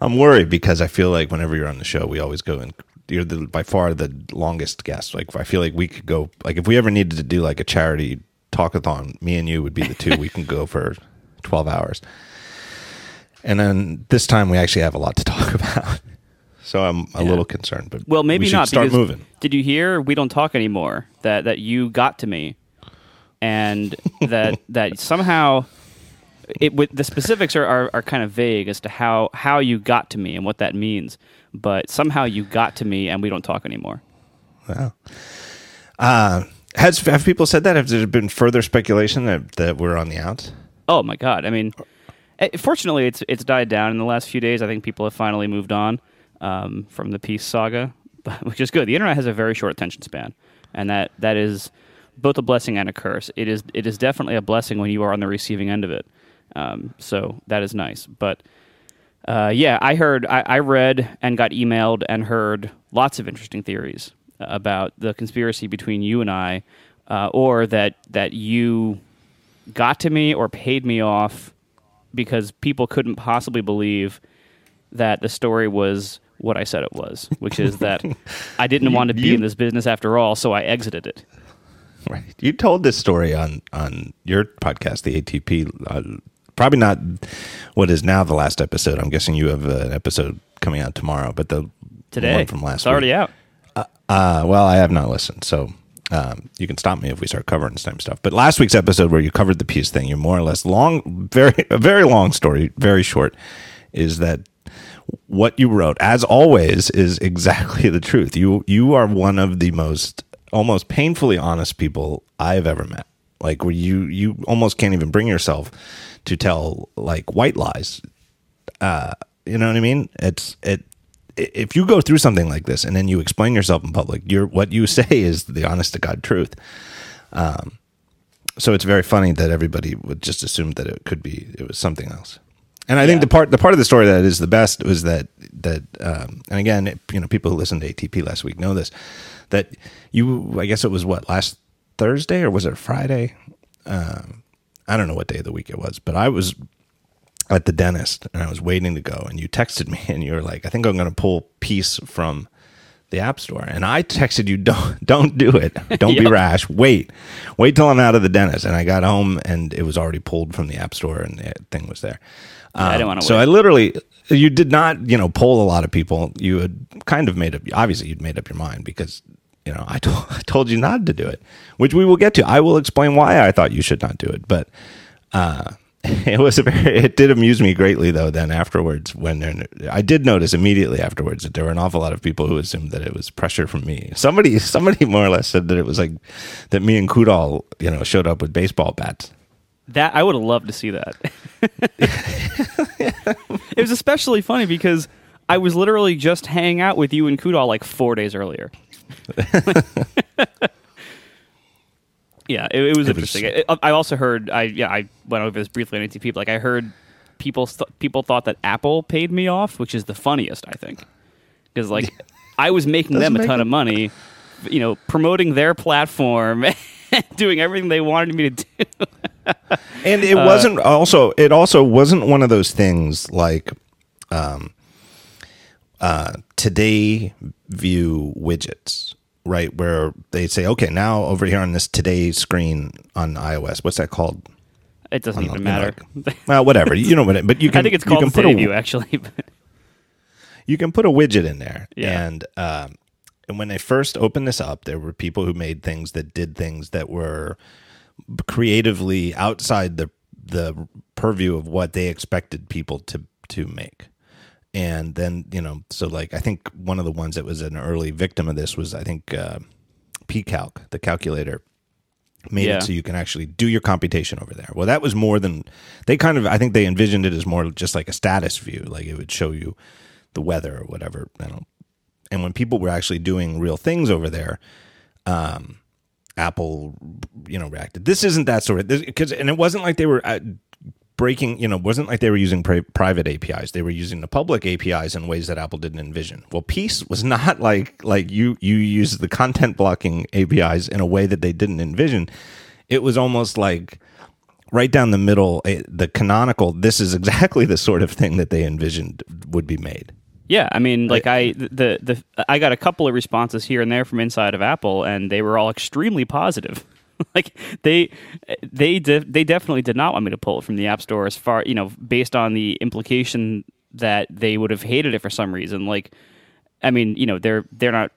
I'm worried because I feel like whenever you're on the show, we always go and you're the, by far the longest guest. Like I feel like we could go like if we ever needed to do like a charity talkathon, me and you would be the two. we can go for 12 hours. And then this time we actually have a lot to talk about. So I'm a Yeah. little concerned, but Well, maybe we should not. Start moving. Did you hear? We don't talk anymore. That that you got to me, and that that somehow it with the specifics are, are, are kind of vague as to how how you got to me and what that means. But somehow you got to me, and we don't talk anymore. Wow. Uh, has have people said that? Have there been further speculation that that we're on the outs? Oh my god! I mean, eh, fortunately, it's it's died down in the last few days. I think people have finally moved on um, from the peace saga, which is good. The internet has a very short attention span, and that that is both a blessing and a curse. It is it is definitely a blessing when you are on the receiving end of it. Um, so that is nice, but. Uh, yeah, I heard, I, I read and got emailed and heard lots of interesting theories about the conspiracy between you and I, uh, or that that you got to me or paid me off because people couldn't possibly believe that the story was what I said it was, which is that I didn't want to be you- in this business after all, so I exited it. Right. You told this story on on your podcast, the ATP. Uh, probably not what is now the last episode. I'm guessing you have an episode coming out tomorrow, but the Today, one from last week. it's already week. out. Uh, well, I have not listened, so um, you can stop me if we start covering the same stuff. But last week's episode, where you covered the peace thing, you're more or less long, very a very long story, very short, is that what you wrote, as always, is exactly the truth. You you are one of the most almost painfully honest people I have ever met. Like where you you almost can't even bring yourself to tell like white lies. Uh, you know what I mean? It's it. If you go through something like this and then you explain yourself in public, you're what you say is the honest to god truth. Um, so it's very funny that everybody would just assume that it could be it was something else. And I think the part the part of the story that is the best was that that um, and again it- you know people who listened to ATP last week know this that you I guess it was what last Thursday or was it Friday um, I don't know what day of the week it was but I was at the dentist and I was waiting to go and you texted me and you were like I think I'm going to pull peace from the app store. And I texted you don't don't do it. Don't be rash. Wait. Wait till I'm out of the dentist. And I got home and it was already pulled from the app store and the thing was there. Yeah, I didn't Um, wanna so wait. I literally you did not you know poll a lot of people. You had kind of made up obviously you'd made up your mind because you know I told, I told you not to do it which we will get to I will explain why I thought you should not do it but uh it was a very it did amuse me greatly though then afterwards when I did notice immediately afterwards that there were an awful lot of people who assumed that it was pressure from me somebody somebody more or less said that it was like that me and Kudal you know showed up with baseball bats That I would have loved to see that. it was especially funny because I was literally just hanging out with you and Kudal like four days earlier. yeah, it, it was It was- interesting. I I also heard. I yeah, I went over this briefly on ATP. But like I heard people th- people thought that Apple paid me off, which is the funniest. I think because like I was making them a ton it- of money, you know, promoting their platform. Doing everything they wanted me to do. and Uh, it wasn't also it also wasn't one of those things like um uh today view widgets right where they say okay now over here on this today screen on ios what's that called It doesn't even know, you matter. well whatever you know what it but you can I think it's you called can put a, View, actually. but- you can put a widget in there Yeah. and um and when they first opened this up there were people who made things that did things that were creatively outside the the purview of what they expected people to to make and then you know so like i think one of the ones that was an early victim of this was i think uh, pcalc the calculator made Yeah. it so you can actually do your computation over there well that was more than they kind of i think they envisioned it as more just like a status view like it would show you the weather or whatever i don't and when people were actually doing real things over there um apple you know reacted this isn't that sort of because and it wasn't like they were uh, breaking you know wasn't like they were using pri- private apis they were using the public apis in ways that apple didn't envision well peace was not like like you you use the content blocking apis in a way that they didn't envision it was almost like right down the middle eh, the canonical this is exactly the sort of thing that they envisioned would be made. Yeah, I mean, like I the the I got a couple of responses here and there from inside of Apple, and they were all extremely positive. like they they de- they definitely did not want me to pull it from the App Store as far you know based on the implication that they would have hated it for some reason. Like, I mean, you know, they're they're not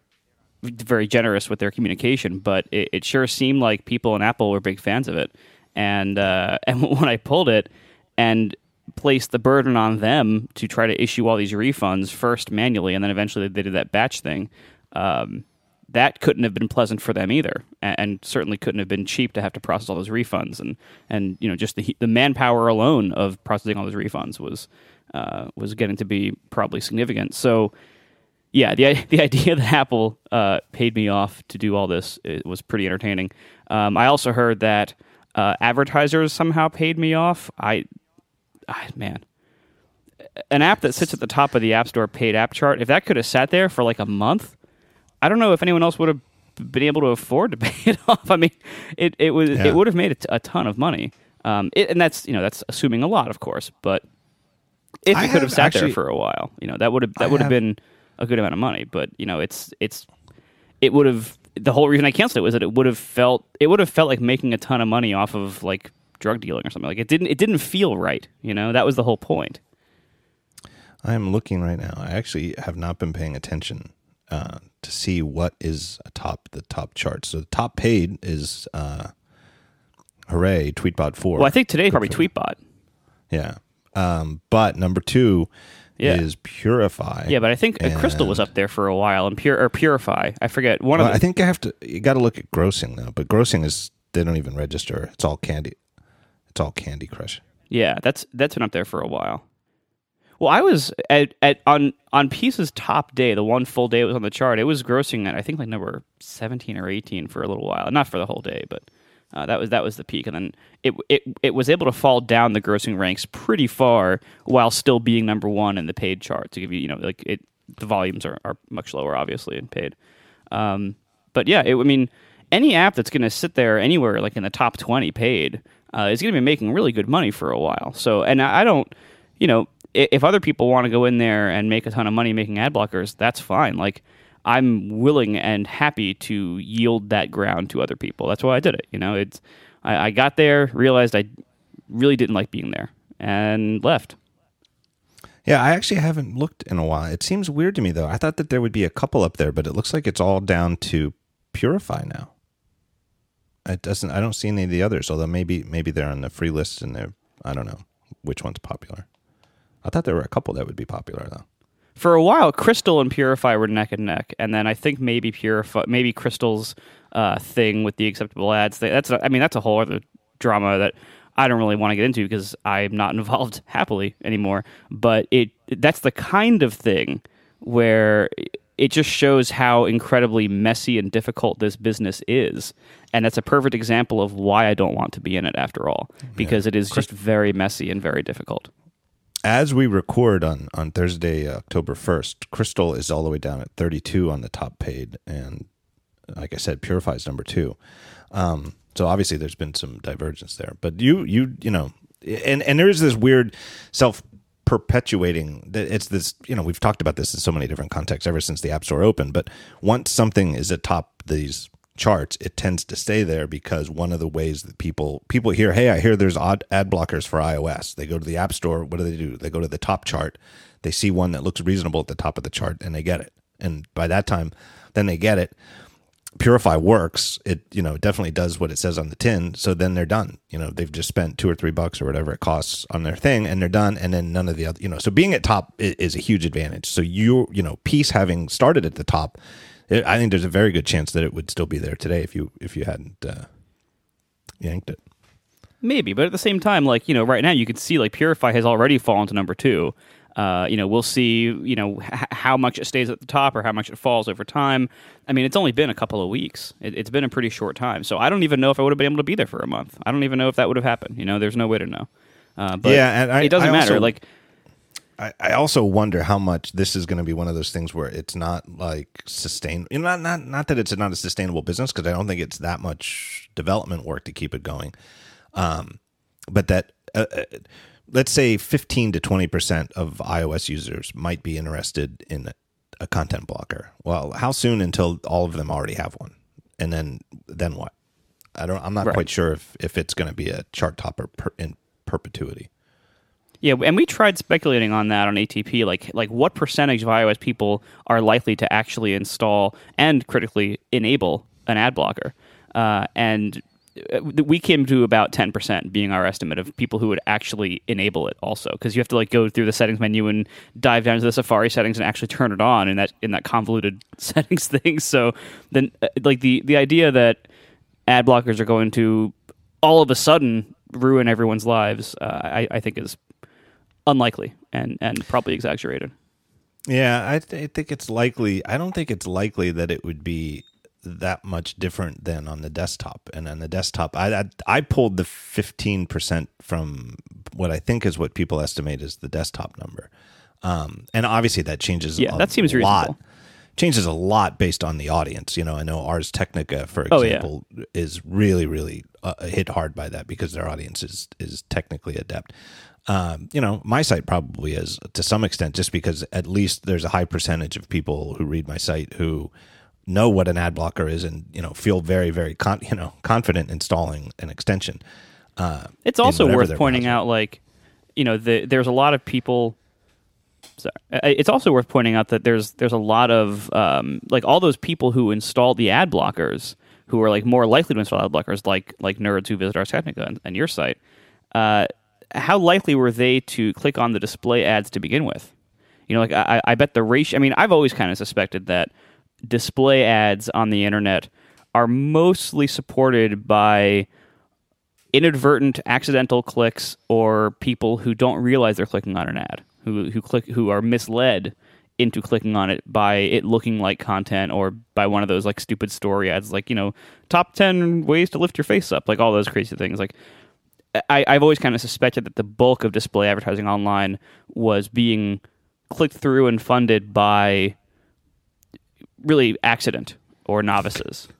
very generous with their communication, but it, it sure seemed like people in Apple were big fans of it. And uh, and when I pulled it and placed the burden on them to try to issue all these refunds first manually, and then eventually they did that batch thing. Um, that couldn't have been pleasant for them either, and, certainly couldn't have been cheap to have to process all those refunds. And and you know just the the manpower alone of processing all those refunds was uh, was getting to be probably significant. So yeah, the the idea that Apple uh, paid me off to do all this was pretty entertaining. Um, I also heard that uh, advertisers somehow paid me off. I, I, man, an app that sits at the top of the App Store paid app chart. If that could have sat there for like a month, I don't know if anyone else would have been able to afford to pay it off. I mean, it it was yeah. it would have made a, t- a ton of money. Um, it, and that's you know that's assuming a lot, of course, but if it could have sat actually, there for a while, you know that would have that would have been a good amount of money. But you know, it's it's it would have the whole reason I canceled it was that it would have felt it would have felt like making a ton of money off of like drug dealing or something. Like it didn't it didn't feel right. You know, that was the whole point. I am looking right now. I actually have not been paying attention uh, to see what is atop the top chart. So the top paid is uh, hooray Tweetbot four. Well, I think today probably Tweetbot. Yeah, um, but number two yeah. is Purify. Yeah, but I think and, Crystal was up there for a while, and Pure or Purify. I forget one well, of. Them. I think I have to. You got to look at grossing though, but grossing is they don't even register. It's all Candy. It's all Candy Crush. Yeah, that's that's been up there for a while. Well, I was at, at on on Peace's top day, the one full day it was on the chart. It was grossing at I think like number seventeen or eighteen for a little while, not for the whole day, but uh, that was that was the peak, and then it, it it was able to fall down the grossing ranks pretty far while still being number one in the paid chart. To give you, you know, like it, the volumes are, are much lower, obviously, in paid. Um, but yeah, it, I mean, any app that's going to sit there anywhere like in the top twenty paid uh, is going to be making really good money for a while. So, and I, I don't, you know, if, other people want to go in there and make a ton of money making ad blockers, that's fine. Like I'm willing and happy to yield that ground to other people. That's why I did it. You know, it's I, I got there, realized I really didn't like being there, and left. Yeah, I actually haven't looked in a while. It seems weird to me though. I thought that there would be a couple up there, but it looks like it's all down to Purify now. It doesn't. I don't see any of the others. Although maybe maybe they're on the free list and they're. I don't know which one's popular. I thought there were a couple that would be popular though for a while, Crystal and Purify were neck and neck, and then I think maybe Purify, maybe Crystal's uh, thing with the acceptable ads. That's I mean that's a whole other drama that I don't really want to get into because I'm not involved happily anymore. But it that's the kind of thing where it just shows how incredibly messy and difficult this business is. And that's a perfect example of why I don't want to be in it after all, because yeah. it is just very messy and very difficult as we record on on Thursday, October first, Crystal is all the way down at 32 on the top paid, and like I said, Purify is number two. Um, so obviously, there's been some divergence there. But you you you know, and and there is this weird self perpetuating it's this you know we've talked about this in so many different contexts ever since the app store opened but once something is atop these charts, it tends to stay there because one of the ways that people people hear, hey, I hear there's odd ad blockers for iOS. They go to the App Store. What do they do? They go to the top chart. They see one that looks reasonable at the top of the chart, and they get it. And by that time, then they get it. Purify works. It you know definitely does what it says on the tin. So then they're done. You know they've just spent two or three bucks or whatever it costs on their thing, and they're done. And then none of the other you know. So being at top is, a huge advantage. So you you know Peace having started at the top it, I think there's a very good chance that it would still be there today if you if you hadn't uh, yanked it. Maybe, but at the same time, like you know, right now you can see like Purify has already fallen to number two. Uh, you know, we'll see. You know h- how much it stays at the top or how much it falls over time. I mean, it's only been a couple of weeks. It, has been a pretty short time, so I don't even know if I would have been able to be there for a month. I don't even know if that would have happened. You know, there's no way to know. Uh, but yeah, and I, it doesn't matter. Like I, I also wonder how much this is going to be one of those things where it's not like sustain not not not that it's not a sustainable business because I don't think it's that much development work to keep it going, um, but that uh, uh let's say 15 to 20% of iOS users might be interested in a content blocker. Well, how soon until all of them already have one? And then then what? I don't I'm not Right. quite sure if if it's going to be a chart topper per, in perpetuity. Yeah, and we tried speculating on that on ATP, like like what percentage of iOS people are likely to actually install and critically enable an ad blocker, uh, and uh, we came to about ten percent being our estimate of people who would actually enable it. Also, because you have to like go through the settings menu and dive down to the Safari settings and actually turn it on in that in that convoluted settings thing. So then, uh, like the the idea that ad blockers are going to all of a sudden ruin everyone's lives, uh, I, I think is unlikely and and probably exaggerated. Yeah, I, th- I think it's likely. I don't think it's likely that it would be that much different than on the desktop. And on the desktop, I I, I pulled the fifteen percent from what I think is what people estimate is the desktop number. Um, and obviously that changes. Yeah, a that seems lot. reasonable. Changes a lot based on the audience. You know, I know Ars Technica, for Oh, yeah. example, is really, really uh, hit hard by that because their audience is is technically adept. Um, you know, my site probably is to some extent, just because at least there's a high percentage of people who read my site who know what an ad blocker is and you know feel very, very con- you know confident installing an extension. Uh, It's also worth pointing browser. out, like you know, the, there's a lot of people. Sorry, it's also worth pointing out that there's there's a lot of um, like all those people who install the ad blockers who are like more likely to install ad blockers, like like nerds who visit Ars Technica and, and your site. Uh, how likely were they to click on the display ads to begin with? You know, like I, I bet the ratio. I mean, I've always kind of suspected that display ads on the internet are mostly supported by inadvertent accidental clicks or people who don't realize they're clicking on an ad who who click who are misled into clicking on it by it looking like content or by one of those like stupid story ads like you know top 10 ways to lift your face up like all those crazy things like I, I've always kind of suspected that the bulk of display advertising online was being clicked through and funded by really accident or novices.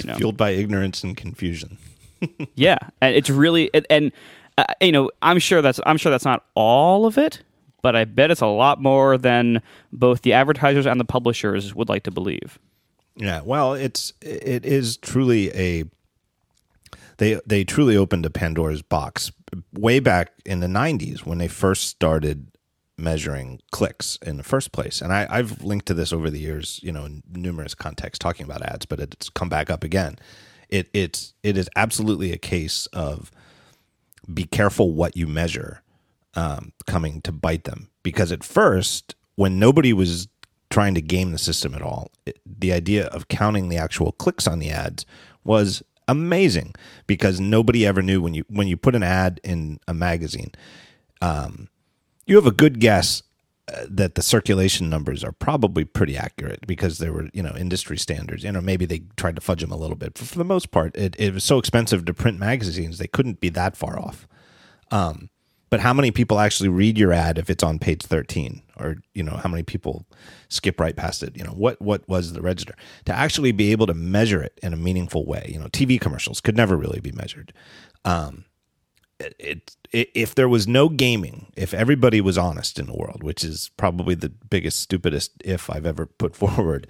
You know? fueled by ignorance and confusion. Yeah, and it's really and, and uh, you know I'm sure that's I'm sure that's not all of it, but I bet it's a lot more than both the advertisers and the publishers would like to believe. Yeah, well, it's it is truly a they they truly opened a Pandora's box way back in the '90s when they first started measuring clicks in the first place. And I, I've linked to this over the years, you know, in numerous contexts talking about ads, but it's come back up again. It it's it is absolutely a case of be careful what you measure um, coming to bite them because at first when nobody was trying to game the system at all it, the idea of counting the actual clicks on the ads was amazing because nobody ever knew when you when you put an ad in a magazine um, you have a good guess uh, that the circulation numbers are probably pretty accurate because there were you know industry standards. You know maybe they tried to fudge them a little bit. But for the most part it, it was so expensive to print magazines they couldn't be that far off. Um, but how many people actually read your ad if it's on page 13 or you know how many people skip right past it you know what what was the register? To actually be able to measure it in a meaningful way you know tv commercials could never really be measured. Um, it, it, if there was no gaming if everybody was honest in the world which is probably the biggest stupidest if i've ever put forward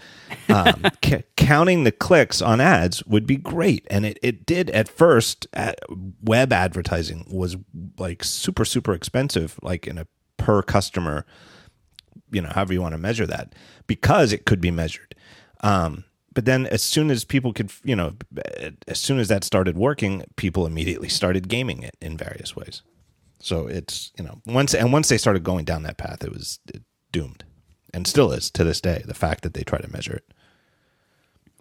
um, c- counting the clicks on ads would be great. And it, it did at first uh, web advertising was like super super expensive like in a per customer you know however you want to measure that because it could be measured um, but then as soon as people could you know as soon as that started working people immediately started gaming it in various ways so it's you know once and once they started going down that path it was doomed and still is to this day the fact that they try to measure it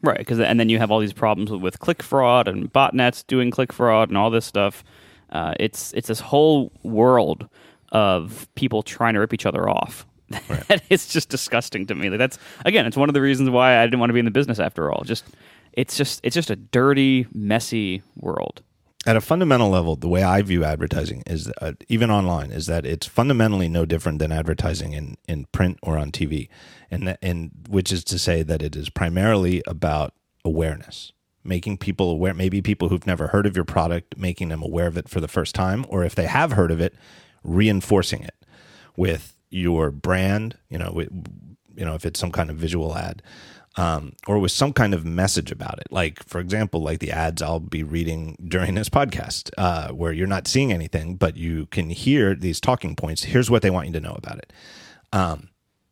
Right, because and then you have all these problems with, with click fraud and botnets doing click fraud and all this stuff. Uh, it's it's this whole world of people trying to rip each other off. That it's just disgusting to me. Like that's again, it's one of the reasons why I didn't want to be in the business after all. Just it's just it's just a dirty, messy world. at a fundamental level, the way I view advertising is uh, even online is that it's fundamentally no different than advertising in, in print or on TV, and that, and which is to say that it is primarily about awareness, making people aware. Maybe people who've never heard of your product, making them aware of it for the first time, or if they have heard of it, reinforcing it with your brand, you know, you know, if it's some kind of visual ad, um, or with some kind of message about it. Like, for example, like the ads I'll be reading during this podcast, uh, where you're not seeing anything, but you can hear these talking points. Here's what they want you to know about it. Um,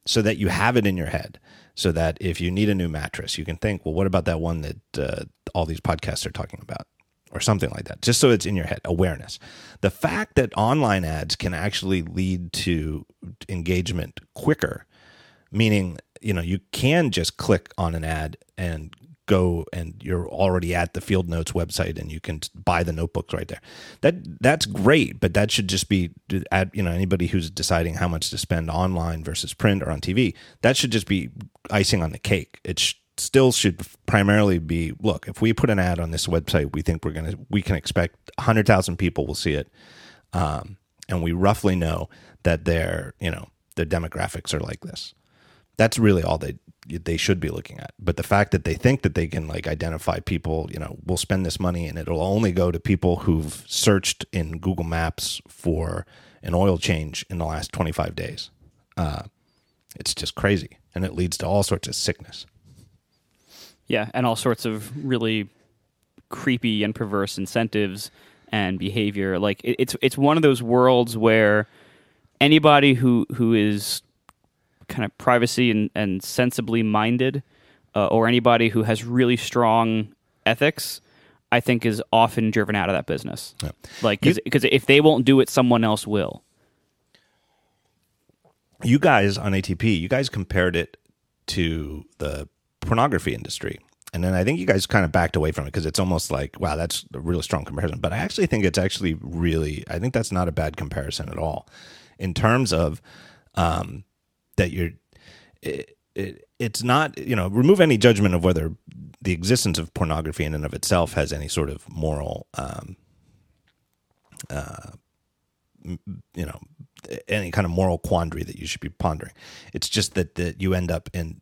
so that you have it in your head. So that if you need a new mattress, you can think, well, what about that one that uh, all these podcasts are talking about? Or something like that, just so it's in your head, awareness. The fact that online ads can actually lead to engagement quicker, meaning you know you can just click on an ad and go and you're already at the field notes website and you can buy the notebooks right there that that's great but that should just be you know anybody who's deciding how much to spend online versus print or on tv that should just be icing on the cake it's still should primarily be look if we put an ad on this website we think we're going to we can expect 100000 people will see it um, and we roughly know that their you know their demographics are like this that's really all they they should be looking at. But the fact that they think that they can like identify people, you know, we'll spend this money and it'll only go to people who've searched in Google Maps for an oil change in the last 25 days. Uh, it's just crazy, and it leads to all sorts of sickness. Yeah, and all sorts of really creepy and perverse incentives and behavior. Like it, it's it's one of those worlds where anybody who who is kind of privacy and, and sensibly minded, uh, or anybody who has really strong ethics, I think is often driven out of that business. Yeah. Like, because if they won't do it, someone else will. You guys on ATP, you guys compared it to the pornography industry. And then I think you guys kind of backed away from it because it's almost like, wow, that's a really strong comparison. But I actually think it's actually really, I think that's not a bad comparison at all in terms of um, that you're it, it, it's not you know remove any judgment of whether the existence of pornography in and of itself has any sort of moral um, uh, you know any kind of moral quandary that you should be pondering it's just that that you end up in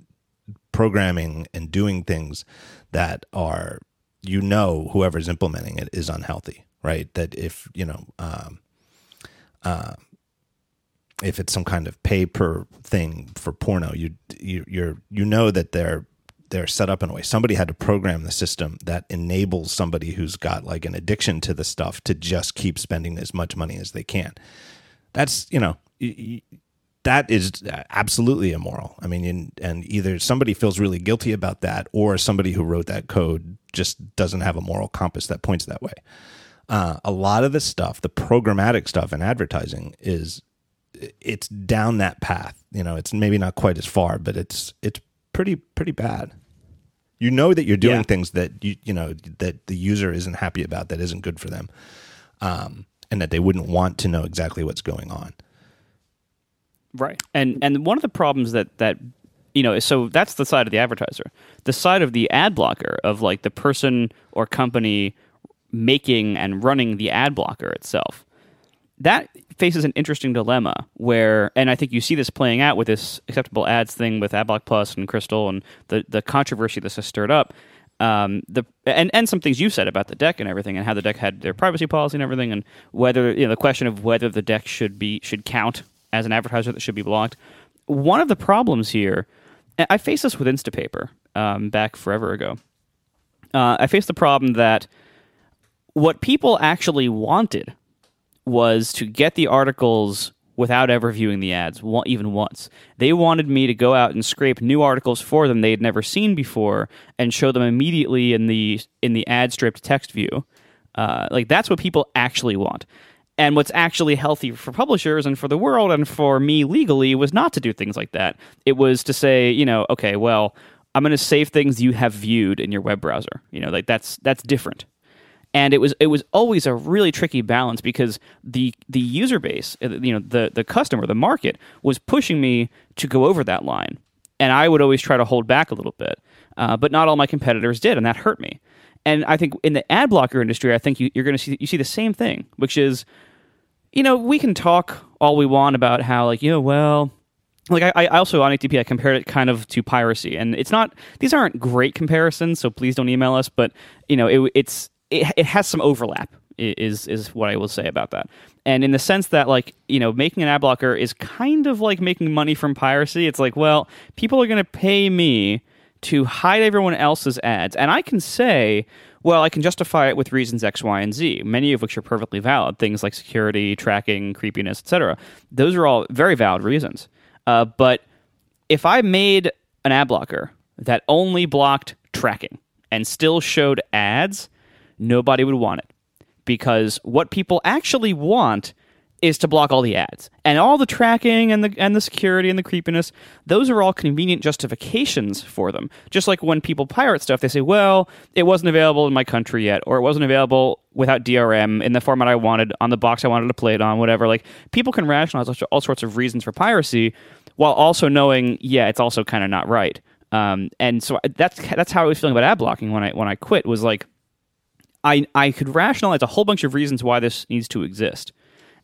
programming and doing things that are you know whoever's implementing it is unhealthy right that if you know um, uh, if it's some kind of pay per thing for porno, you you you're you know that they're they're set up in a way. Somebody had to program the system that enables somebody who's got like an addiction to the stuff to just keep spending as much money as they can. That's you know that is absolutely immoral. I mean, and either somebody feels really guilty about that, or somebody who wrote that code just doesn't have a moral compass that points that way. Uh, a lot of the stuff, the programmatic stuff in advertising, is it's down that path. You know, it's maybe not quite as far, but it's it's pretty pretty bad. You know that you're doing yeah. things that you you know that the user isn't happy about, that isn't good for them, um, and that they wouldn't want to know exactly what's going on. Right, and and one of the problems that that you know, so that's the side of the advertiser. The side of the ad blocker of like the person or company making and running the ad blocker itself that faces an interesting dilemma where, and I think you see this playing out with this acceptable ads thing with AdBlock Plus and Crystal and the, the controversy this has stirred up. Um, the and and some things you said about the deck and everything, and how the deck had their privacy policy and everything, and whether you know the question of whether the deck should be should count as an advertiser that should be blocked. One of the problems here, I faced this with Instapaper um, back forever ago. Uh, I faced the problem that what people actually wanted was to get the articles without ever viewing the ads, even once. They wanted me to go out and scrape new articles for them they had never seen before and show them immediately in the in the ad stripped text view. Uh, like that's what people actually want. And what's actually healthy for publishers and for the world and for me legally was not to do things like that. It was to say, you know, okay, well, I'm going to save things you have viewed in your web browser. You know, like that's that's different and it was it was always a really tricky balance because the the user base, uh, you know, the the customer, the market was pushing me to go over that line, and I would always try to hold back a little bit, uh, but not all my competitors did, and that hurt me. And I think in the ad blocker industry, I think you, you're going to see you see the same thing, which is, you know, we can talk all we want about how like you know well like I, I, also on ATP I compared it kind of to piracy, and it's not these aren't great comparisons, so please don't email us. But you know it, it's it, it has some overlap is is what I will say about that. And in the sense that like you know making an ad blocker is kind of like making money from piracy. It's like well people are going to pay me to hide everyone else's ads, and I can say. Well, I can justify it with reasons X, Y, and Z, many of which are perfectly valid. Things like security, tracking, creepiness, etc. Those are all very valid reasons. Uh, but if I made an ad blocker that only blocked tracking and still showed ads, nobody would want it. Because what people actually want is to block all the ads. And all the tracking and the and the security and the creepiness, those are all convenient justifications for them. Just like when people pirate stuff, they say, "Well, it wasn't available in my country yet or it wasn't available without DRM in the format I wanted on the box I wanted to play it on, whatever." Like people can rationalize all sorts of reasons for piracy while also knowing, yeah, it's also kind of not right. Um, and so that's that's how I was feeling about ad blocking when I when I quit was like I I could rationalize a whole bunch of reasons why this needs to exist.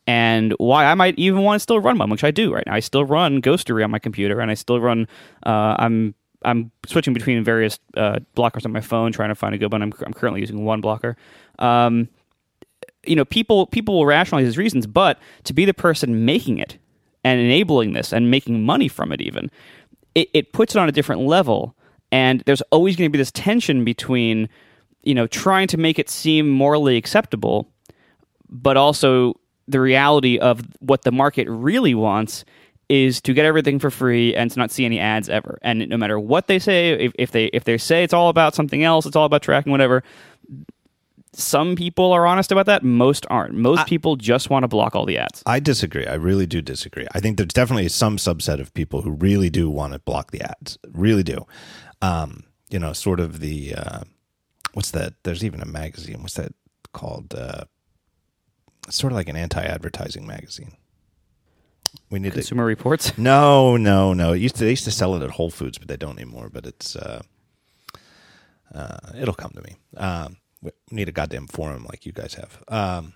And why I might even want to still run one, which I do right now. I still run Ghostery on my computer, and I still run. Uh, I'm I'm switching between various uh, blockers on my phone, trying to find a good one. I'm, I'm currently using 1Blocker. Um, you know, people people will rationalize these reasons, but to be the person making it and enabling this and making money from it, even it, it puts it on a different level. And there's always going to be this tension between, you know, trying to make it seem morally acceptable, but also the reality of what the market really wants is to get everything for free and to not see any ads ever. And no matter what they say, if, if they if they say it's all about something else, it's all about tracking, whatever. Some people are honest about that. Most aren't. Most people just want to block all the ads. I disagree. I really do disagree. I think there's definitely some subset of people who really do want to block the ads. Really do. Um, you know, sort of the uh, what's that? There's even a magazine. What's that called? Uh, sort of like an anti-advertising magazine. We need Consumer Reports. No, no, no. It used to. They used to sell it at Whole Foods, but they don't anymore. But it's. Uh, uh, it'll come to me. Um, we need a goddamn forum like you guys have. Um,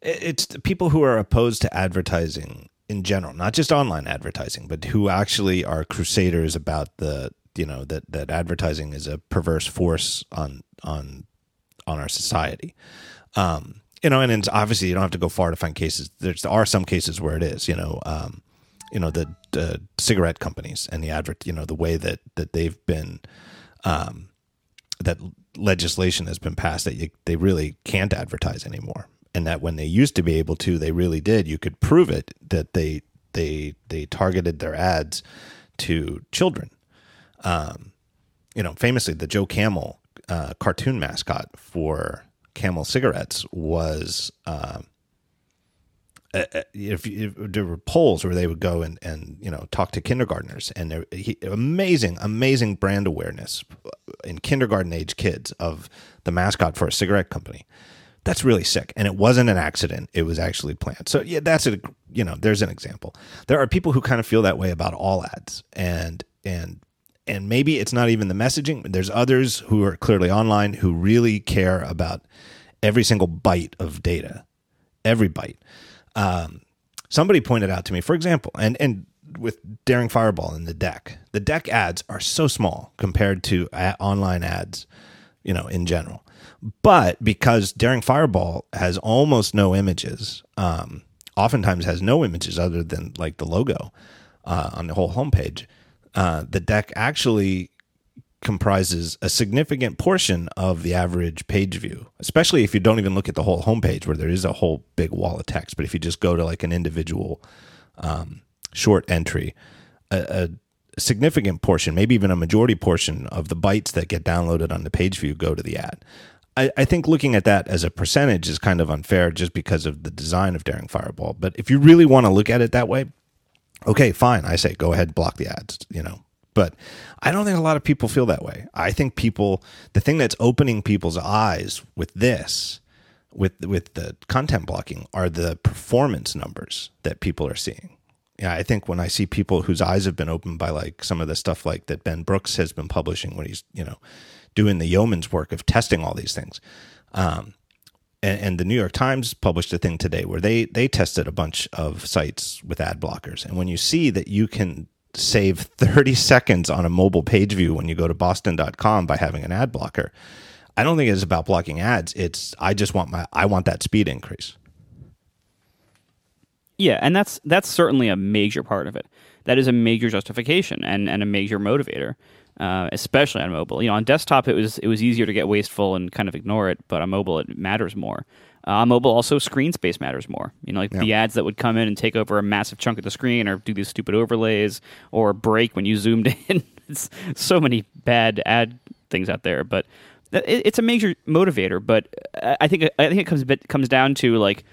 it- it's the people who are opposed to advertising in general, not just online advertising, but who actually are crusaders about the you know that that advertising is a perverse force on on on our society. Um, you know, and it's obviously you don't have to go far to find cases. There are some cases where it is. You know, um, you know the cigarette companies and the advert. You know the way that that they've been um, that legislation has been passed that you, they really can't advertise anymore, and that when they used to be able to, they really did. You could prove it that they they they targeted their ads to children. Um, you know, famously, the Joe Camel uh, cartoon mascot for Camel cigarettes was. Um, if, if there were polls where they would go and, and you know talk to kindergartners and there, he, amazing amazing brand awareness in kindergarten age kids of the mascot for a cigarette company. That's really sick. And it wasn't an accident. It was actually planned. So yeah that's a you know there's an example. There are people who kind of feel that way about all ads and and and maybe it's not even the messaging there's others who are clearly online who really care about every single byte of data every byte um, somebody pointed out to me, for example, and and with Daring Fireball in the deck, the deck ads are so small compared to online ads, you know, in general. But because Daring Fireball has almost no images, um, oftentimes has no images other than like the logo uh, on the whole homepage, uh, the deck actually comprises a significant portion of the average page view, especially if you don't even look at the whole homepage where there is a whole big wall of text. But if you just go to like an individual um, short entry, a, a significant portion, maybe even a majority portion of the bytes that get downloaded on the page view go to the ad. I, I think looking at that as a percentage is kind of unfair just because of the design of Daring Fireball. But if you really want to look at it that way, okay, fine. I say go ahead, block the ads, you know. But I don't think a lot of people feel that way. I think people, the thing that's opening people's eyes with this, with with the content blocking, are the performance numbers that people are seeing. Yeah, I think when I see people whose eyes have been opened by like some of the stuff like that Ben Brooks has been publishing when he's you know doing the yeoman's work of testing all these things. Um, and, and the New York Times published a thing today where they they tested a bunch of sites with ad blockers, and when you see that you can save 30 seconds on a mobile page view when you go to boston.com by having an ad blocker, I don't think it's about blocking ads. It's I just want my I want that speed increase. Yeah, and that's that's certainly a major part of it. That is a major justification and, and a major motivator, uh, especially on mobile. You know, on desktop it was it was easier to get wasteful and kind of ignore it, but on mobile it matters more. Uh, on mobile, also screen space matters more. You know, like the ads that would come in and take over a massive chunk of the screen, or do these stupid overlays, or break when you zoomed in. it's so many bad ad things out there, but it, it's a major motivator. But I think I think it comes bit, comes down to like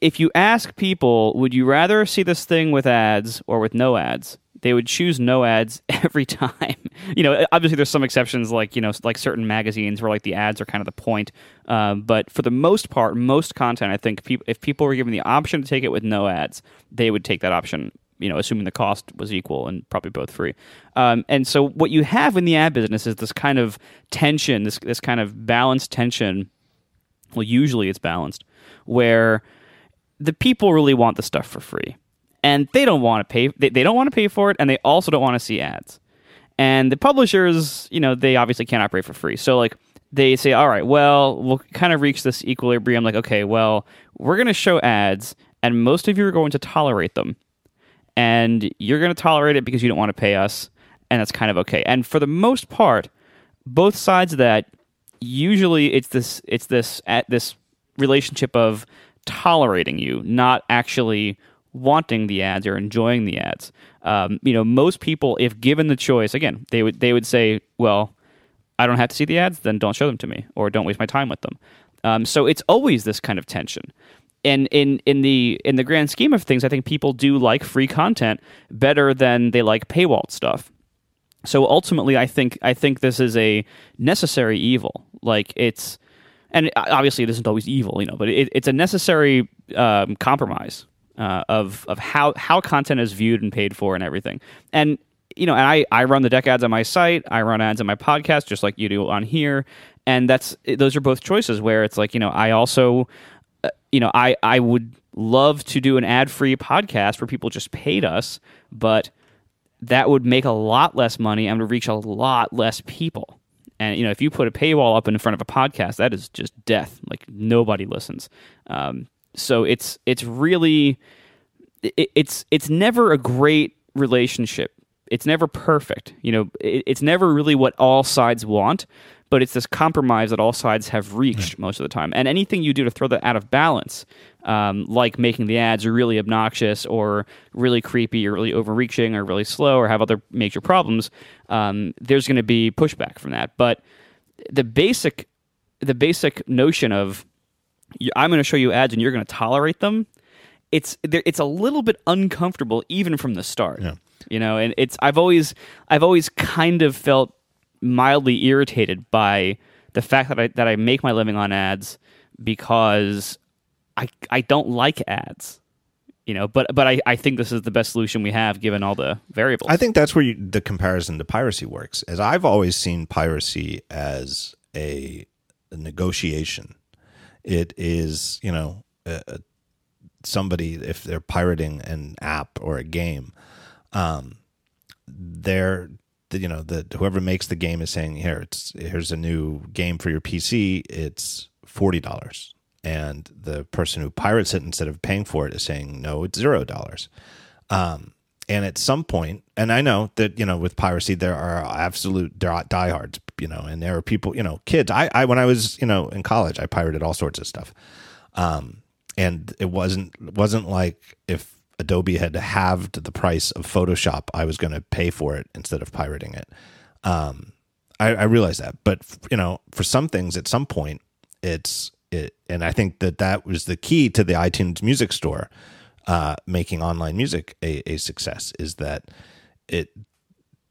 if you ask people, would you rather see this thing with ads or with no ads? They would choose no ads every time. you know, obviously there's some exceptions, like you know, like certain magazines where like the ads are kind of the point. Um, but for the most part, most content, I think, peop- if people were given the option to take it with no ads, they would take that option. You know, assuming the cost was equal and probably both free. Um, and so, what you have in the ad business is this kind of tension, this this kind of balanced tension. Well, usually it's balanced, where the people really want the stuff for free and they don't want to pay they, they don't want to pay for it and they also don't want to see ads. And the publishers you know they obviously can't operate for free. So like they say all right well we'll kind of reach this equilibrium. Like okay well we're going to show ads and most of you are going to tolerate them. And you're going to tolerate it because you don't want to pay us and that's kind of okay. And for the most part both sides of that usually it's this it's this at this relationship of tolerating you, not actually wanting the ads or enjoying the ads. Um, you know, most people, if given the choice, again, they would they would say, "Well, I don't have to see the ads, then don't show them to me, or don't waste my time with them." Um, so it's always this kind of tension. And in in the in the grand scheme of things, I think people do like free content better than they like paywalled stuff. So ultimately, I think I think this is a necessary evil. Like it's and obviously it isn't always evil, you know, but it, it's a necessary um, compromise uh, of of how how content is viewed and paid for and everything. And you know, and I I run the deck ads on my site, I run ads on my podcast, just like you do on here, and that's those are both choices where it's like you know I also uh, you know I I would love to do an ad free podcast where people just paid us, but that would make a lot less money and would reach a lot less people. And you know, if you put a paywall up in front of a podcast, that is just death. Like nobody listens. Um, so it's it's really it, it's it's never a great relationship. It's never perfect. You know, it, it's never really what all sides want but it's this compromise that all sides have reached most of the time. And anything you do to throw that out of balance, um, like making the ads really obnoxious or really creepy or really overreaching or really slow or have other major problems, um, there's going to be pushback from that. But the basic, the basic notion of I'm going to show you ads and you're going to tolerate them, it's it's a little bit uncomfortable even from the start. Yeah. You know, and it's I've always I've always kind of felt mildly irritated by the fact that I that I make my living on ads because I I don't like ads. You know, but but I, I think this is the best solution we have given all the variables. I think that's where you, the comparison to piracy works. As I've always seen piracy as a, a negotiation. It is, you know, a, somebody if they're pirating an app or a game, um, they're you know the whoever makes the game is saying here it's here's a new game for your PC it's forty dollars. And the person who pirates it instead of paying for it is saying no it's zero dollars. Um, and at some point and I know that you know with piracy there are absolute diehards you know and there are people you know kids I, I when I was you know in college I pirated all sorts of stuff um, and it wasn't wasn't like if Adobe had halved the price of Photoshop, I was going to pay for it instead of pirating it. Um, I, I realize that, but you know, for some things, at some point, it's it, and I think that that was the key to the iTunes Music Store uh, making online music a, a success. Is that it?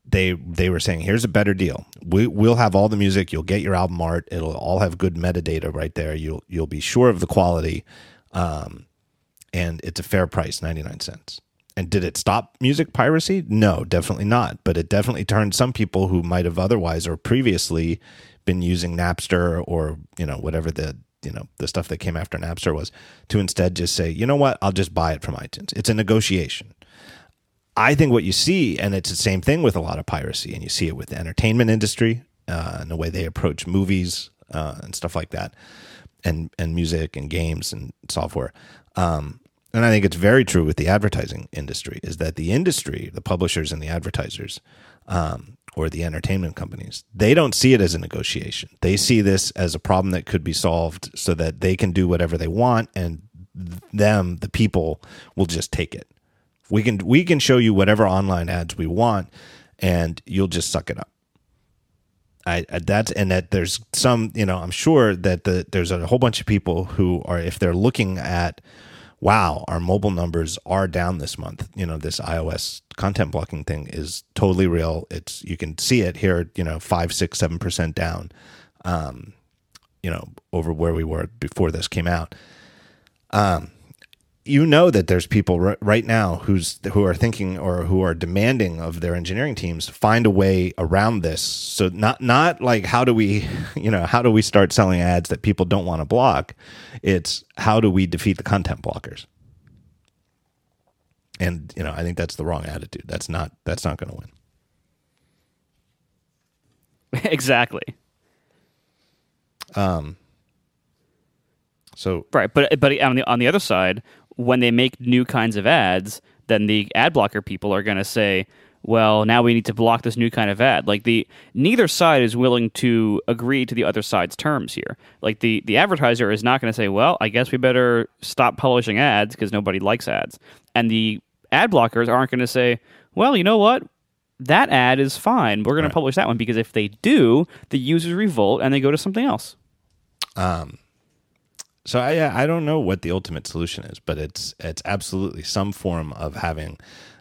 They they were saying, here's a better deal. We we'll have all the music. You'll get your album art. It'll all have good metadata right there. You'll you'll be sure of the quality. Um, and it's a fair price, 99 cents. And did it stop music piracy? No, definitely not. But it definitely turned some people who might have otherwise or previously been using Napster or, you know, whatever the, you know, the stuff that came after Napster was to instead just say, you know what, I'll just buy it from iTunes. It's a negotiation. I think what you see, and it's the same thing with a lot of piracy, and you see it with the entertainment industry, uh, and the way they approach movies uh, and stuff like that, and and music and games and software. Um, and I think it's very true with the advertising industry is that the industry, the publishers and the advertisers, um, or the entertainment companies, they don't see it as a negotiation. They see this as a problem that could be solved so that they can do whatever they want, and them, the people, will just take it. We can we can show you whatever online ads we want, and you'll just suck it up. I, I that's and that there's some you know I'm sure that the, there's a whole bunch of people who are if they're looking at wow, our mobile numbers are down this month. You know, this iOS content blocking thing is totally real. It's you can see it here. You know, five, six, seven percent down. Um, you know, over where we were before this came out. Um, you know that there's people r- right now who's who are thinking or who are demanding of their engineering teams find a way around this. So not not like how do we, you know, how do we start selling ads that people don't want to block? It's how do we defeat the content blockers? And you know, I think that's the wrong attitude. That's not that's not going to win. exactly. Um. So right, but but on the on the other side, when they make new kinds of ads, then the ad blocker people are going to say, well, now we need to block this new kind of ad. Like the neither side is willing to agree to the other side's terms here. Like the the advertiser is not going to say, well, I guess we better stop publishing ads because nobody likes ads. And the ad blockers aren't going to say, well, you know what? That ad is fine. We're going right. to publish that one because if they do, the users revolt and they go to something else. Um so I I don't know what the ultimate solution is, but it's it's absolutely some form of having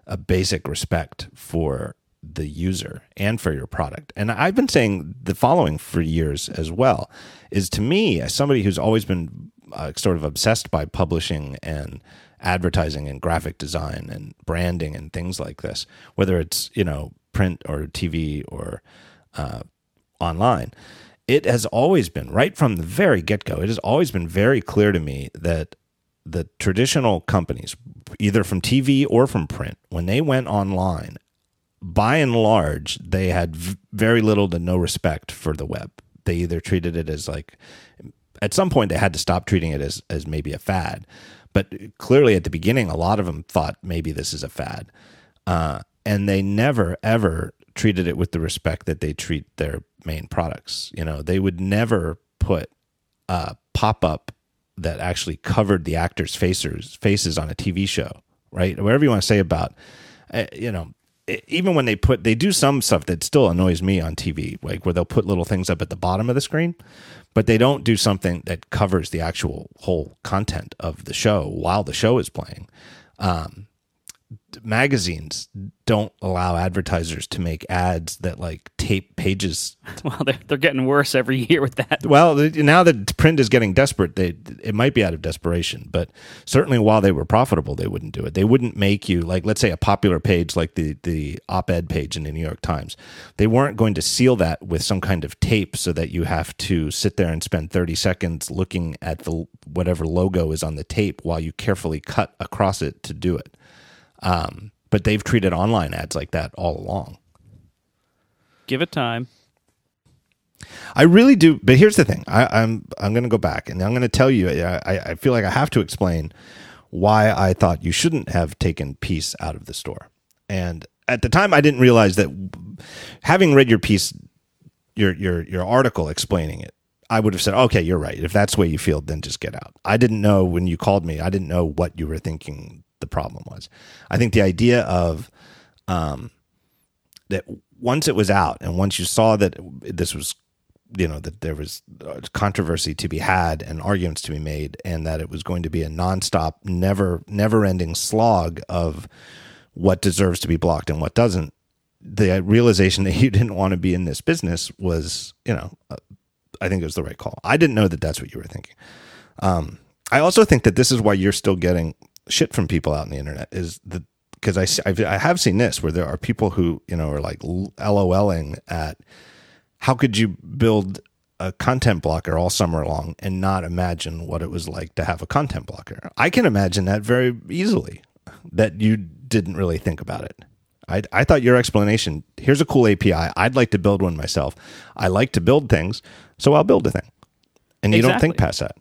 a basic respect for the user and for your product. And I've been saying the following for years as well is to me as somebody who's always been uh, sort of obsessed by publishing and advertising and graphic design and branding and things like this, whether it's, you know, print or TV or uh, online it has always been right from the very get go. It has always been very clear to me that the traditional companies, either from TV or from print, when they went online, by and large, they had very little to no respect for the web. They either treated it as like, at some point, they had to stop treating it as as maybe a fad. But clearly, at the beginning, a lot of them thought maybe this is a fad, uh, and they never ever treated it with the respect that they treat their main products. You know, they would never put a pop up that actually covered the actors' faces faces on a TV show, right? Whatever you want to say about, uh, you know, even when they put they do some stuff that still annoys me on TV, like where they'll put little things up at the bottom of the screen, but they don't do something that covers the actual whole content of the show while the show is playing. Um, magazines don't allow advertisers to make ads that like tape pages. Well, they're, they're getting worse every year with that. Well, now that print is getting desperate, they it might be out of desperation, but certainly while they were profitable, they wouldn't do it. They wouldn't make you like let's say a popular page like the the op-ed page in the New York Times. They weren't going to seal that with some kind of tape so that you have to sit there and spend 30 seconds looking at the whatever logo is on the tape while you carefully cut across it to do it. Um, but they've treated online ads like that all along. Give it time. I really do, but here's the thing: I, am I'm, I'm going to go back and I'm going to tell you. I, I feel like I have to explain why I thought you shouldn't have taken peace out of the store. And at the time, I didn't realize that having read your piece, your your your article explaining it, I would have said, okay, you're right. If that's the way you feel, then just get out. I didn't know when you called me. I didn't know what you were thinking the problem was. I think the idea of um, that once it was out and once you saw that this was you know that there was controversy to be had and arguments to be made and that it was going to be a nonstop never never ending slog of what deserves to be blocked and what doesn't the realization that you didn't want to be in this business was you know uh, i think it was the right call i didn't know that that's what you were thinking um, i also think that this is why you're still getting shit from people out on the internet is the because I, I've, I have seen this where there are people who you know are like LOLing at how could you build a content blocker all summer long and not imagine what it was like to have a content blocker. I can imagine that very easily that you didn't really think about it. I, I thought your explanation here's a cool API. I'd like to build one myself. I like to build things, so I'll build a thing. And you don't think past that.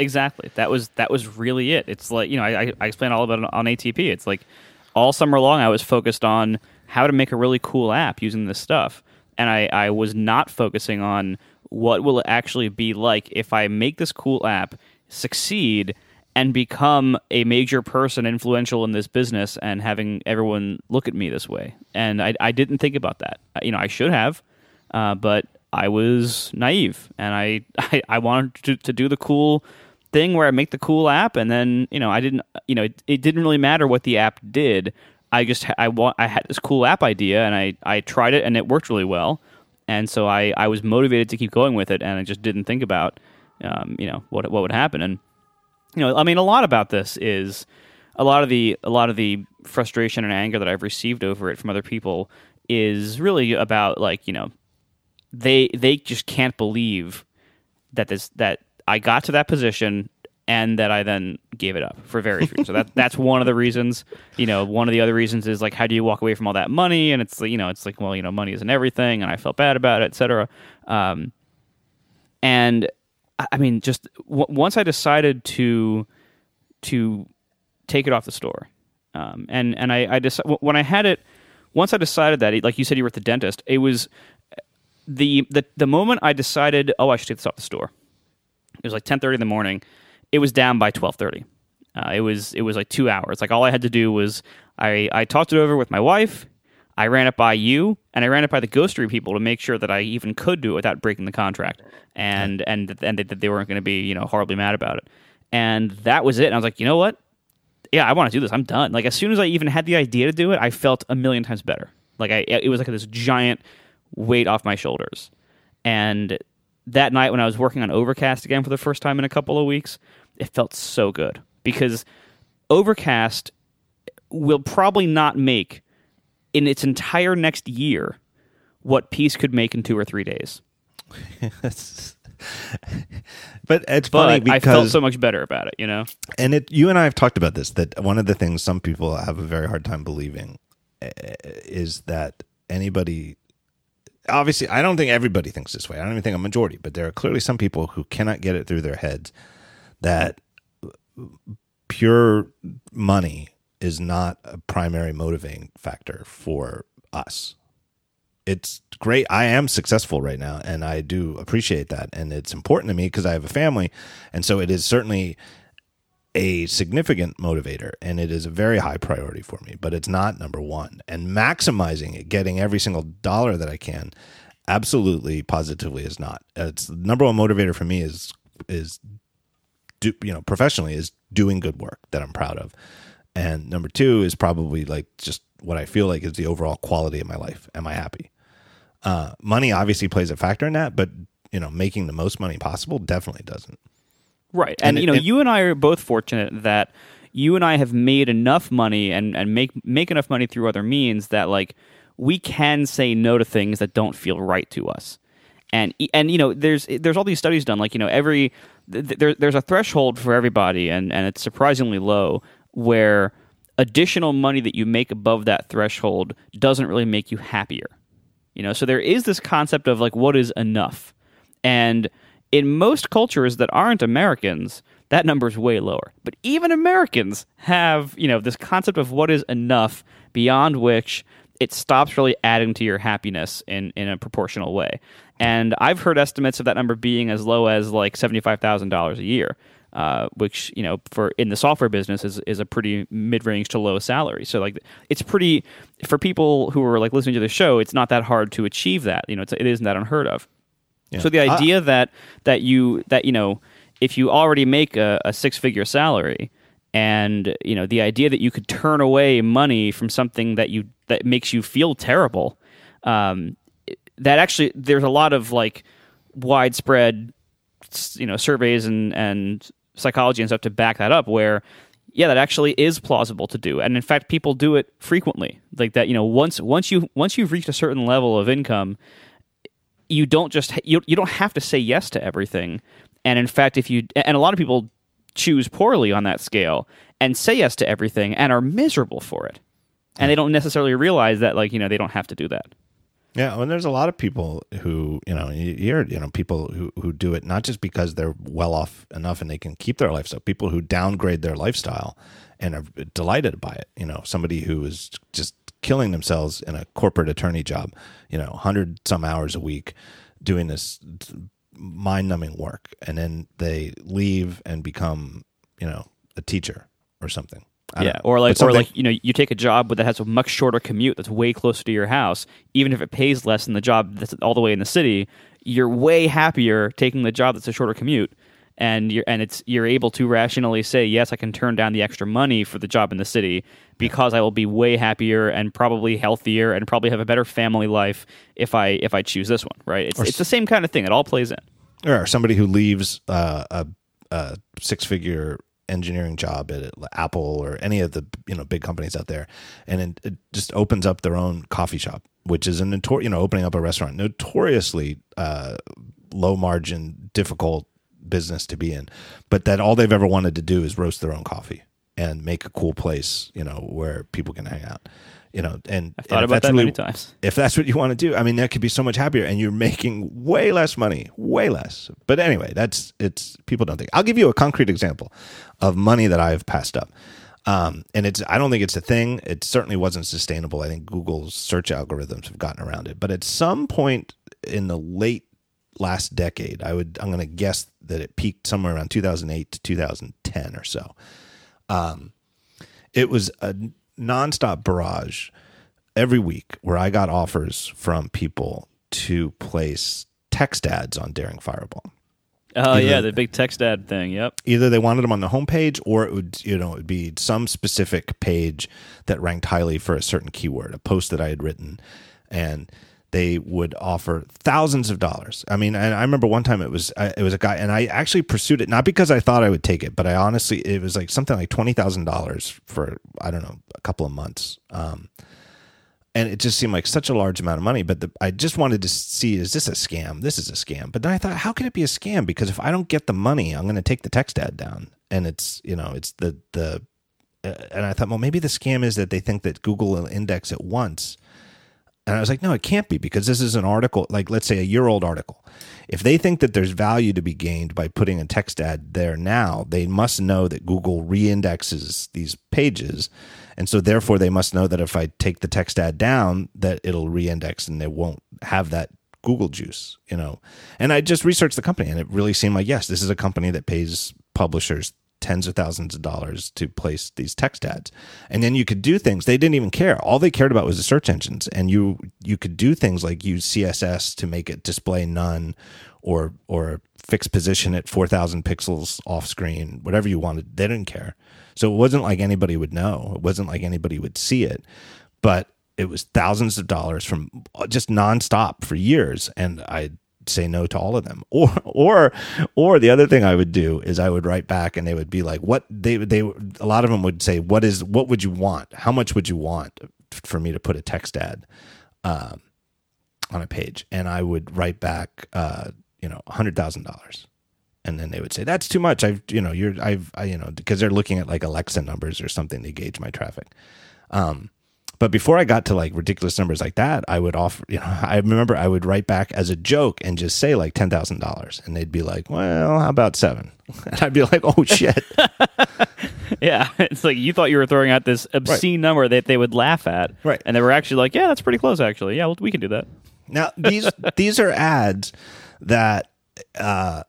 Exactly. That was that was really it. It's like you know I, I- explained all about it on ATP. It's like all summer long I was focused on how to make a really cool app using this stuff, and I, I was not focusing on what will it actually be like if I make this cool app succeed and become a major person influential in this business and having everyone look at me this way. And I, I didn't think about that. You know, I should have, uh, but I was naive and I, I, I wanted to, to do the cool thing where I make the cool app and then, you know, I didn't, you know, it, it didn't really matter what the app did. I just, I want, I had this cool app idea and I, I tried it and it worked really well. And so I, I was motivated to keep going with it and I just didn't think about, um, you know, what, what would happen. And, you know, I mean, a lot about this is a lot of the a lot of the frustration and anger that I've received over it from other people is really about like you know they they just can't believe that this that I got to that position and that I then gave it up for various reasons. So that that's one of the reasons. You know, one of the other reasons is like how do you walk away from all that money? And it's like, you know, it's like well, you know, money isn't everything, and I felt bad about it, etc. Um, and I- I mean, just w- once I decided to to take it off the store, um, and and I, I deci- when I had it, once I decided that, like you said, you were at the dentist. It was the the the moment I decided, oh, I should take this off the store. It was like ten thirty in the morning. It was down by twelve thirty. Uh, it was it was like two hours. Like all I had to do was I I talked it over with my wife. I ran it by you, and I ran it by the ghostery people to make sure that I even could do it without breaking the contract, and and and that they weren't going to be you know horribly mad about it. And that was it. And I was like, you know what? Yeah, I want to do this. I'm done. Like as soon as I even had the idea to do it, I felt a million times better. Like I, it was like this giant weight off my shoulders. And that night when I was working on Overcast again for the first time in a couple of weeks, it felt so good because Overcast will probably not make in its entire next year what Peace could make in two or three days. but it's But funny I felt so much better about it, you know? and it you and I have talked about this that one of the things some people have a very hard time believing uh, is that anybody obviously I don't think everybody thinks this way. I don't even think a majority, but there are clearly some people who cannot get it through their heads that pure money is not a primary motivating factor for us. It's great. I am successful right now, and I do appreciate that. And it's important to me because I have a family. And so it is certainly a significant motivator and it is a very high priority for me, but it's not number one. And maximizing it, getting every single dollar that I can, absolutely, positively is not. It's number one motivator for me is is do you know professionally is doing good work that I'm proud of, and number two is probably like just what I feel like is the overall quality of my life. Am I happy? Uh, money obviously plays a factor in that, but you know, making the most money possible definitely doesn't. Right. And, And it- you know, and- you and I are both fortunate that you and I have made enough money and, and make make enough money through other means that like we can say no to things that don't feel right to us. And and you know, there's there's all these studies done like, you know, every th- there, there's a threshold for everybody and and it's surprisingly low where additional money that you make above that threshold doesn't really make you happier. You know, so there is this concept of like what is enough. And in most cultures that aren't Americans, that number is way lower. But even Americans have, you know, this concept of what is enough beyond which it stops really adding to your happiness in, in a proportional way. And I've heard estimates of that number being as low as like $75,000 a year. Uh, which you know for in the software business is, is a pretty mid-range to low salary so like it's pretty for people who are like listening to the show it's not that hard to achieve that you know it's, it isn't that unheard of so the I- idea that that you that you know if you already make a, a six figure salary and you know the idea that you could turn away money from something that you that makes you feel terrible um, that actually there's a lot of like widespread you know surveys and and psychology and stuff to back that up where yeah that actually is plausible to do. And in fact people do it frequently. Like that you know once once you once you've reached a certain level of income you don't just you, you don't have to say yes to everything and in fact if you and a lot of people choose poorly on that scale and say yes to everything and are miserable for it and they don't necessarily realize that like you know they don't have to do that. Yeah, and there's a lot of people who you know you hear you know people who who do it not just because they're well off enough and they can keep their lifestyle. People who downgrade their lifestyle and are delighted by it. You know, somebody who is just killing themselves in a corporate attorney job. You know, hundred some hours a week doing this mind numbing work, and then they leave and become you know a teacher or something. I Yeah, or like, or like, you know, you take a job that has a much shorter commute that's way closer to your house, even if it pays less than the job that's all the way in the city. You're way happier taking the job that's a shorter commute, and you're and it's you're able to rationally say, yes, I can turn down the extra money for the job in the city because I will be way happier and probably healthier and probably have a better family life if I if I choose this one. Right? It's it's the same kind of thing. It all plays in. or somebody who leaves uh, a, a six figure engineering job at Apple or any of the you know big companies out there, and it, it just opens up their own coffee shop, which is a notor- you know opening up a restaurant, notoriously uh, low margin, difficult business to be in, but that all they've ever wanted to do is roast their own coffee and make a cool place, you know, where people can hang out. You know, and I've thought and about that really- many times. if that's what you want to do, I mean, that could be so much happier, and you're making way less money, way less. But anyway, that's it's people don't think. I'll give you a concrete example of money that I've passed up, um, and it's I don't think it's a thing. It certainly wasn't sustainable. I think Google's search algorithms have gotten around it, but at some point in the late last decade, I would I'm going to guess that it peaked somewhere around 2008 to 2010 or so Um, it was a nonstop barrage every week where I got offers from people to place text ads on Daring Fireball. Oh Either- yeah, the big text ad thing. Yep. Either they wanted them on the homepage or it would, you know, it would be some specific page that ranked highly for a certain keyword, a post that I had written, and they would offer thousands of dollars. I mean, and I remember one time it was it was a guy, and I actually pursued it not because I thought I would take it, but I honestly it was like something like twenty thousand dollars for I don't know a couple of months. Um, and it just seemed like such a large amount of money. But the, I just wanted to see is this a scam? This is a scam. But then I thought, how can it be a scam? Because if I don't get the money, I'm going to take the text ad down, and it's you know it's the the. Uh, and I thought, well, maybe the scam is that they think that Google will index it once. And I was like, no, it can't be because this is an article, like let's say a year old article. If they think that there's value to be gained by putting a text ad there now, they must know that Google reindexes these pages. And so therefore they must know that if I take the text ad down, that it'll reindex and they won't have that Google juice, you know. And I just researched the company and it really seemed like, yes, this is a company that pays publishers tens of thousands of dollars to place these text ads. And then you could do things they didn't even care. All they cared about was the search engines. And you you could do things like use CSS to make it display none or or fix position at 4000 pixels off screen, whatever you wanted. They didn't care. So it wasn't like anybody would know. It wasn't like anybody would see it. But it was thousands of dollars from just nonstop for years and I say no to all of them. Or or or the other thing i would do is i would write back and they would be like what they they a lot of them would say what is what would you want? How much would you want for me to put a text ad um, on a page? And i would write back uh, you know $100000 and then they would say that's too much. I've you know you're i've I, you know because they're looking at like alexa numbers or something to gauge my traffic. Um, but before I got to like ridiculous numbers like that, I would offer, you know, I remember I would write back as a joke and just say like $10,000 and they'd be like, well, how about seven? And I'd be like, oh shit. Yeah, it's like you thought you were throwing out this obscene number that they would laugh at, Right. And they were actually like, "Yeah, that's pretty close, actually. Yeah, well, we can do that." now these, these are ads that, uh,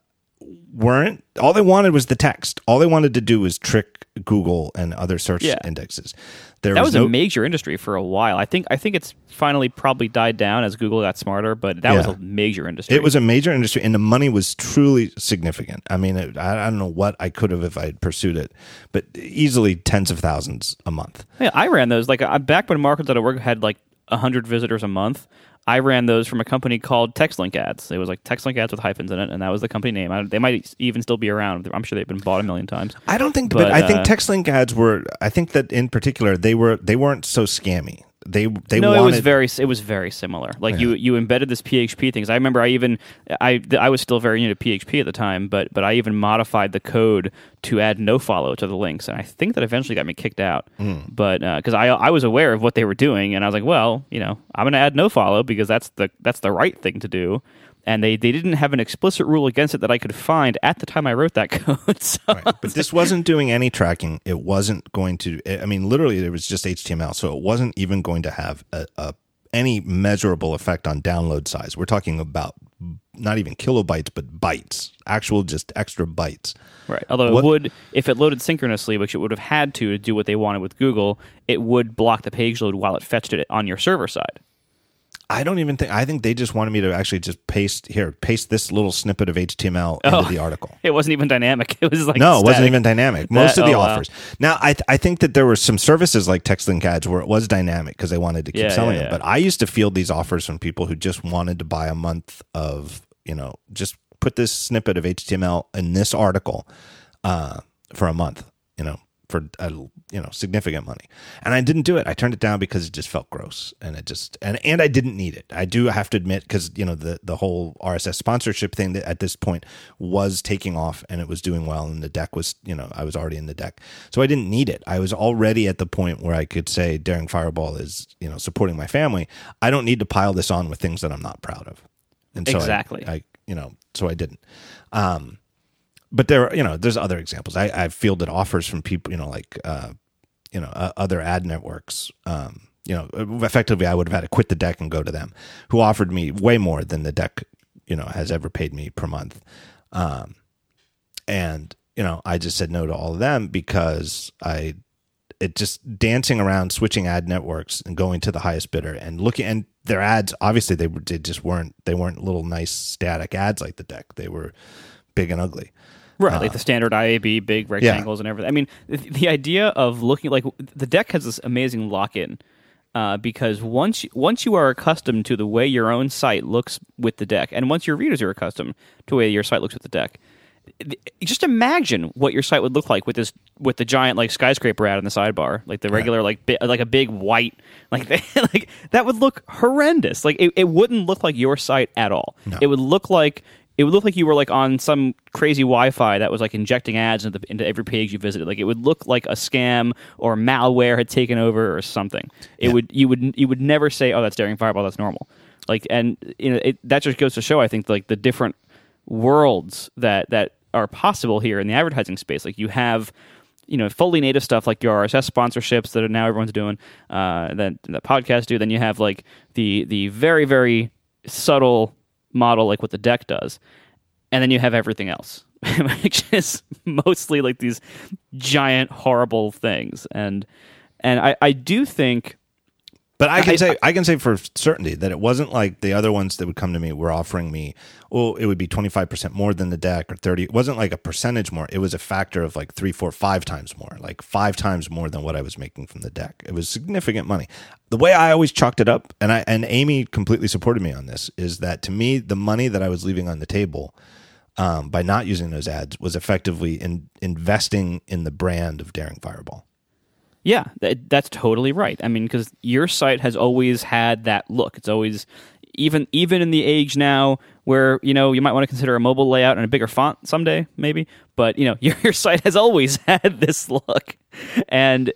weren't all they wanted was the text. All they wanted to do was trick Google and other search Yeah. indexes. There That was no, a major industry for a while. I think I think it's finally probably died down as Google got smarter, but that was a major industry. It was a major industry, and the money was truly significant. I mean, it, I, I don't know what I could have if I had pursued it, but easily tens of thousands a month. Yeah, I ran those like uh, back when Marco.org had like hundred visitors a month. I ran those from a company called TextLink Ads. It was like TextLink Ads with hyphens in it, and that was the company name. I, they might even still be around. I'm sure they've been bought a million times. I don't think, But, but, I think uh, text link ads were. I think that in particular they were they weren't so scammy. They they no, wanted it was very it was very similar. Like you you embedded this PHP things. I remember I even I I was still very new to PHP at the time, but but I even modified the code to add no follow to the links, and I think that eventually got me kicked out. Hmm. But because I I was aware of what they were doing, and I was like, well, you know, I'm going to add no follow because that's the that's the right thing to do. And they, they didn't have an explicit rule against it that I could find at the time I wrote that code. So Right. But this wasn't doing any tracking. It wasn't going to. I mean, literally, it was just HTML, so it wasn't even going to have a, a any measurable effect on download size. We're talking about not even kilobytes, but bytes, actual just extra bytes. Right. Although What- it would, if it loaded synchronously, which it would have had to to do what they wanted with Google, it would block the page load while it fetched it on your server side. I don't even think. I think they just wanted me to actually just paste here, paste this little snippet of HTML Oh. into the article. It wasn't even dynamic. It was like No, it wasn't even dynamic. Most That- of the oh, wow. offers. Now, I th- I think that there were some services like TextLink ads where it was dynamic because they wanted to keep Yeah, selling yeah, them. But I used to field these offers from people who just wanted to buy a month of you know just put this snippet of HTML in this article uh, for a month. You know for a, you know significant money, and I didn't do it. I turned it down because it just felt gross, and it just and and I didn't need it. I do have to admit because you know the the whole RSS sponsorship thing that at this point was taking off and it was doing well, and the deck was you know I was already in the deck, so I didn't need it. I was already at the point where I could say Daring Fireball is you know supporting my family. I don't need to pile this on with things that I'm not proud of, and so I- Exactly. I, you know so I didn't. Um, but there, you know, there's other examples. I, I've fielded offers from people, you know, like, uh, you know, uh, other ad networks. Um, you know, effectively, I would have had to quit the deck and go to them, who offered me way more than the deck, you know, has ever paid me per month. Um, and you know, I just said no to all of them because I, it just dancing around, switching ad networks and going to the highest bidder and looking and their ads. Obviously, they they just weren't they weren't little nice static ads like the deck. They were big and ugly. Right, like the standard IAB, big rectangles and everything. I mean, the, the idea of looking like the deck has this amazing lock-in uh, because once you, once you are accustomed to the way your own site looks with the deck, and once your readers are accustomed to the way your site looks with the deck, just imagine what your site would look like with this with the giant like skyscraper ad in the sidebar, like the regular like bi- like a big white like like that would look horrendous. Like it, it wouldn't look like your site at all. It would look like it would look like you were like on some crazy Wi-Fi that was like injecting ads into, the, into every page you visited. Like it would look like a scam or malware had taken over or something. It would you would you would never say, "Oh, that's Daring Fireball. That's normal." Like and you know it, that just goes to show, I think, like the different worlds that that are possible here in the advertising space. Like you have you know fully native stuff like your RSS sponsorships that are now everyone's doing uh, that that podcasts do. Then you have like the the very very subtle model like what the deck does, and then you have everything else, which is mostly like these giant horrible things. And and I I do think But I can I- say I can say for certainty that it wasn't like the other ones that would come to me were offering me, oh, it would be twenty five percent more than the deck or thirty. It wasn't like a percentage more. It was a factor of like three, four, five times more, like five times more than what I was making from the deck. It was significant money. The way I always chalked it up, and I and Amy completely supported me on this, is that to me the money that I was leaving on the table. Um, by not using those ads was effectively in investing in the brand of Daring Fireball. Yeah, that, that's totally right. I mean, because your site has always had that look. It's always even even in the age now where you know you might want to consider a mobile layout and a bigger font someday, maybe. But you know, your, your site has always had this look, and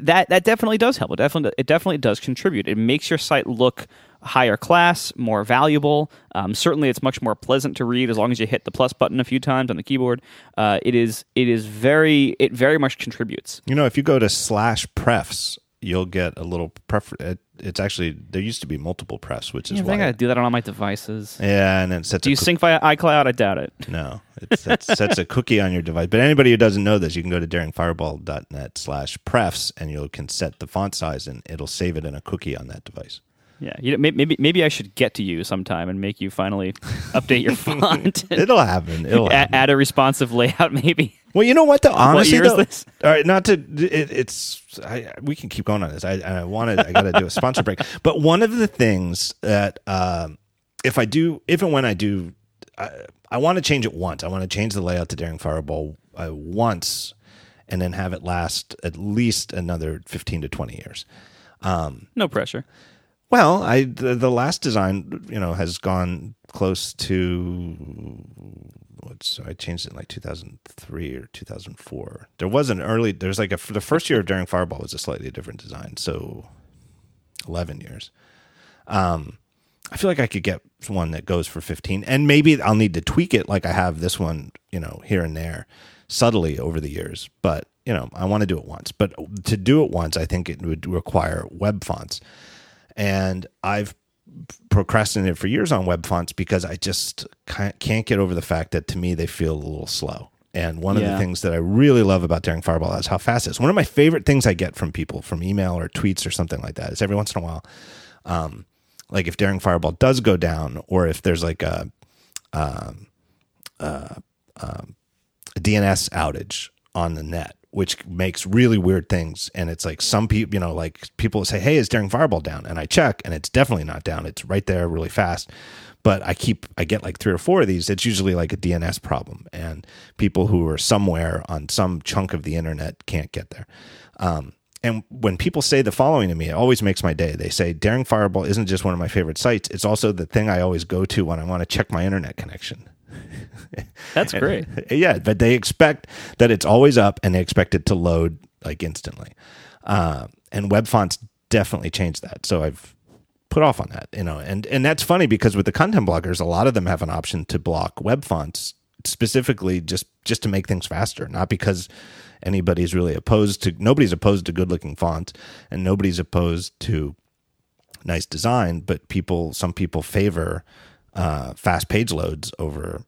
that that definitely does help. It definitely it definitely does contribute. It makes your site look higher class, more valuable. Um, certainly, it's much more pleasant to read as long as you hit the plus button a few times on the keyboard. Uh, it is it is very it very much contributes. You know, if you go to slash prefs, you'll get a little pref. It, it's actually there used to be multiple prefs, which is Yeah, I why. think I gotta do that on all my devices. yeah, and it sets Do you coo- sync via iCloud? I doubt it. No, it sets, sets a cookie on your device. But anybody who doesn't know this, you can go to daringfireball.net slash prefs, and you can set the font size, and it'll save it in a cookie on that device. Yeah, you know, maybe maybe I should get to you sometime and make you finally update your font. It'll happen. It'll A- happen. add a responsive layout, maybe. Well, you know what? Though honestly, year is though, this? all right, not to it, it's I, we can keep going on this. I, I wanted I got to do a sponsor break, but one of the things that um, if I do, if and when I do, I, I want to change it once. I want to change the layout to Daring Fireball uh, once, and then have it last at least another fifteen to twenty years. no pressure. Well, I the, the last design, you know, has gone close to what's I changed it in like 2003 or 2004. There was an early there's like a the first year of Daring Fireball was a slightly different design, so 11 years. Um I feel like I could get one that goes for 15 and maybe I'll need to tweak it like I have this one, you know, here and there subtly over the years, but you know, I want to do it once. But to do it once, I think it would require web fonts and I've procrastinated for years on web fonts because I just can't get over the fact that to me they feel a little slow. And one of the things that I really love about Daring Fireball is how fast it is. One of my favorite things I get from people from email or tweets or something like that is every once in a while, um, like if Daring Fireball does go down or if there's like a, um, uh, um, a DNS outage on the net, which makes really weird things. And it's like some people, you know, like people say, Hey, is Daring Fireball down? And I check and it's definitely not down. It's right there really fast. But I keep, I get like three or four of these. It's usually like a DNS problem. And people who are somewhere on some chunk of the internet can't get there. Um, and when people say the following to me, it always makes my day. They say, Daring Fireball isn't just one of my favorite sites, it's also the thing I always go to when I want to check my internet connection. That's great. yeah, but they expect that it's always up and they expect it to load like instantly. Uh, and web fonts definitely changed that. So I've put off on that, you know, and, and that's funny because with the content blockers, a lot of them have an option to block web fonts specifically just, just to make things faster, not because anybody's really opposed to, nobody's opposed to good looking fonts and nobody's opposed to nice design, but people, some people favor uh, fast page loads over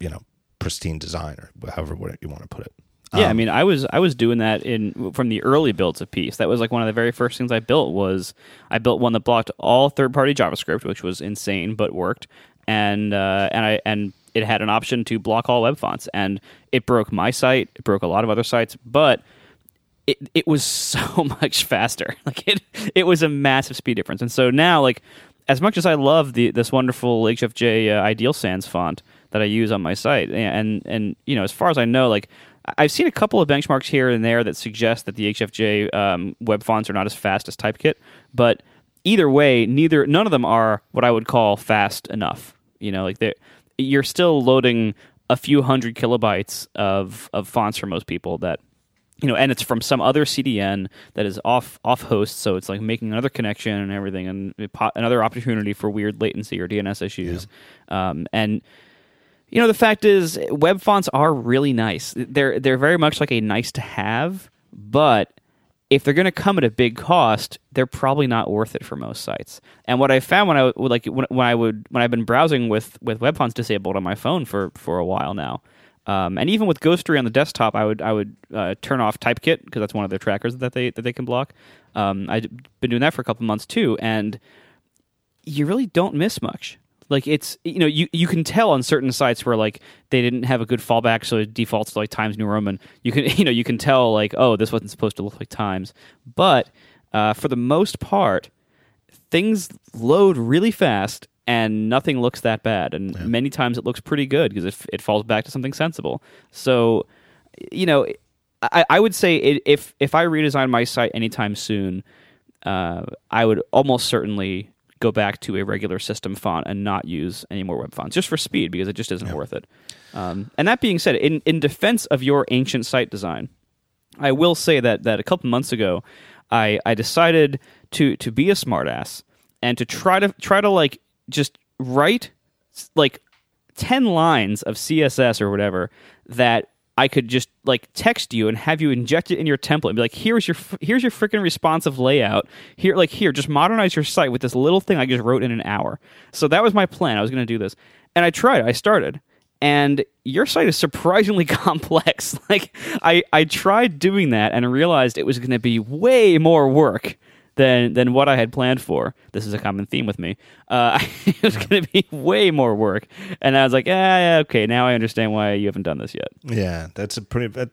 you know pristine design or however you want to put it. Yeah, I Um, mean, I was I was doing that in from the early builds of Peace. That was like one of the very first things I built was I built one that blocked all third party JavaScript, which was insane but worked, and uh, and I and it had an option to block all web fonts, and it broke my site, it broke a lot of other sites, but it it was so much faster. Like it it was a massive speed difference, and so now like as much as I love the this wonderful HFJ uh, Ideal Sans font that I use on my site, and and you know as far as I know, like I've seen a couple of benchmarks here and there that suggest that the HFJ um, web fonts are not as fast as Typekit, but either way, neither none of them are what I would call fast enough. You know, like you're still loading a few hundred kilobytes of of fonts for most people that you know, and it's from some other CDN that is off off host, so it's like making another connection and everything, and po- another opportunity for weird latency or DNS issues. Um, and you know, the fact is, web fonts are really nice. They're they're very much like a nice to have, but if they're going to come at a big cost, they're probably not worth it for most sites. And what I found when I would like when, when I would when I've been browsing with with web fonts disabled on my phone for for a while now, um, and even with Ghostery on the desktop, I would I would uh, turn off Typekit because that's one of their trackers that they that they can block. Um, I've been doing that for a couple months too, and you really don't miss much. Like it's you know you you can tell on certain sites where like they didn't have a good fallback, so it defaults to like Times New Roman. You can you know you can tell like oh this wasn't supposed to look like Times, but uh, for the most part, things load really fast and nothing looks that bad. And many times it looks pretty good because it, it falls back to something sensible. So, you know, I, I would say it, if if I redesign my site anytime soon, uh, I would almost certainly go back to a regular system font and not use any more web fonts just for speed because it just isn't worth it. Um, and that being said, in in defense of your ancient site design, I will say that that a couple months ago, I I decided to to be a smartass and to try to try to like just write like 10 lines of css or whatever that i could just like text you and have you inject it in your template and be like here's your here's your freaking responsive layout. Here like here just modernize your site with this little thing i just wrote in an hour. So that was my plan. I was going to do this. And i tried. I started. And your site is surprisingly complex. Like i i tried doing that and realized it was going to be way more work than than what I had planned for. This is a common theme with me. Uh, it was going to be way more work, and I was like, ah, yeah, okay, now I understand why you haven't done this yet. Yeah, that's a pretty. That,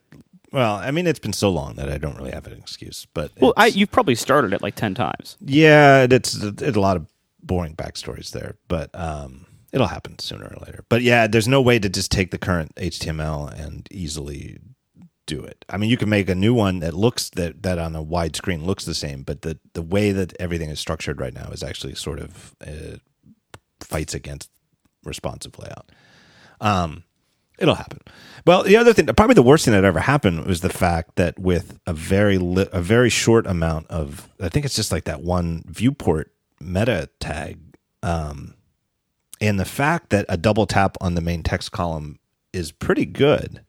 well, I mean, it's been so long that I don't really have an excuse. But Well, I, you've probably started it like ten times. yeah, it's, it's a lot of boring backstories there, but um, it'll happen sooner or later. But yeah, there's no way to just take the current HTML and easily do it. I mean, you can make a new one that looks that that on a wide screen looks the same, but the the way that everything is structured right now is actually sort of uh, fights against responsive layout. Um, it'll happen. Well, the other thing, probably the worst thing that ever happened was the fact that with a very li- a very short amount of, I think it's just like that one viewport meta tag, um, and the fact that a double tap on the main text column is pretty good,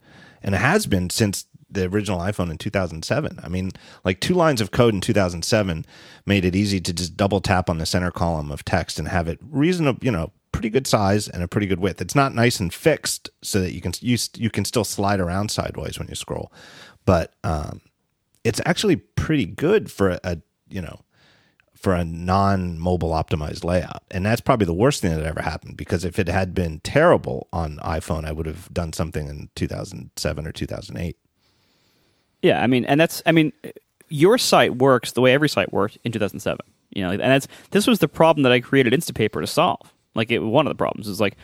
and it has been since the original iPhone in 2007. I mean, like two lines of code in 2007 made it easy to just double tap on the center column of text and have it reasonable, you know, pretty good size and a pretty good width. It's not nice and fixed so that you can you, you can still slide around sideways when you scroll, but um, it's actually pretty good for a, a you know for a non-mobile optimized layout. And that's probably the worst thing that ever happened because if it had been terrible on iPhone, I would have done something in 2007 or 2008. Yeah, I mean, and that's I mean, your site works the way every site worked in 2007. You know, and that's this was the problem that I created Instapaper to solve. Like, it one of the problems is like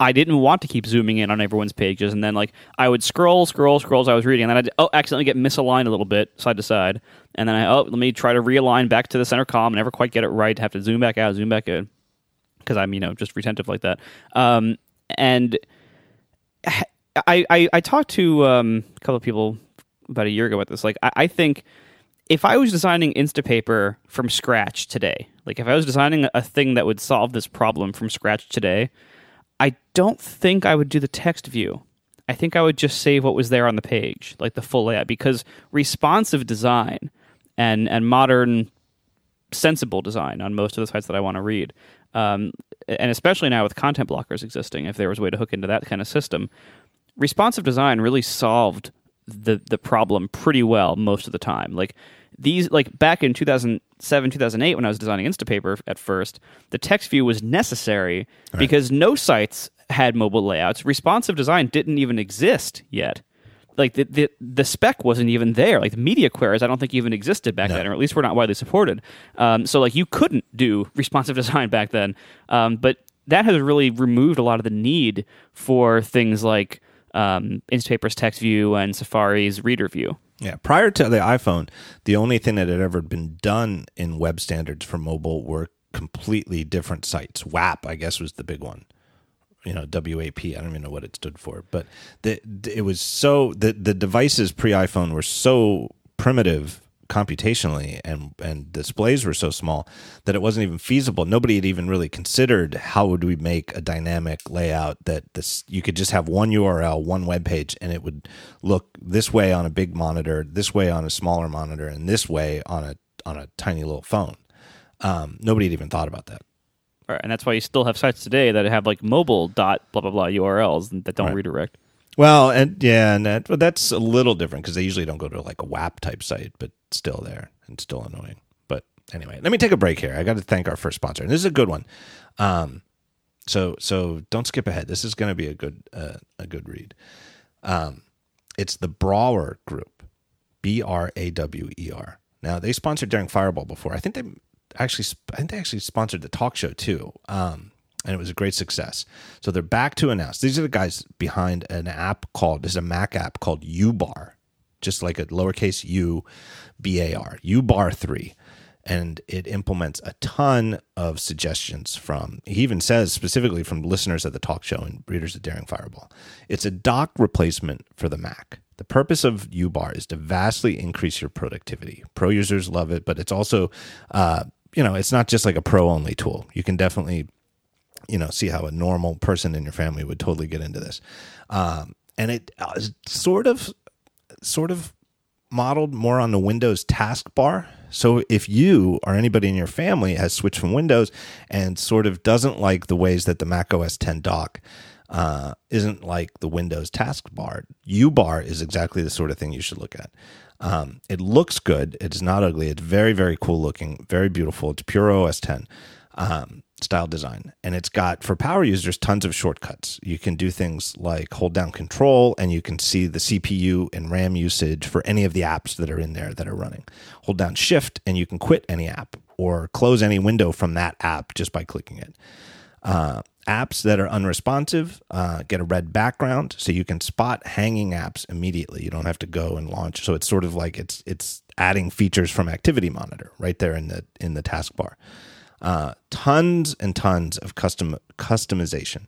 I didn't want to keep zooming in on everyone's pages, and then like I would scroll, scroll, scroll as I was reading, and then I'd oh accidentally get misaligned a little bit side to side, and then I oh let me try to realign back to the center column, never quite get it right, have to zoom back out, zoom back in, because I'm you know just retentive like that. Um, and I, I I talked to um, a couple of people about a year ago about this. Like, I, I think if I was designing Instapaper from scratch today, like if I was designing a thing that would solve this problem from scratch today, I don't think I would do the text view. I think I would just save what was there on the page, like the full layout, because responsive design and and modern sensible design on most of the sites that I want to read, um, and especially now with content blockers existing, if there was a way to hook into that kind of system, responsive design really solved the the problem pretty well most of the time. Like these, like back in 2007, 2008, when I was designing Instapaper at first, the text view was necessary right. because no sites had mobile layouts. Responsive design didn't even exist yet. Like the, the the spec wasn't even there. Like the media queries, I don't think even existed back no. then, or at least were not widely supported. Um, so like you couldn't do responsive design back then. Um, but that has really removed a lot of the need for things like um, Instapaper's text view and Safari's reader view. Yeah, prior to the iPhone, the only thing that had ever been done in web standards for mobile were completely different sites. WAP, I guess, was the big one. You know, WAP. I don't even know what it stood for, but the, it was so the the devices pre iPhone were so primitive computationally and and displays were so small that it wasn't even feasible. Nobody had even really considered how would we make a dynamic layout that this you could just have one url one web page and it would look this way on a big monitor this way on a smaller monitor and this way on a on a tiny little phone. Um, nobody had even thought about that. Right and that's why you still have sites today that have like mobile dot blah blah blah urls that don't right. redirect. Well, and yeah, and that, well, that's a little different because they usually don't go to like a WAP type site, but still there and still annoying. But anyway, let me take a break here. I got to thank our first sponsor, and this is a good one. Um, so so don't skip ahead. This is going to be a good uh, a good read. Um, it's the Brawer Group, B R A W E R. Now they sponsored Daring Fireball before. I think they actually I think they actually sponsored the talk show too. Um, and it was a great success. So they're back to announce. These are the guys behind an app called, there's a Mac app called UBar, just like a lowercase u, B A R, bar 3. And it implements a ton of suggestions from, he even says specifically from listeners at the talk show and readers of Daring Fireball. It's a dock replacement for the Mac. The purpose of UBar is to vastly increase your productivity. Pro users love it, but it's also, uh, you know, it's not just like a pro only tool. You can definitely you know see how a normal person in your family would totally get into this um, and it is sort of sort of modeled more on the windows taskbar. So if you or anybody in your family has switched from windows and sort of doesn't like the ways that the mac os 10 dock uh, isn't like the windows taskbar ubar is exactly the sort of thing you should look at. Um, it looks good. It's not ugly. It's very very cool looking very beautiful. It's pure os 10 um, style design. And it's got, for power users, tons of shortcuts. You can do things like hold down control and you can see the CPU and RAM usage for any of the apps that are in there that are running. Hold down shift and you can quit any app or close any window from that app just by clicking it. Uh, apps that are unresponsive uh, get a red background, so you can spot hanging apps immediately. You don't have to go and launch. So it's sort of like it's it's adding features from Activity Monitor right there in the in the taskbar. Uh, tons and tons of custom customization.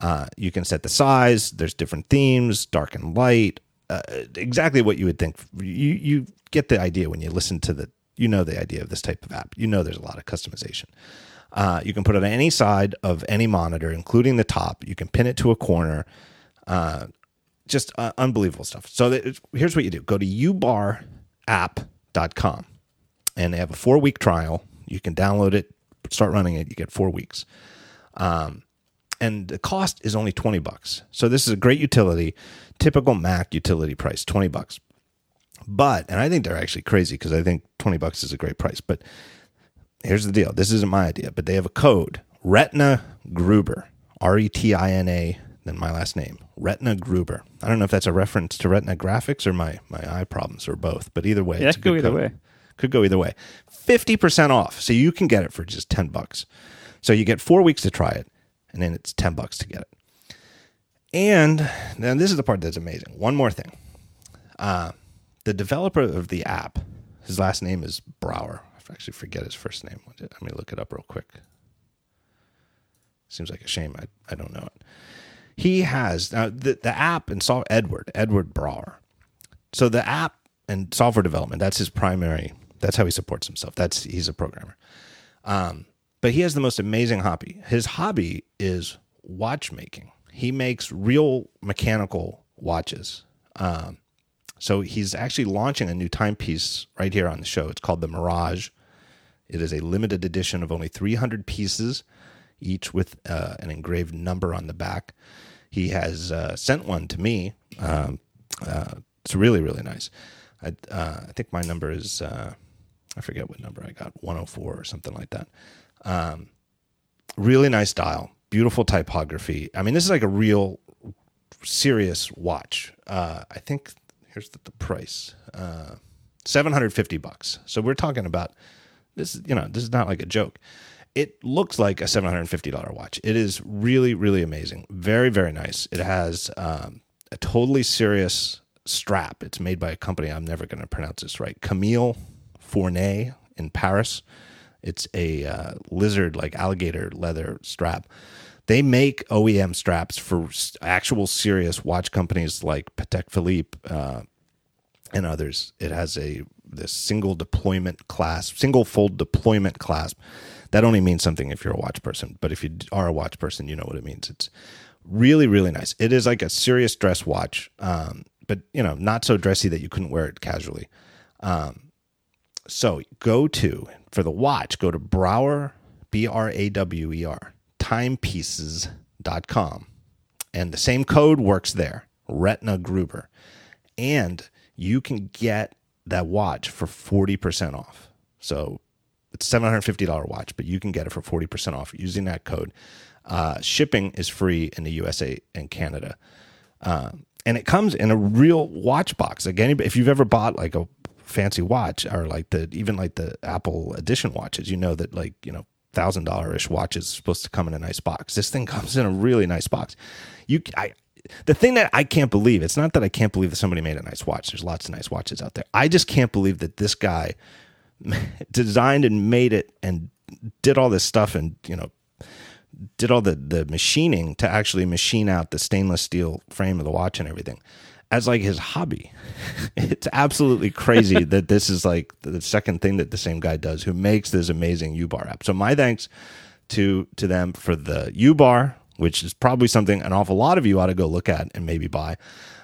Uh, you can set the size. There's different themes, dark and light. Uh, exactly what you would think. You you get the idea when you listen to the. You know the idea of this type of app. You know there's a lot of customization. Uh, you can put it on any side of any monitor, including the top. You can pin it to a corner. Uh, just uh, unbelievable stuff. So here's what you do: go to ubarapp.com, and they have a four week trial. You can download it, start running it. You get four weeks. Um, and the cost is only 20 bucks. So this is a great utility, typical Mac utility price, 20 bucks. But, and I think they're actually crazy because I think 20 bucks is a great price. But here's the deal this isn't my idea, but they have a code Retina Gruber, R E T I N A, then my last name, Retina Gruber. I don't know if that's a reference to Retina graphics or my, my eye problems or both, but either way, Yeah, it's a could go good either code. way. Could go either way. 50% off. So you can get it for just 10 bucks. So you get four weeks to try it, and then it's 10 bucks to get it. And then this is the part that's amazing. One more thing. Uh, the developer of the app, his last name is Brawer. I actually forget his first name. Let me look it up real quick. Seems like a shame I, I don't know it. He has now the, the app and saw Edward, Edward Brawer. So the app and software development, that's his primary, that's how he supports himself. That's he's a programmer. Um, but he has the most amazing hobby. His hobby is watchmaking. He makes real mechanical watches. Um, so he's actually launching a new timepiece right here on the show. It's called the Mirage. It is a limited edition of only 300 pieces, each with uh, an engraved number on the back. He has uh, sent one to me. Um, uh, it's really, really nice. I, uh, I think my number is, uh, I forget what number I got, 104 or something like that. Um, really nice dial, beautiful typography. I mean, this is like a real serious watch. Uh, I think here's the, the price uh, 750 bucks. So we're talking about this, you know, this is not like a joke. It looks like a $750 watch. It is really, really amazing. Very, very nice. It has um, a totally serious strap. It's made by a company, I'm never going to pronounce this right, Camille Fournet in Paris. It's a uh, lizard, like alligator leather strap. They make OEM straps for actual serious watch companies like Patek Philippe uh, and others. It has a this single deployment clasp, single fold deployment clasp. That only means something if you're a watch person, but if you are a watch person, you know what it means. It's really, really nice. It is like a serious dress watch, um, but you know, not so dressy that you couldn't wear it casually. Um, so go to for the watch, go to Brawer, B R A W E R, timepieces.com. And the same code works there, Retina Gruber. And you can get that watch for 40% off. So it's $750 watch, but you can get it for 40% off using that code. Uh, shipping is free in the USA and Canada. Uh, and it comes in a real watch box. Like any, if you've ever bought like a fancy watch or like the even like the Apple Edition watches, you know that like you know thousand dollar ish watches are supposed to come in a nice box. This thing comes in a really nice box. You, I, the thing that I can't believe, it's not that I can't believe that somebody made a nice watch. There's lots of nice watches out there. I just can't believe that this guy designed and made it and did all this stuff and you know did all the the machining to actually machine out the stainless steel frame of the watch and everything as like his hobby. it's absolutely crazy that this is like the second thing that the same guy does who makes this amazing uBar app. So my thanks to to them for the uBar, which is probably something an awful lot of you ought to go look at and maybe buy,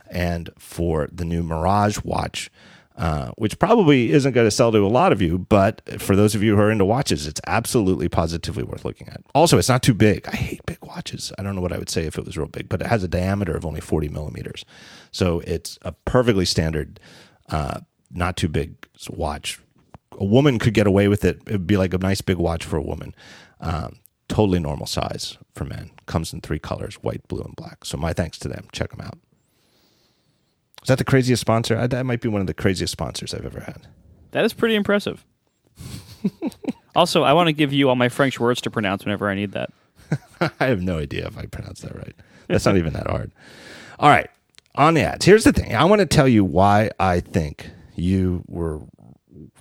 and for the new Mirage watch. Uh, which probably isn't going to sell to a lot of you, but for those of you who are into watches, it's absolutely positively worth looking at. Also, it's not too big. I hate big watches. I don't know what I would say if it was real big, but it has a diameter of only 40 millimeters. So it's a perfectly standard, uh, not too big watch. A woman could get away with it. It would be like a nice big watch for a woman. Um, totally normal size for men. Comes in three colors white, blue, and black. So my thanks to them. Check them out. Is that the craziest sponsor? I- That might be one of the craziest sponsors I've ever had. That is pretty impressive. also, I want to give you all my French words to pronounce whenever I need that. I have no idea if I pronounced that right. That's not even that hard. All right, on the ads. Here's the thing. I want to tell you why I think you were.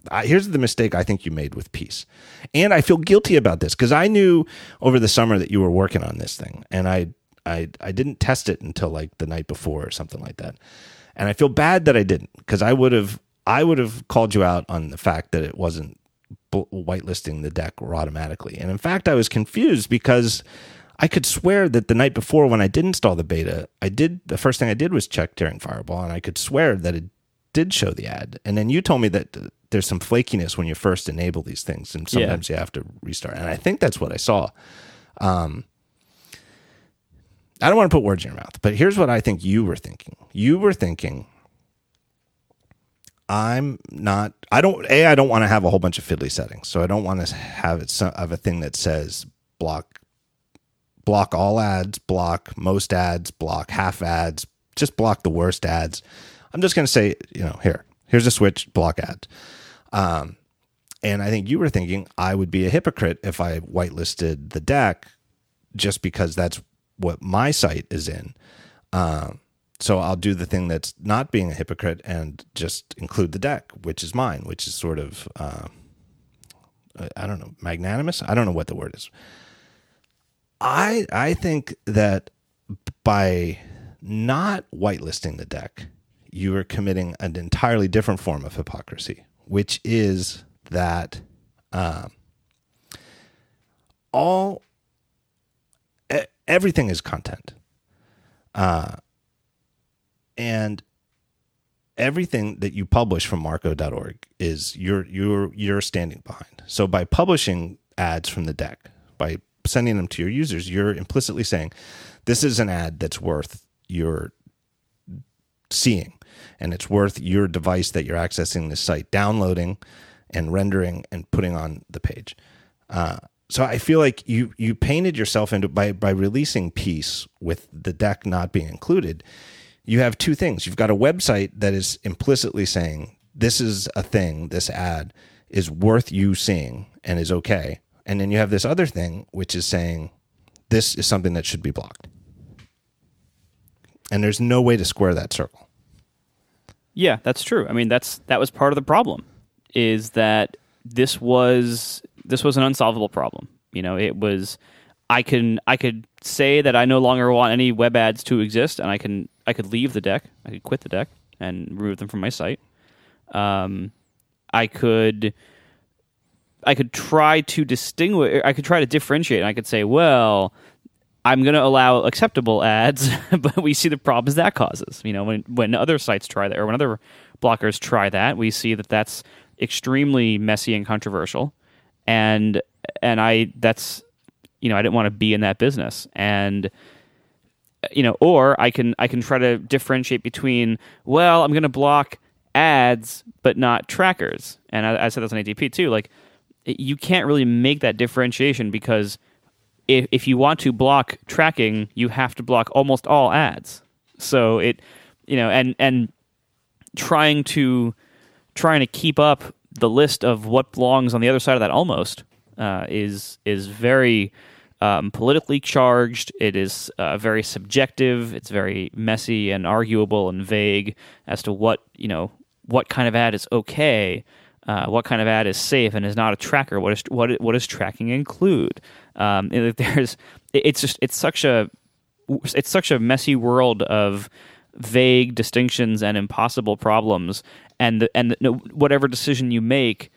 Uh, here's the mistake I think you made with peace, and I feel guilty about this because I knew over the summer that you were working on this thing, and I I I didn't test it until like the night before or something like that, and I feel bad that I didn't because I would have I would have called you out on the fact that it wasn't whitelisting the deck automatically, and in fact I was confused because I could swear that the night before when I did install the beta, I did the first thing I did was check Daring Fireball, and I could swear that it did show the ad. And then you told me that there's some flakiness when you first enable these things, and sometimes yeah. you have to restart. And I think that's what I saw. Um, I don't want to put words in your mouth, but here's what I think you were thinking. You were thinking, I'm not. I don't. A. I don't want to have a whole bunch of fiddly settings, so I don't want to have it have a thing that says block block all ads, block most ads, block half ads, just block the worst ads. I'm just going to say, you know, here, here's a switch, block ads. Um, and I think you were thinking I would be a hypocrite if I whitelisted the deck just because that's what my site is in. Um, so I'll do the thing that's not being a hypocrite and just include the deck, which is mine, which is sort of, uh, I don't know, magnanimous. I don't know what the word is. I I think that by not whitelisting the deck, you are committing an entirely different form of hypocrisy, which is that um, all everything is content, uh, and everything that you publish from marco.org is you're you're you're standing behind. So by publishing ads from the deck, by sending them to your users, you're implicitly saying, this is an ad that's worth your seeing and it's worth your device that you're accessing this site downloading and rendering and putting on the page. Uh, so I feel like you you painted yourself into by by releasing peace with the deck not being included. You have two things. You've got a website that is implicitly saying this is a thing, this ad is worth you seeing and is okay. And then you have this other thing, which is saying this is something that should be blocked. And there's no way to square that circle. Yeah, that's true. I mean, that's that was part of the problem is that this was this was an unsolvable problem. You know, it was I can I could say that I no longer want any web ads to exist, and I can I could leave the deck, I could quit the deck and remove them from my site. Um, I could I could try to distinguish. I could try to differentiate. And I could say, well, I'm going to allow acceptable ads, but we see the problems that causes. You know, when when other sites try that, or when other blockers try that, we see that that's extremely messy and controversial. And and I that's you know I didn't want to be in that business. And you know, or I can I can try to differentiate between well, I'm going to block ads but not trackers. And I, I said that's on ATP too. Like you can't really make that differentiation because if, if you want to block tracking, you have to block almost all ads. So it, you know, and and trying to trying to keep up the list of what belongs on the other side of that almost uh, is is very um, politically charged. It is uh, very subjective. It's very messy and arguable and vague as to what you know what kind of ad is okay uh, what kind of ad is safe and is not a tracker? What is what what does tracking include? Um, there's it's just it's such a it's such a messy world of vague distinctions and impossible problems, and the, and the, whatever decision you make,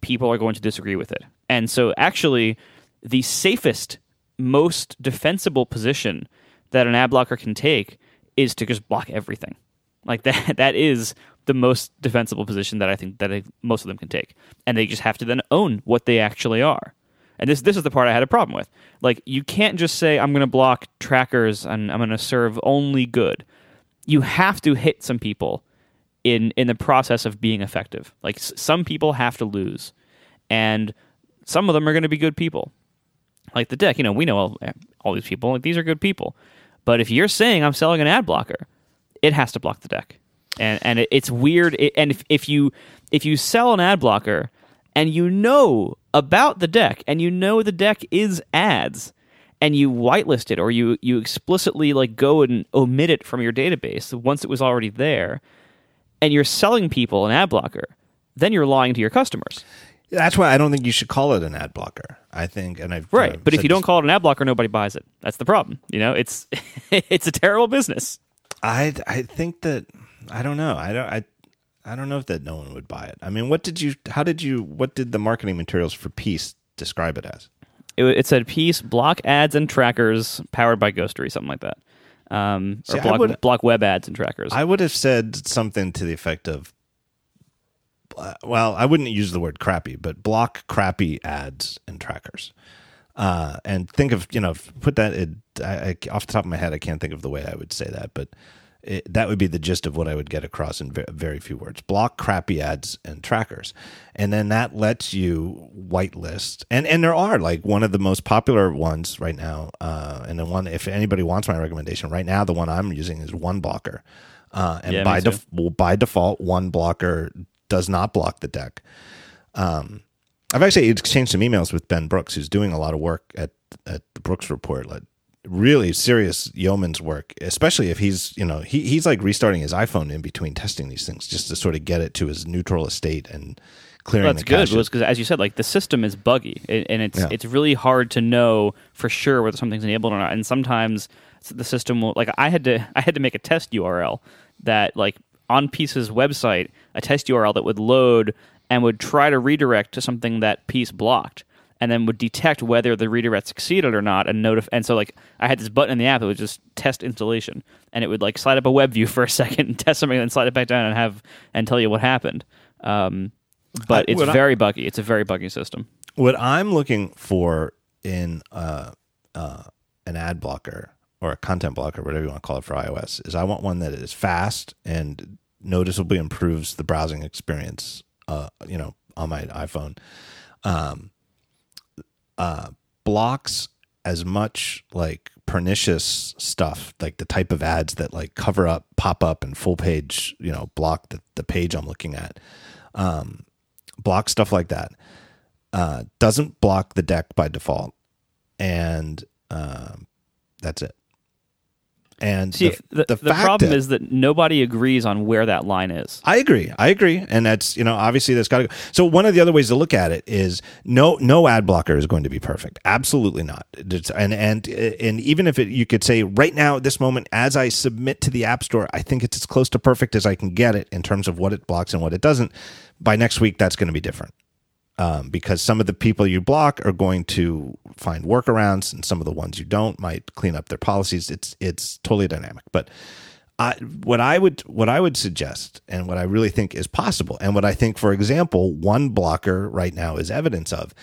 people are going to disagree with it. And so, actually, the safest, most defensible position that an ad blocker can take is to just block everything. Like that that is the most defensible position that I think that most of them can take, and they just have to then own what they actually are. And this this is the part I had a problem with. Like you can't just say I'm going to block trackers and I'm going to serve only good. You have to hit some people in in the process of being effective. Like s- some people have to lose, and some of them are going to be good people. Like the deck, you know, we know all, all these people. Like these are good people. But if you're saying I'm selling an ad blocker, it has to block the deck and and it, it's weird. It, and if, if you if you sell an ad blocker and you know about the deck and you know the deck is ads and you whitelist it or you you explicitly like go and omit it from your database once it was already there, and you're selling people an ad blocker, then you're lying to your customers. That's why I don't think you should call it an ad blocker. I think, and I've Right, uh, but if you don't call it an ad blocker, nobody buys it. That's the problem. You know, it's it's a terrible business. I I think that I don't know. I don't I I don't know if that no one would buy it. I mean, what did you? How did you? What did the marketing materials for Peace describe it as? It, it said Peace block ads and trackers powered by Ghostery, something like that, um, See, or I block would- block web ads and trackers. I would have said something to the effect of, uh, well, I wouldn't use the word crappy, but block crappy ads and trackers. Uh, and think of you know put that in, I, I, off the top of my head I can't think of the way I would say that but it, that would be the gist of what I would get across in very few words. Block crappy ads and trackers. And then that lets you whitelist. And and there are like one of the most popular ones right now uh, and the one if anybody wants my recommendation right now the one I'm using is 1Blocker uh, and Yeah, by def- well, by default 1Blocker does not block the deck. Um, I've actually exchanged some emails with Ben Brooks, who's doing a lot of work at at the Brooks Report, really serious yeoman's work. Especially if he's you know he he's like restarting his iPhone in between testing these things just to sort of get it to his neutral estate and clearing Well, that's good because, as you said, like the system is buggy, and it's Yeah. it's really hard to know for sure whether something's enabled or not. And sometimes the system will, like I had to I had to make a test URL that like on Peace's website, a test URL that would load and would try to redirect to something that Peace blocked. And then would detect whether the redirect succeeded or not, and notif- And so, like, I had this button in the app that was just test installation, and it would like slide up a web view for a second and test something, and then slide it back down and have and tell you what happened. Um, but I- it's what I- very buggy. It's a very buggy system. what I'm looking for in uh, uh, an ad blocker or a content blocker, whatever you want to call it for iOS, is I want one that is fast and noticeably improves the browsing experience. Uh, you know, on my iPhone, um, uh, blocks as much like pernicious stuff, like the type of ads that like cover up, pop up, and full page, you know, block the, the page I'm looking at. Um, block stuff like that uh, doesn't block the deck by default, and um, that's it. And See, the, the, the problem that- is that nobody agrees on where that line is. I agree. I agree, and that's you know obviously that's got to go. So one of the other ways to look at it is no no ad blocker is going to be perfect. Absolutely not. And and and even if it, you could say right now at this moment as I submit to the App Store, I think it's as close to perfect as I can get it in terms of what it blocks and what it doesn't. By next week, that's going to be different. Um, because some of the people you block are going to find workarounds, and some of the ones you don't might clean up their policies. It's it's totally dynamic. But I, what I would what I would suggest, and what I really think is possible, and what I think, for example, 1Blocker right now is evidence of,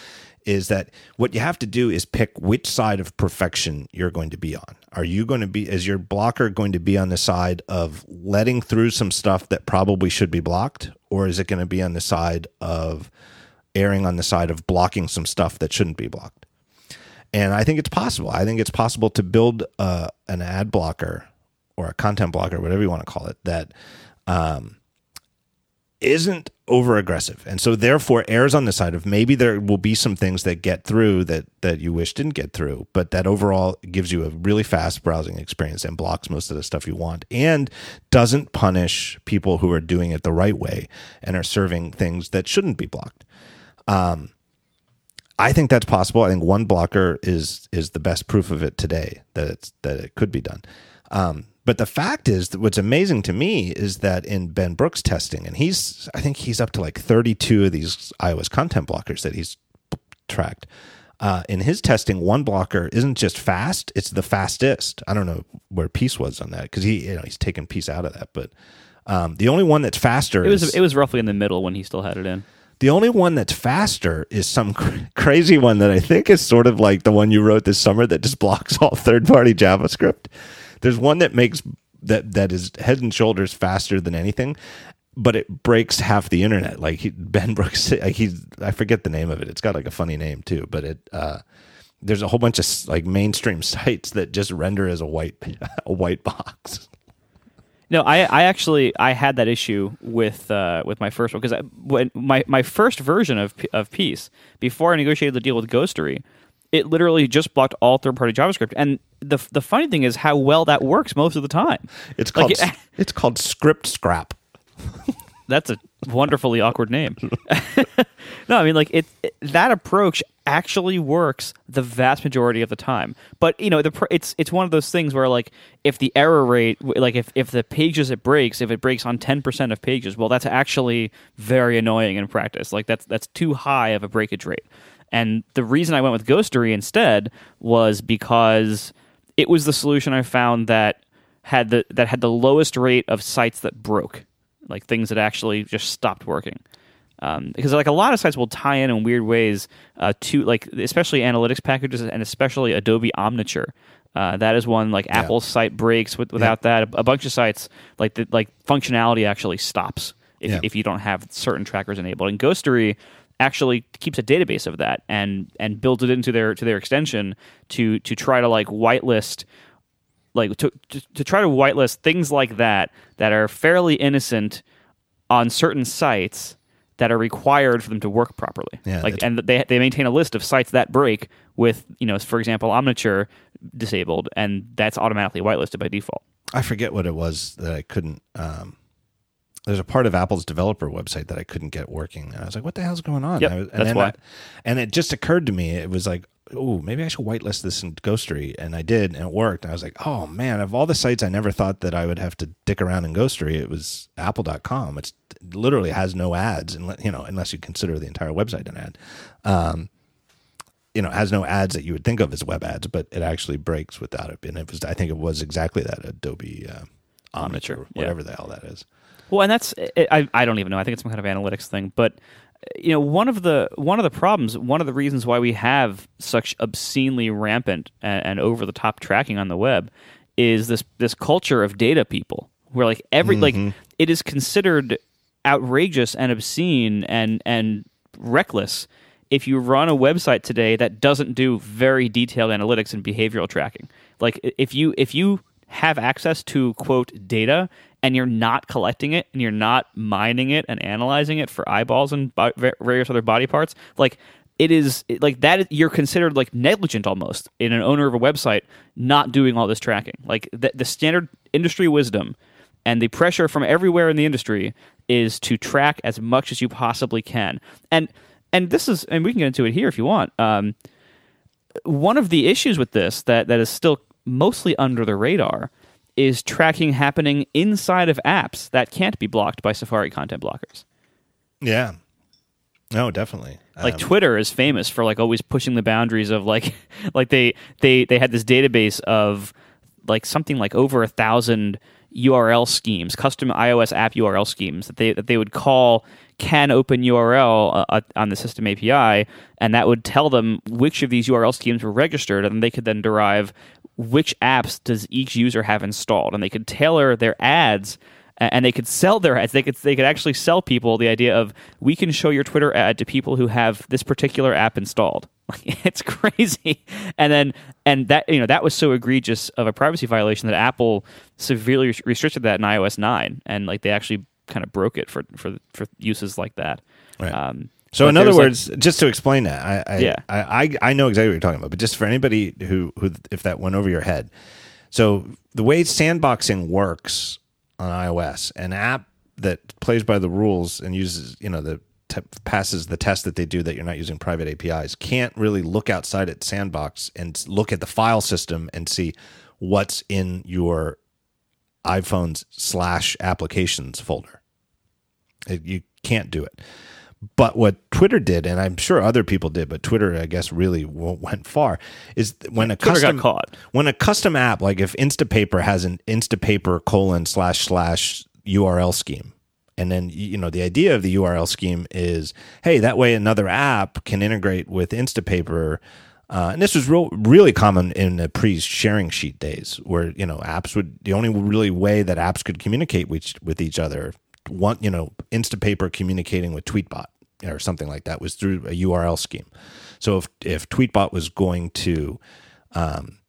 is that what you have to do is pick which side of perfection you're going to be on. Are you going to be is your blocker going to be on the side of letting through some stuff that probably should be blocked, or is it going to be on the side of erring on the side of blocking some stuff that shouldn't be blocked? And I think it's possible. I think it's possible to build uh, an ad blocker or a content blocker, whatever you want to call it, that um, isn't over aggressive, and so therefore errs on the side of maybe there will be some things that get through that that you wish didn't get through, but that overall gives you a really fast browsing experience and blocks most of the stuff you want, and doesn't punish people who are doing it the right way and are serving things that shouldn't be blocked. Um, I think that's possible. I think 1Blocker is is the best proof of it today that it's that it could be done. Um, but the fact is that what's amazing to me is that in Ben Brooks testing, and he's I think he's up to like 32 of these iOS content blockers that he's tracked. Uh, in his testing, 1Blocker isn't just fast; it's the fastest. I don't know where Peace was on that because he you know he's taken Peace out of that, but um, the only one that's faster It is was it was roughly in the middle when he still had it in. The only one that's faster is some cr- crazy one that I think is sort of like the one you wrote this summer that just blocks all third-party JavaScript. There's one that makes that that is head and shoulders faster than anything, but it breaks half the internet. Like he, Ben Brooks, like he's I forget the name of it. It's got like a funny name too, but it uh, there's a whole bunch of like mainstream sites that just render as a white a white box. No, I, I actually I had that issue with uh, with my first one because when my, my first version of of Peace before I negotiated the deal with Ghostery, it literally just blocked all third party JavaScript. And the the funny thing is how well that works most of the time. It's Like, it's called script scrap. That's a wonderfully awkward name. no, I mean like it, it- That approach actually works the vast majority of the time. But you know, the it's it's one of those things where like if the error rate, like if if the pages it breaks, if it breaks on ten percent of pages, well, that's actually very annoying in practice. Like that's that's too high of a breakage rate. And the reason I went with Ghostery instead was because it was the solution I found that had the that had the lowest rate of sites that broke, like things that actually just stopped working. Um, because like a lot of sites will tie in in weird ways uh, to like especially analytics packages and especially Adobe Omniture. Uh, that is one like Apple's site breaks with, without that. A, a bunch of sites like the, like functionality actually stops if, Yeah. if you don't have certain trackers enabled. And Ghostery actually keeps a database of that and and builds it into their to their extension to to try to like whitelist like to, to to try to whitelist things like that that are fairly innocent on certain sites that are required for them to work properly. Yeah, like and they they maintain a list of sites that break with you know for example Omniture disabled and that's automatically whitelisted by default. I forget what it was that I couldn't. Um, there's a part of Apple's developer website that I couldn't get working, and I was like, "What the hell's going on?" Yep, and that's then why. I- and it just occurred to me, it was like, "Oh, maybe I should whitelist this in Ghostery," and I did, and it worked. And I was like, "Oh man, of all the sites I never thought that I would have to dick around in Ghostery, it was Apple.com. It's it literally has no ads, and you know, unless you consider the entire website an ad." Um, you know, has no ads that you would think of as web ads, but it actually breaks without it. And it was, I think it was exactly that Adobe uh, Omniture, yeah. whatever the hell that is. Well, and that's I I don't even know. I think it's some kind of analytics thing, but you know, one of the one of the problems, one of the reasons why we have such obscenely rampant and, and over the top tracking on the web is this this culture of data people where like every like mm-hmm. it is considered outrageous and obscene and and reckless if you run a website today that doesn't do very detailed analytics and behavioral tracking. Like if you if you have access to quote data and you're not collecting it and you're not mining it and analyzing it for eyeballs and various other body parts, like it is it- like that is- you're considered like negligent almost in an owner of a website not doing all this tracking. Like the, the standard industry wisdom and the pressure from everywhere in the industry is to track as much as you possibly can. And and this is and we can get into it here if you want. Um, one of the issues with this that that is still mostly under the radar is tracking happening inside of apps that can't be blocked by Safari content blockers. Yeah. No, definitely. Like Um, Twitter is famous for like always pushing the boundaries of like like they they they had this database of like something like over a thousand URL schemes, custom iOS app URL schemes that they that they would call can open URL uh, on the system API, and that would tell them which of these URL schemes were registered, and they could then derive which apps does each user have installed, and they could tailor their ads and they could sell their ads. They could they could actually sell people the idea of we can show your Twitter ad to people who have this particular app installed. It's crazy. And then and that you know that was so egregious of a privacy violation that Apple severely restricted that in iOS nine, and like they actually kind of broke it for for for uses like that. Right. Um, So but in other there's, like- words, just to explain that, I I, Yeah. I I I know exactly what you're talking about, but just for anybody who who if that went over your head. So the way sandboxing works on iOS, an app that plays by the rules and uses, you know, the te- passes the test that they do that you're not using private APIs can't really look outside its sandbox and look at the file system and see what's in your iPhone's slash applications folder. It- you can't do it. But what Twitter did, and I'm sure other people did, but Twitter, I guess, really went far, is when a Twitter got custom caught. when a custom app, like if Instapaper has an Instapaper colon slash slash URL scheme, and then you know the idea of the URL scheme is, hey, that way another app can integrate with Instapaper. Uh, and this was real, really common in the pre-sharing sheet days, where you know apps would the only really way that apps could communicate with with each other, one you know Instapaper communicating with Tweetbot or something like that was through a URL scheme. So if if Tweetbot was going to um,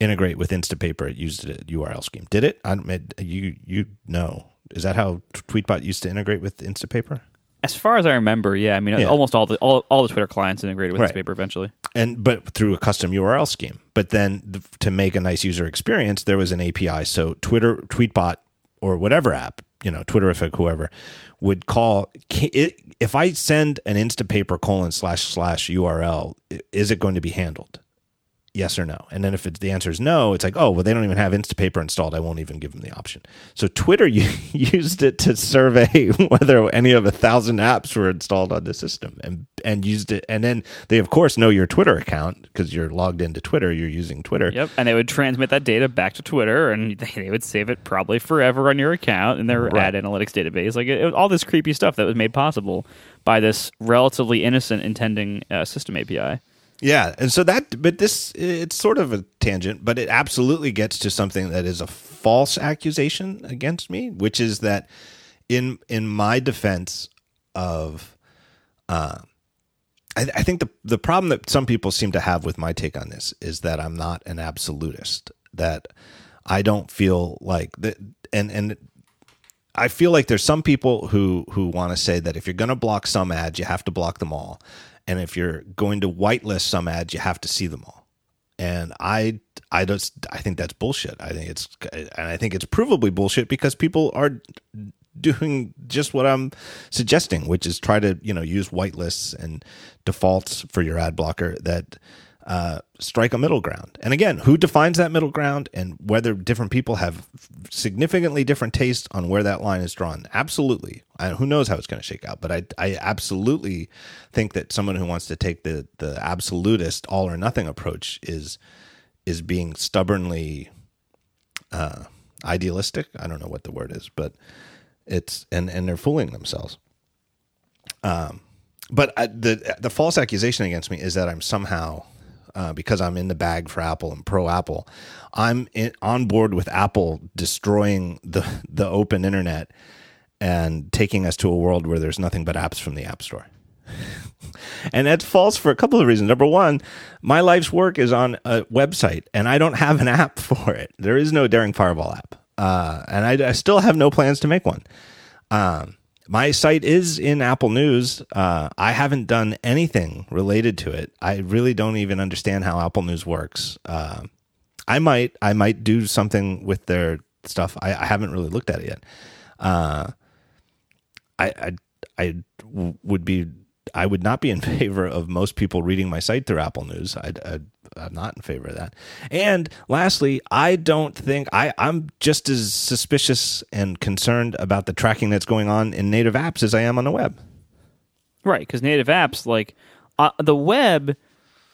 integrate with Instapaper, it used a URL scheme. Did it? I, it- you you know. Is that how Tweetbot used to integrate with Instapaper? As far as I remember, yeah. I mean, Yeah. almost all the all, all the Twitter clients integrated with Right. Newspaper eventually. and but through a custom URL scheme. But then th- to make a nice user experience, there was an API. So Twitter, Tweetbot, or whatever app, you know, Twitterrific, whoever, would call. It, if I send an Instapaper colon slash slash URL, is it going to be handled? Yes or no? And then if it's, the answer is no, it's like, oh, well, they don't even have Instapaper installed. I won't even give them the option. So Twitter used it to survey whether any of a thousand apps were installed on the system, and and used it. And then they, of course, know your Twitter account because you're logged into Twitter. You're using Twitter. Yep, and they would transmit that data back to Twitter, and they, they would save it probably forever on your account in their Right. ad analytics database. Like it, it was all this creepy stuff that was made possible by this relatively innocent intending uh, system API. Yeah, and so that, but this, it's sort of a tangent, but it absolutely gets to something that is a false accusation against me, which is that in in my defense of, uh, I, I think the the problem that some people seem to have with my take on this is that I'm not an absolutist. That I don't feel like that, and and I feel like there's some people who who want to say that if you're going to block some ads, you have to block them all, and if you're going to whitelist some ads, you have to see them all. And I I just I think that's bullshit. I think it's and I think it's provably bullshit because people are doing just what I'm suggesting, which is try to you know use whitelists and defaults for your ad blocker that uh, strike a middle ground. And again, who defines that middle ground and whether different people have significantly different tastes on where that line is drawn? Absolutely. I, who knows how it's going to shake out? But I, I absolutely think that someone who wants to take the the absolutist all or nothing approach is is being stubbornly uh, idealistic. I don't know what the word is, but it's and and they're fooling themselves. Um, but I, the the false accusation against me is that I'm somehow uh, because I'm in the bag for Apple and pro Apple, I'm in, on board with Apple destroying the the open internet and taking us to a world where there's nothing but apps from the App Store. and that's false for a couple of reasons. Number one, my life's work is on a website, and I don't have an app for it. There is no Daring Fireball app, uh, and I, I still have no plans to make one. Um, my site is in Apple News. Uh, I haven't done anything related to it. I really don't even understand how Apple News works. Uh, I might, I might do something with their stuff. I, I haven't really looked at it yet. Uh, I, I, I w- would be, I would not be in favor of most people reading my site through Apple News. I, I'm not in favor of that. And lastly, I don't think I, I'm just as suspicious and concerned about the tracking that's going on in native apps as I am on the web. Right, because native apps like uh, the web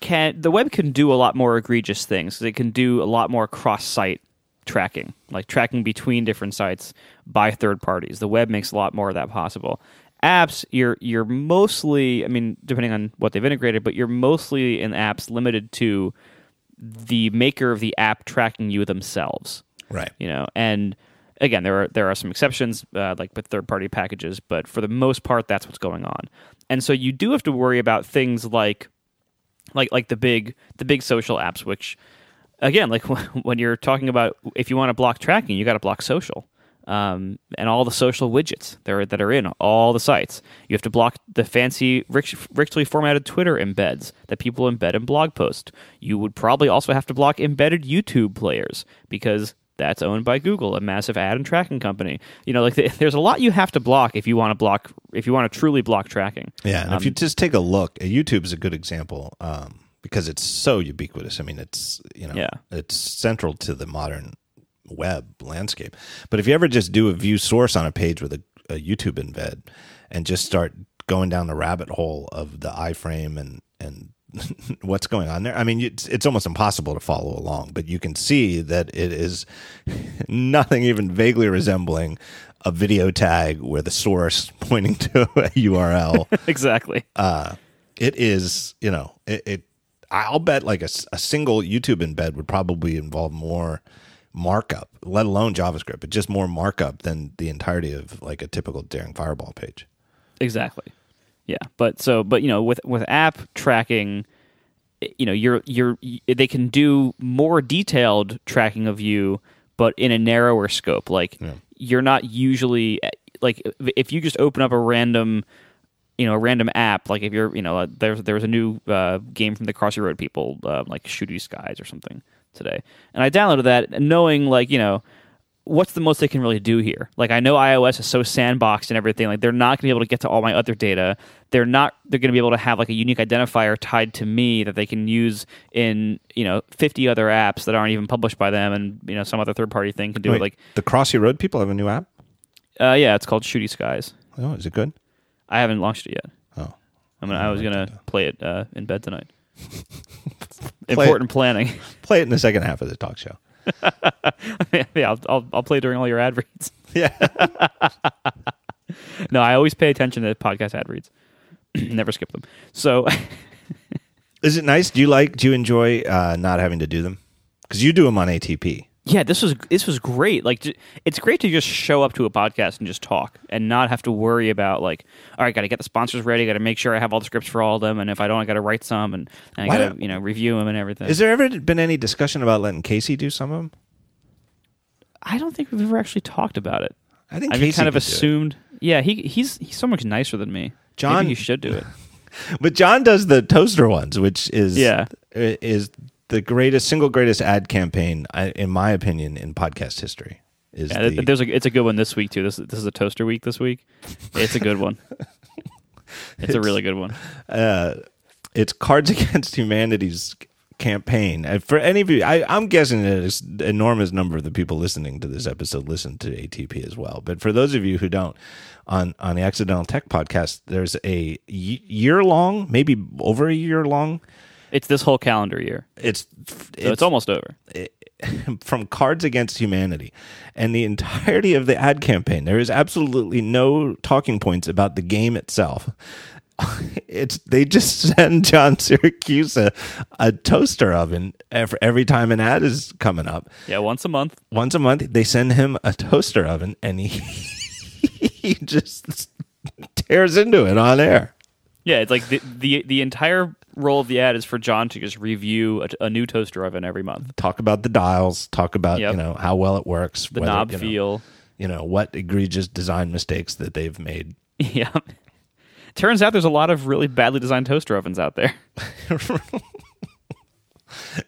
can the web can do a lot more egregious things. They can do a lot more cross-site tracking, like tracking between different sites by third parties. The web makes a lot more of that possible. Apps, you're you're mostly, I mean, depending on what they've integrated, but you're mostly in apps limited to the maker of the app tracking you themselves. Right. you know and again there are there are some exceptions uh, like with third party packages but for the most part that's what's going on. And so you do have to worry about things like like like the big the big social apps which again like when you're talking about if you want to block tracking you got to block social um, and all the social widgets that are, that are in all the sites. You have to block the fancy, rich, richly formatted Twitter embeds that people embed in blog posts. You would probably also have to block embedded YouTube players because that's owned by Google, a massive ad and tracking company. You know, like there's a lot you have to block if you want to block if you want to truly block tracking. Yeah, and Um, if you just take a look, uh, YouTube is a good example um, because it's so ubiquitous. I mean, it's you know, Yeah. it's central to the modern web landscape. But if you ever just do a view source on a page with a, a YouTube embed and just start going down the rabbit hole of the iframe and and what's going on there, I mean, it's, it's almost impossible to follow along. But you can see that it is nothing even vaguely resembling a video tag where the source pointing to a URL exactly. uh, it is you know it, it i'll bet like a, a single youtube embed would probably involve more markup let alone javascript but just more markup than the entirety of like a typical daring fireball page Exactly. Yeah, but so but you know with with app tracking, you know you're you're they can do more detailed tracking of you, but in a narrower scope. Like you're not usually like if you just open up a random you know a random app like if you're you know uh, there's there was a new uh, game from the Crossy Road people uh, like Shooty Skies or something today, and I downloaded that knowing like you know what's the most they can really do here? Like I know iOS is so sandboxed and everything. Like they're not going to be able to get to all my other data. They're not. They're going to be able to have like a unique identifier tied to me that they can use in you know fifty other apps that aren't even published by them, and you know some other third party thing can do Wait, it. Like the Crossy Road people have a new app. uh, yeah, it's called Shooty Skies. Oh, is it good? I haven't launched it yet. Oh, I mean, I was gonna play it uh, in bed tonight. Play Important planning. play it in the second half of the talk show. yeah, I'll, I'll I'll play during all your ad reads. Yeah. No, I always pay attention to podcast ad reads. Never skip them. So Is it nice? Do you like? Do you enjoy uh, not having to do them? Because you do them on ATP. Yeah, this was this was great. Like it's great to just show up to a podcast and just talk and not have to worry about like, all right, got to get the sponsors ready, got to make sure I have all the scripts for all of them, and if I don't, I got to write some and, and I got to you know review them and everything. Is there ever been any discussion about letting Casey do some of them? I don't think we've ever actually talked about it. I think I've Casey kind of could do it. assumed. Yeah, he he's he's so much nicer than me. John- Maybe he should do it. But John does the toaster ones, which is Yeah. is the greatest single greatest ad campaign, I- in my opinion, in podcast history. Is Yeah, the, there's a it's a good one this week too. This this is a toaster week this week. It's a good one. It's, a really good one. uh, it's Cards Against Humanity's campaign. And for any of you, I, I'm guessing that an enormous number of the people listening to this episode listen to ATP as well. But for those of you who don't, on on the Accidental Tech podcast, there's a year long, maybe over a year long. It's this whole calendar year. It's So it's, it's, almost over. from Cards Against Humanity, and the entirety of the ad campaign. There is absolutely no talking points about the game itself. It's they just send John Siracusa a, a toaster oven every, every time an ad is coming up. Yeah, once a month. Once a month, they send him a toaster oven, and he he just tears into it on air. Yeah, it's like the the, the entire role of the ad is for John to just review a, a new toaster oven every month. Talk about the dials. Talk about Yep. you know how well it works. The whether, knob you know, feel. You know what egregious design mistakes that they've made. Yeah. Turns out there's a lot of really badly designed toaster ovens out there.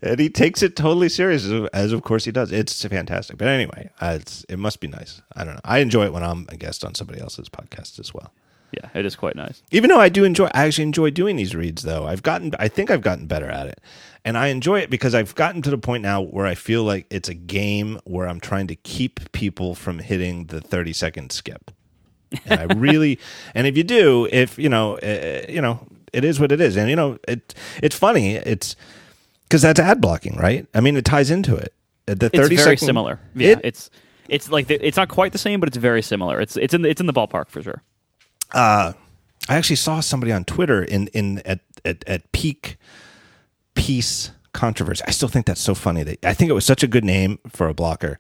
and he takes it totally serious, as, as of course he does. It's fantastic. But anyway, uh, it's it must be nice. I don't know. I enjoy it when I'm a guest on somebody else's podcast as well. Yeah, it is quite nice. Even though I do enjoy, I actually enjoy doing these reads. Though I've gotten, I think I've gotten better at it, and I enjoy it because I've gotten to the point now where I feel like it's a game where I'm trying to keep people from hitting the 30 second skip. And I really, and if you do, if you know, uh, you know, it is what it is, and you know, it it's funny. It's because that's ad blocking, right? I mean, it ties into it. The It's 30 very second- similar. Yeah, It- it's it's like the, it's not quite the same, but it's very similar. It's it's in the, it's in the ballpark for sure. I actually saw somebody on Twitter in in at at, at peak peace controversy. I still think that's so funny. That I think it was such a good name for a blocker,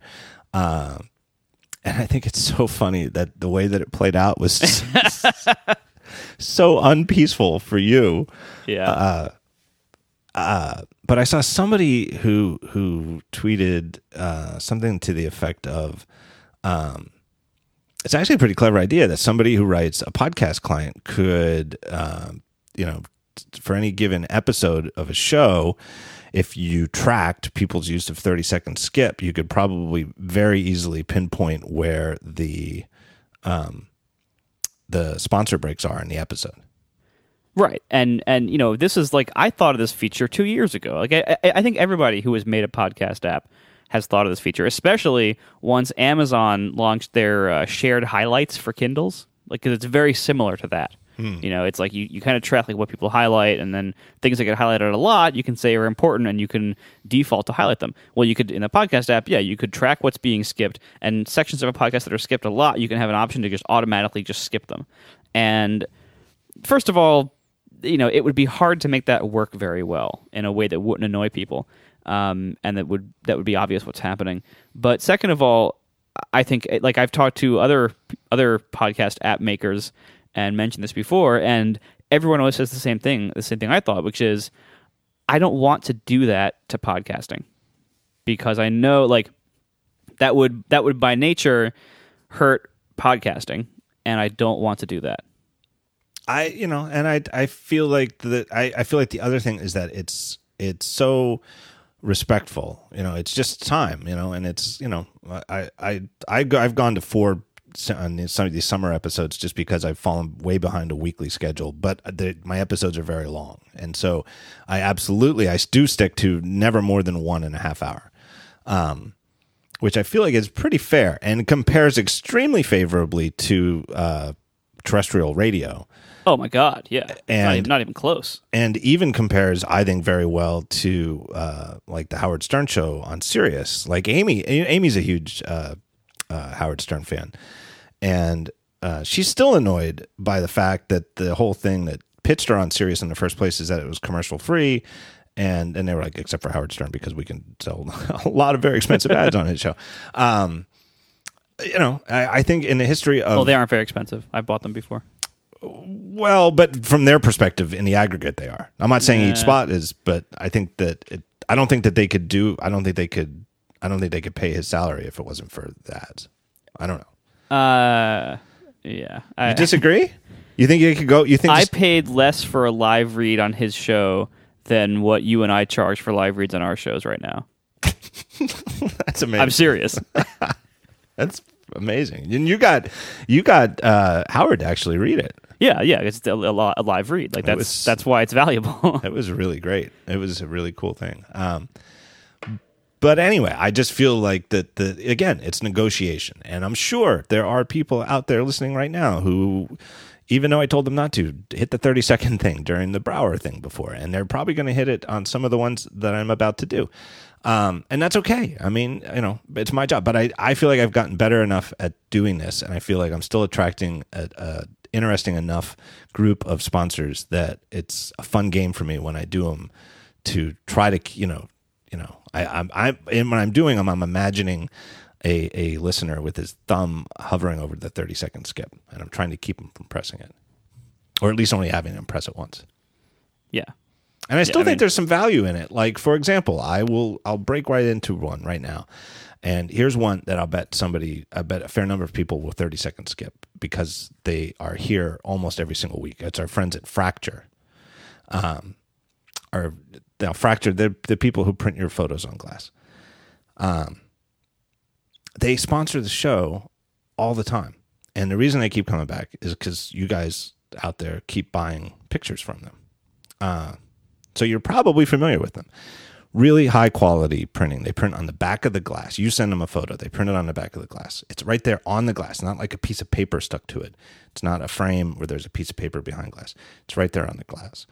uh, and I think it's so funny that the way that it played out was so unpeaceful for you. Yeah. Uh, but I saw somebody who who tweeted uh, something to the effect of. Um, it's actually a pretty clever idea that somebody who writes a podcast client could, um, you know, for any given episode of a show, if you tracked people's use of 30 second skip, you could probably very easily pinpoint where the um, the sponsor breaks are in the episode. Right, and and you know this is like I thought of this feature two years ago. Like I, I I think everybody who has made a podcast app has thought of this feature, especially once Amazon launched their uh, shared highlights for Kindles. Like 'cause it's very similar to that. You know, it's like you, you kind of track like what people highlight, and then things that get highlighted a lot, you can say are important, and you can default to highlight them. Well, you could in the podcast app, yeah, you could track what's being skipped, and sections of a podcast that are skipped a lot, you can have an option to just automatically just skip them. And first of all, you know, it would be hard to make that work very well in a way that wouldn't annoy people, um, and that would that would be obvious what's happening. But second of all, I think like I've talked to other other podcast app makers and mentioned this before, and everyone always says the same thing, the same thing I thought, which is I don't want to do that to podcasting because I know like that would that would by nature hurt podcasting, and I don't want to do that. I you know, and I I feel like the I, I feel like the other thing is that it's it's so respectful. You know, it's just time. You know, and it's you know I I I I've gone to four on some of these summer episodes just because I've fallen way behind a weekly schedule, but the, my episodes are very long, and so I absolutely I do stick to never more than one and a half hour. Um, which I feel like is pretty fair and compares extremely favorably to uh, terrestrial radio. Oh my God! Yeah, And- not, even, not even close. and even compares, I think, very well to uh, like the Howard Stern show on Sirius. Like Amy, Amy's a huge uh, uh, Howard Stern fan, and uh, she's still annoyed by the fact that the whole thing that pitched her on Sirius in the first place is that it was commercial free. And and they were like, except for Howard Stern, because we can sell a lot of very expensive ads on his show. Um, you know, I, I think in the history of Well, they aren't very expensive. I've bought them before. Well, but from their perspective, in the aggregate, they are. I'm not saying each spot is, but I think that it, I don't think that they could do. I don't think they could. I don't think they could pay his salary if it wasn't for that. I don't know. Uh, yeah. I, You disagree? You think you could go? You think? I just- paid less for a live read on his show than what you and I charge for live reads on our shows right now. that's amazing. I'm serious. That's amazing. And you got you got uh, Howard to actually read it. Yeah, yeah. It's a, a, a live read. Like that's was- that's why it's valuable. It was really great. It was a really cool thing. Um, but anyway, I just feel like that the again, it's negotiation, and I'm sure there are people out there listening right now who, even though I told them not to, hit the 30 second thing during the Brawer thing before, and they're probably going to hit it on some of the ones that I'm about to do. Um, and that's okay. I mean, you know, it's my job, but I, I feel like I've gotten better enough at doing this, and I feel like I'm still attracting a, a interesting enough group of sponsors that it's a fun game for me when I do them to try to, you know, you know, I, I'm, I, and when I'm doing them, I'm imagining a, a listener with his thumb hovering over the 30 second skip, and I'm trying to keep him from pressing it, or at least only having him press it once. yeah. And I still I think mean- there's some value in it. Like for example, I will I'll break right into one right now. And here's one that I'll bet somebody I bet a fair number of people will 30 second skip because they are here almost every single week. It's our friends at Fracture. Um or now Fracture, they're the people who print your photos on glass. Um they sponsor the show all the time. And the reason they keep coming back is because you guys out there keep buying pictures from them. Uh, so you're probably familiar with them. Really high quality printing. They print on the back of the glass. You send them a photo, they print it on the back of the glass. It's right there on the glass, not like a piece of paper stuck to it. It's not a frame where there's a piece of paper behind glass. It's right there on the glass.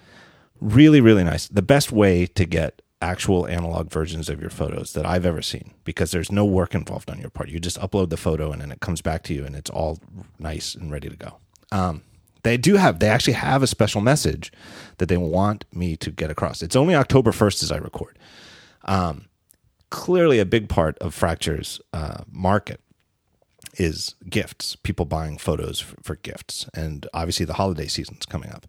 Really, really nice. The best way to get actual analog versions of your photos that I've ever seen because there's no work involved on your part. You just upload the photo and then it comes back to you and it's all nice and ready to go. Um, they do have, they actually have a special message that they want me to get across. It's only October 1st as I record. Um, clearly, a big part of Fracture's uh, market is gifts, people buying photos for, for gifts. And obviously, the holiday season's coming up.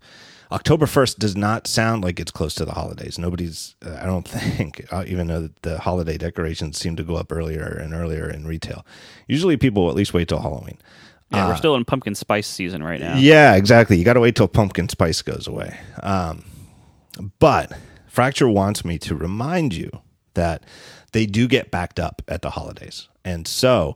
October 1st does not sound like it's close to the holidays. Nobody's, uh, I don't think, uh, even though the holiday decorations seem to go up earlier and earlier in retail. Usually, people at least wait till Halloween. Yeah, we're still in pumpkin spice season right now. Yeah, exactly. You got to wait till pumpkin spice goes away. Um, but Fracture wants me to remind you that they do get backed up at the holidays. And so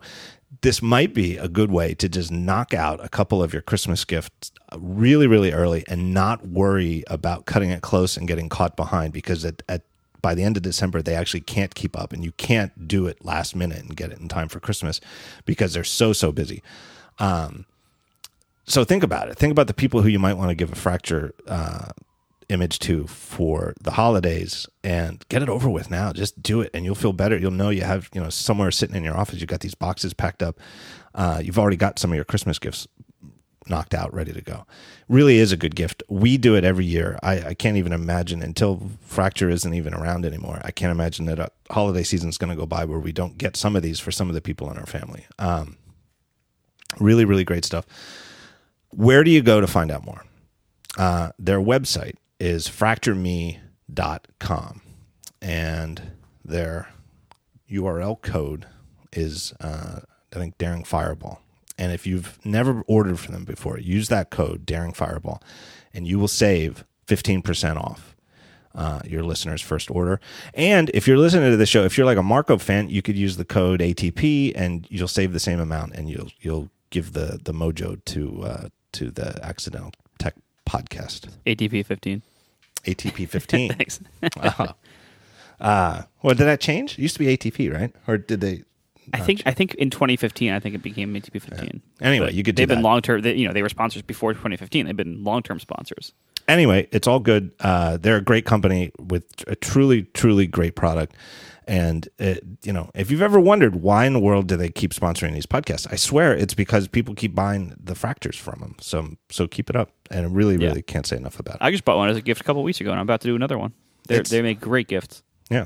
this might be a good way to just knock out a couple of your Christmas gifts really, really early and not worry about cutting it close and getting caught behind because at, at by the end of December, they actually can't keep up and you can't do it last minute and get it in time for Christmas because they're so, so busy so think about it. Think about the people who you might want to give a fracture uh, image to for the holidays, and get it over with now. Just do it, and you'll feel better. You'll know you have you know somewhere sitting in your office. You've got these boxes packed up. Uh, you've already got some of your Christmas gifts knocked out, ready to go. Really is a good gift. We do it every year. I, I can't even imagine until fracture isn't even around anymore. I can't imagine that a holiday season is going to go by where we don't get some of these for some of the people in our family. Um, really, really great stuff. Where do you go to find out more? Uh, their website is fractureme.com and their URL code is, uh, I think, Daring Fireball. And if you've never ordered from them before, use that code Daring Fireball, and you will save fifteen percent off uh, your listeners' first order. And if you're listening to the show, if you're like a Marco fan, you could use the code ATP, and you'll save the same amount, and you'll you'll give the the mojo to uh, to the Accidental Tech podcast. ATP 15. ATP fifteen. Thanks. uh, uh, well, did that change? It used to be ATP, right? Or did they? I think I think in 2015 I think it became ATP 15. Anyway, But you could do They've been long term. You know, they were sponsors before 2015. They've been long term sponsors. anyway, it's all good. Uh, they're a great company with a truly, truly great product. And it, you know, if you've ever wondered why in the world do they keep sponsoring these podcasts, I swear it's because people keep buying the fractures from them. So, so keep it up. And I really, Yeah. really can't say enough about it. I just bought one as a gift a couple weeks ago, and I'm about to do another one. They they make great gifts. Yeah.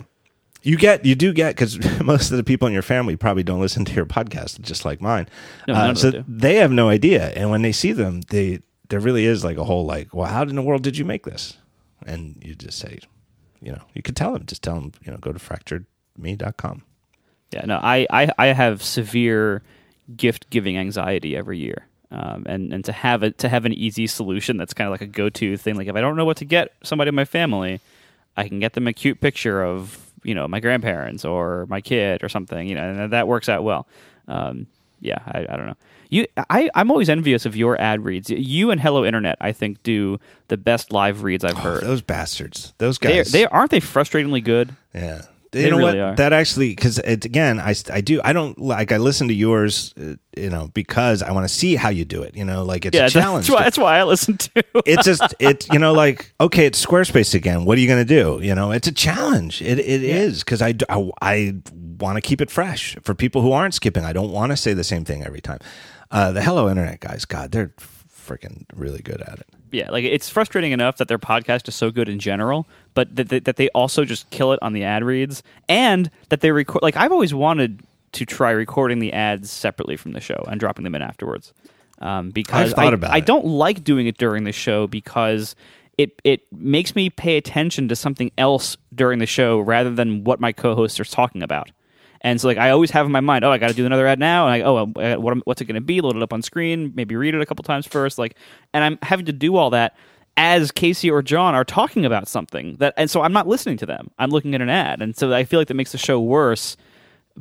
You get, you do get, because most of the people in your family probably don't listen to your podcast, just like mine. No, uh, so do. they have no idea. And when they see them, they, there really is like a whole like, well, how in the world did you make this? And you just say, you know, you could tell them, just tell them, you know, go to fractureme.com. Yeah, no, I, I, I have severe gift giving anxiety every year. Um, and, and to have a, to have an easy solution that's kind of like a go to thing. Like if I don't know what to get somebody in my family, I can get them a cute picture of you know my grandparents or my kid or something. You know, and that works out well. Um, yeah, I, I don't know. You, I, I'm always envious of your ad reads. You and Hello Internet, I think, do the best live reads I've heard. Those bastards, those they, guys. they aren't they frustratingly good. yeah. They you know really what? are. That actually, because again, I, I do, I don't like, I listen to yours, uh, you know, because I want to see how you do it. You know, like it's Yeah, a challenge. that's why that's why I listen to. it's just it's you know like okay it's Squarespace again what are you going to do you know it's a challenge it, it is because I, I, I want to keep it fresh for people who aren't skipping i don't want to say the same thing every time uh, the Hello Internet guys god they're freaking really good at it yeah, like it's frustrating enough that their podcast is so good in general, but that, that, that they also just kill it on the ad reads, and that they record. Like I've always wanted to try recording the ads separately from the show and dropping them in afterwards, um, because I've thought I, I don't like doing it during the show because it it makes me pay attention to something else during the show rather than what my co-hosts are talking about. And so, like, I always have in my mind, oh, I got to do another ad now, and I, oh, uh, what, what's it going to be? Load it up on screen, maybe read it a couple times first, like, and I'm having to do all that as Casey or John are talking about something that, and so I'm not listening to them. I'm looking at an ad, and so I feel like that makes the show worse.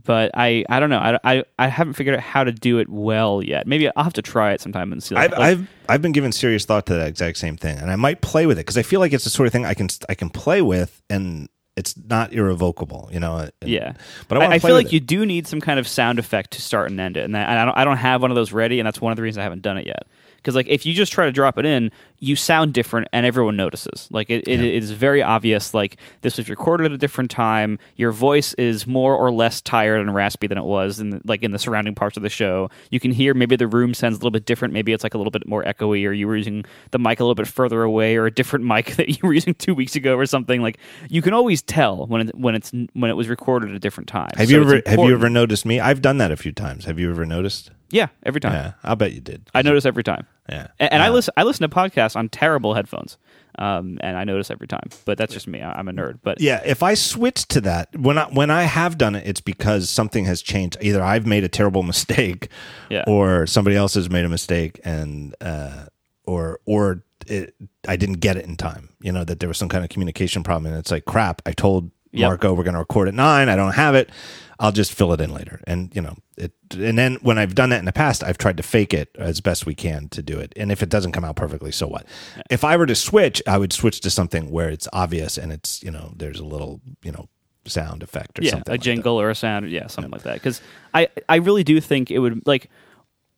But I, I don't know. I, I, I haven't figured out how to do it well yet. Maybe I'll have to try it sometime and see. I've, like- I've I've been giving serious thought to that exact same thing, and I might play with it because I feel like it's the sort of thing I can I can play with, and it's not irrevocable, you know. and- Yeah, but I, I, I feel like it. you do need some kind of sound effect to start and end it, and, that, and I don't I don't have one of those ready, and that's one of the reasons I haven't done it yet. Because like if you just try to drop it in, you sound different, and everyone notices. Like it, it is very obvious. Like this was recorded at a different time. Your voice is more or less tired and raspy than it was in the, like in the surrounding parts of the show. You can hear maybe the room sounds a little bit different. Maybe it's like a little bit more echoey, or you were using the mic a little bit further away, or a different mic that you were using two weeks ago, or something. Like you can always tell when it, when it's when it was recorded at a different time. Have So you ever have you ever noticed me? I've done that a few times. Have you ever noticed? Yeah, every time. Yeah, I'll bet you did. I notice every time. Yeah, And, and I listen. I listen to podcasts on terrible headphones, um, and I notice every time. But that's just me. I, I'm a nerd. But Yeah, if I switch to that when I when I have done it, it's because something has changed. Either I've made a terrible mistake, Yeah. or somebody else has made a mistake, and uh, or or it, I didn't get it in time. You know that there was some kind of communication problem, and it's like crap. I told Yep. Marco oh, we're going to record at nine. I don't have it. I'll just fill it in later, and you know it. And then when I've done that in the past, I've tried to fake it as best we can to do it. And if it doesn't come out perfectly, so what? If I were to switch, I would switch to something where it's obvious and it's you know there's a little you know sound effect or yeah, something. a like that. jingle or a sound, yeah, something like that. Because I, I really do think it would like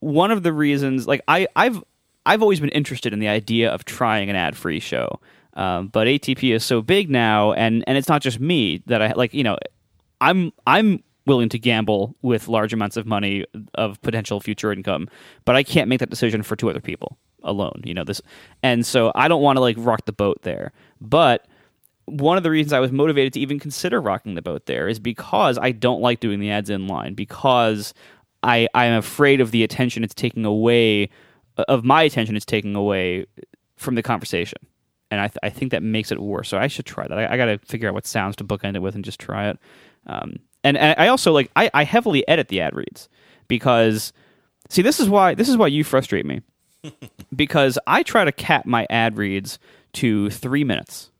one of the reasons. Like I, I've, I've always been interested in the idea of trying an ad-free show, um, but ATP is so big now, and and it's not just me that I like. You know, I'm I'm willing to gamble with large amounts of money of potential future income, but I can't make that decision for two other people alone. You know this, and so I don't want to like rock the boat there, but one of the reasons I was motivated to even consider rocking the boat there is because I don't like doing the ads in line because I I am afraid of the attention it's taking away of my attention it's taking away from the conversation. And I, th- I think that makes it worse. So I should try that. I, I got to figure out what sounds to bookend it with and just try it. Um, and, and I also like I, I heavily edit the ad reads because See, this is why this is why you frustrate me. because I try to cap my ad reads to three minutes.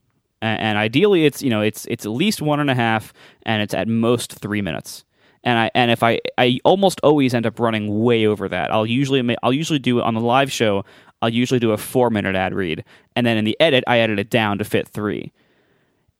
A- And ideally it's you know, it's it's at least one and a half and it's at most three minutes. And I and if I I almost always end up running way over that. I'll usually I'll usually do it on the live show, I'll usually do a four minute ad read. And then in the edit I edit it down to fit three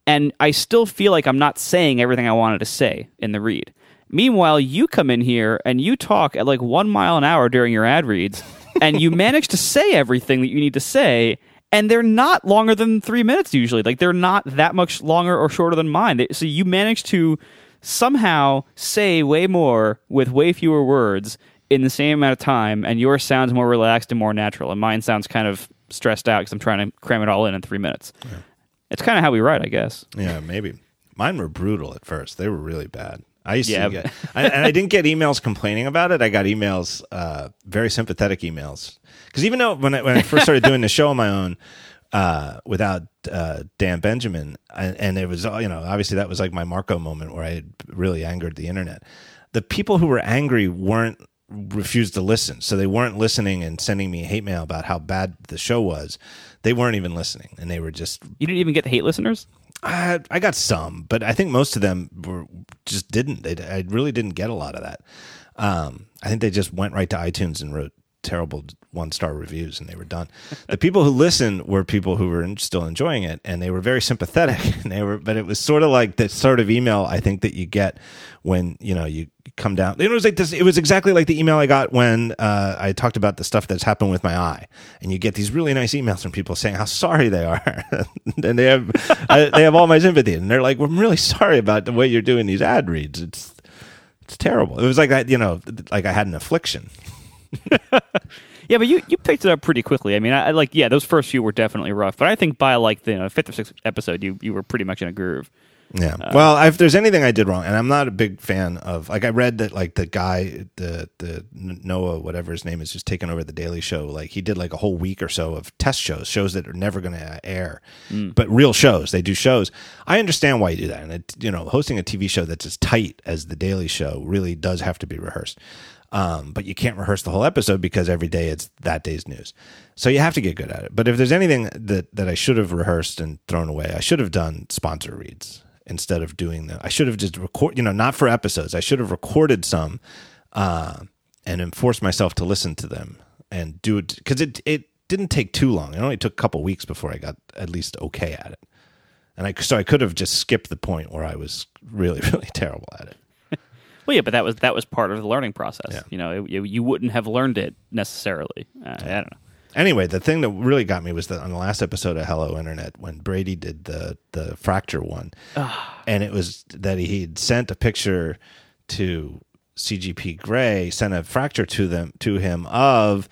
and I still feel like I'm not saying everything I wanted to say in the read. Meanwhile, you come in here and you talk at like one mile an hour during your ad reads, and you manage to say everything that you need to say, and they're not longer than three minutes usually. Like they're not that much longer or shorter than mine. So you manage to somehow say way more with way fewer words in the same amount of time, and yours sounds more relaxed and more natural, and mine sounds kind of stressed out because I'm trying to cram it all in in three minutes. It's kind of how we write, I guess. Yeah, maybe. Mine were brutal at first. They were really bad. I used Yeah. to get, I, and I didn't get emails complaining about it. I got emails, uh, very sympathetic emails. Because even though when I, when I first started doing the show on my own, uh, without uh, Dan Benjamin, and, and it was, all you know, obviously that was like my Marco moment where I had really angered the internet. The people who were angry weren't refused to listen, so they weren't listening and sending me hate mail about how bad the show was. They weren't even listening, and they were just You didn't even get the hate listeners? I, I got some, but I think most of them were just didn't. They, I really didn't get a lot of that. Um, I think they just went right to iTunes and wrote terrible one star reviews, and they were done. the people who listened were people who were still enjoying it, and they were very sympathetic. And they were, but it was sort of like the sort of email I think that you get when you know you come down. It was like this. It was exactly like the email I got when uh, I talked about the stuff that's happened with my eye, and you get these really nice emails from people saying how sorry they are, and they have I, they have all my sympathy, and they're like, "I'm really sorry about the way you're doing these ad reads. It's it's terrible." It was like that, you know, like I had an affliction. Yeah, but you, you picked it up pretty quickly. I mean, I, I like yeah, those first few were definitely rough, but I think by like the you know, fifth or sixth episode, you you were pretty much in a groove. Yeah. Uh, well, if there's anything I did wrong, and I'm not a big fan of, like, I read that like the guy, the the Noah, whatever his name is, just taking over the Daily Show. Like he did like a whole week or so of test shows, shows that are never going to air, mm. but real shows. They do shows. I understand why you do that, and it, you know, hosting a TV show that's as tight as the Daily Show really does have to be rehearsed. Um, but you can't rehearse the whole episode because every day it's that day's news. So you have to get good at it. But if there's anything that that I should have rehearsed and thrown away, I should have done sponsor reads instead of doing the. I should have just record, you know, not for episodes. I should have recorded some uh, and enforced myself to listen to them and do it because it it didn't take too long. It only took a couple weeks before I got at least okay at it. And I so I could have just skipped the point where I was really really terrible at it. Well, yeah, but that was that was part of the learning process. Yeah. You know, it, you, you wouldn't have learned it necessarily. Uh, I don't know. Anyway, the thing that really got me was that on the last episode of Hello Internet, when Brady did the the fracture one, and it was that he had sent a picture to CGP Grey, sent a fracture to them to him of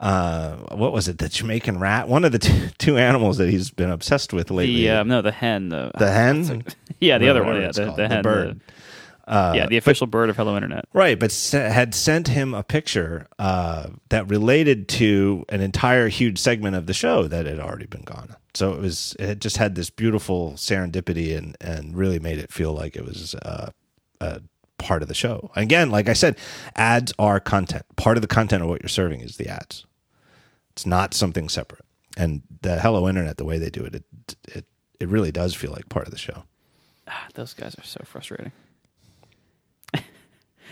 uh, what was it, the Jamaican rat, one of the two, two animals that he's been obsessed with lately. The um, no, the hen, the, the hen, yeah, the other one, yeah, it's the, hen. the the bird. yeah, the official bird of Hello Internet. Right, but se- had sent him a picture uh, that related to an entire huge segment of the show that had already been gone. So it was it just had this beautiful serendipity and and really made it feel like it was uh, a part of the show. Again, like I said, ads are content. Part of the content of what you're serving is the ads. It's not something separate. And the Hello Internet, the way they do it, it it it really does feel like part of the show. Ah, those guys are so frustrating.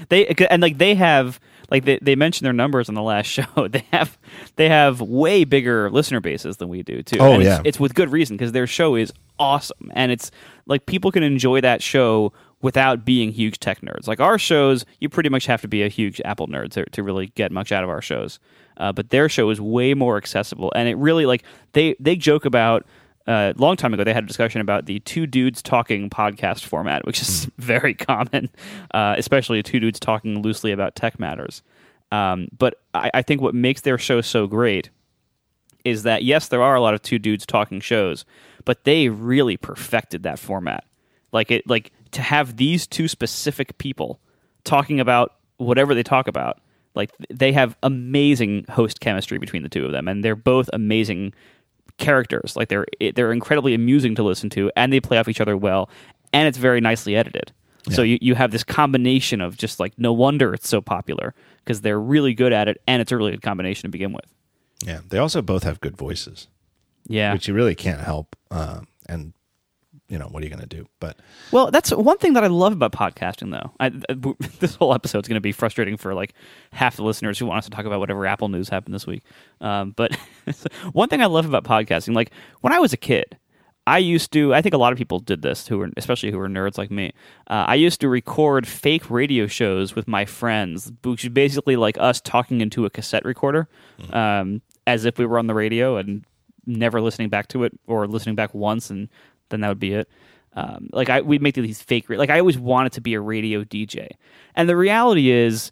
They and like they have like they, they mentioned their numbers on the last show. They have they have way bigger listener bases than we do too. Oh, And yeah. it's, it's with good reason because their show is awesome and it's like people can enjoy that show without being huge tech nerds. Like our shows, you pretty much have to be a huge Apple nerd to, to really get much out of our shows. Uh, but their show is way more accessible, and it really like they they joke about uh, a long time ago they had a discussion about the two dudes talking podcast format, which is very common, uh, especially two dudes talking loosely about tech matters. Um, but I, I think what makes their show so great is that yes, there are a lot of two dudes talking shows, but they really perfected that format. Like it, like to have these two specific people talking about whatever they talk about. Like they have amazing host chemistry between the two of them, and they're both amazing characters. Like they're they're incredibly amusing to listen to, and they play off each other well, and it's very nicely edited. So you, you have this combination of just like no wonder it's so popular because they're really good at it and it's a really good combination to begin with. Yeah, they also both have good voices, Yeah. which you really can't help. Um, and you know what are you going to do? But Well, that's one thing that I love about podcasting, though. I, I- this whole episode is going to be frustrating for like half the listeners who want us to talk about whatever Apple news happened this week. Um, but one thing I love about podcasting, like when I was a kid, I used to. I think a lot of people did this, who were especially who were nerds like me. Uh, I used to record fake radio shows with my friends, which is basically like us talking into a cassette recorder, um, as if we were on the radio and never listening back to it or listening back once and then that would be it. Um, like I, we'd make these fake. Like I always wanted to be a radio DJ, and the reality is,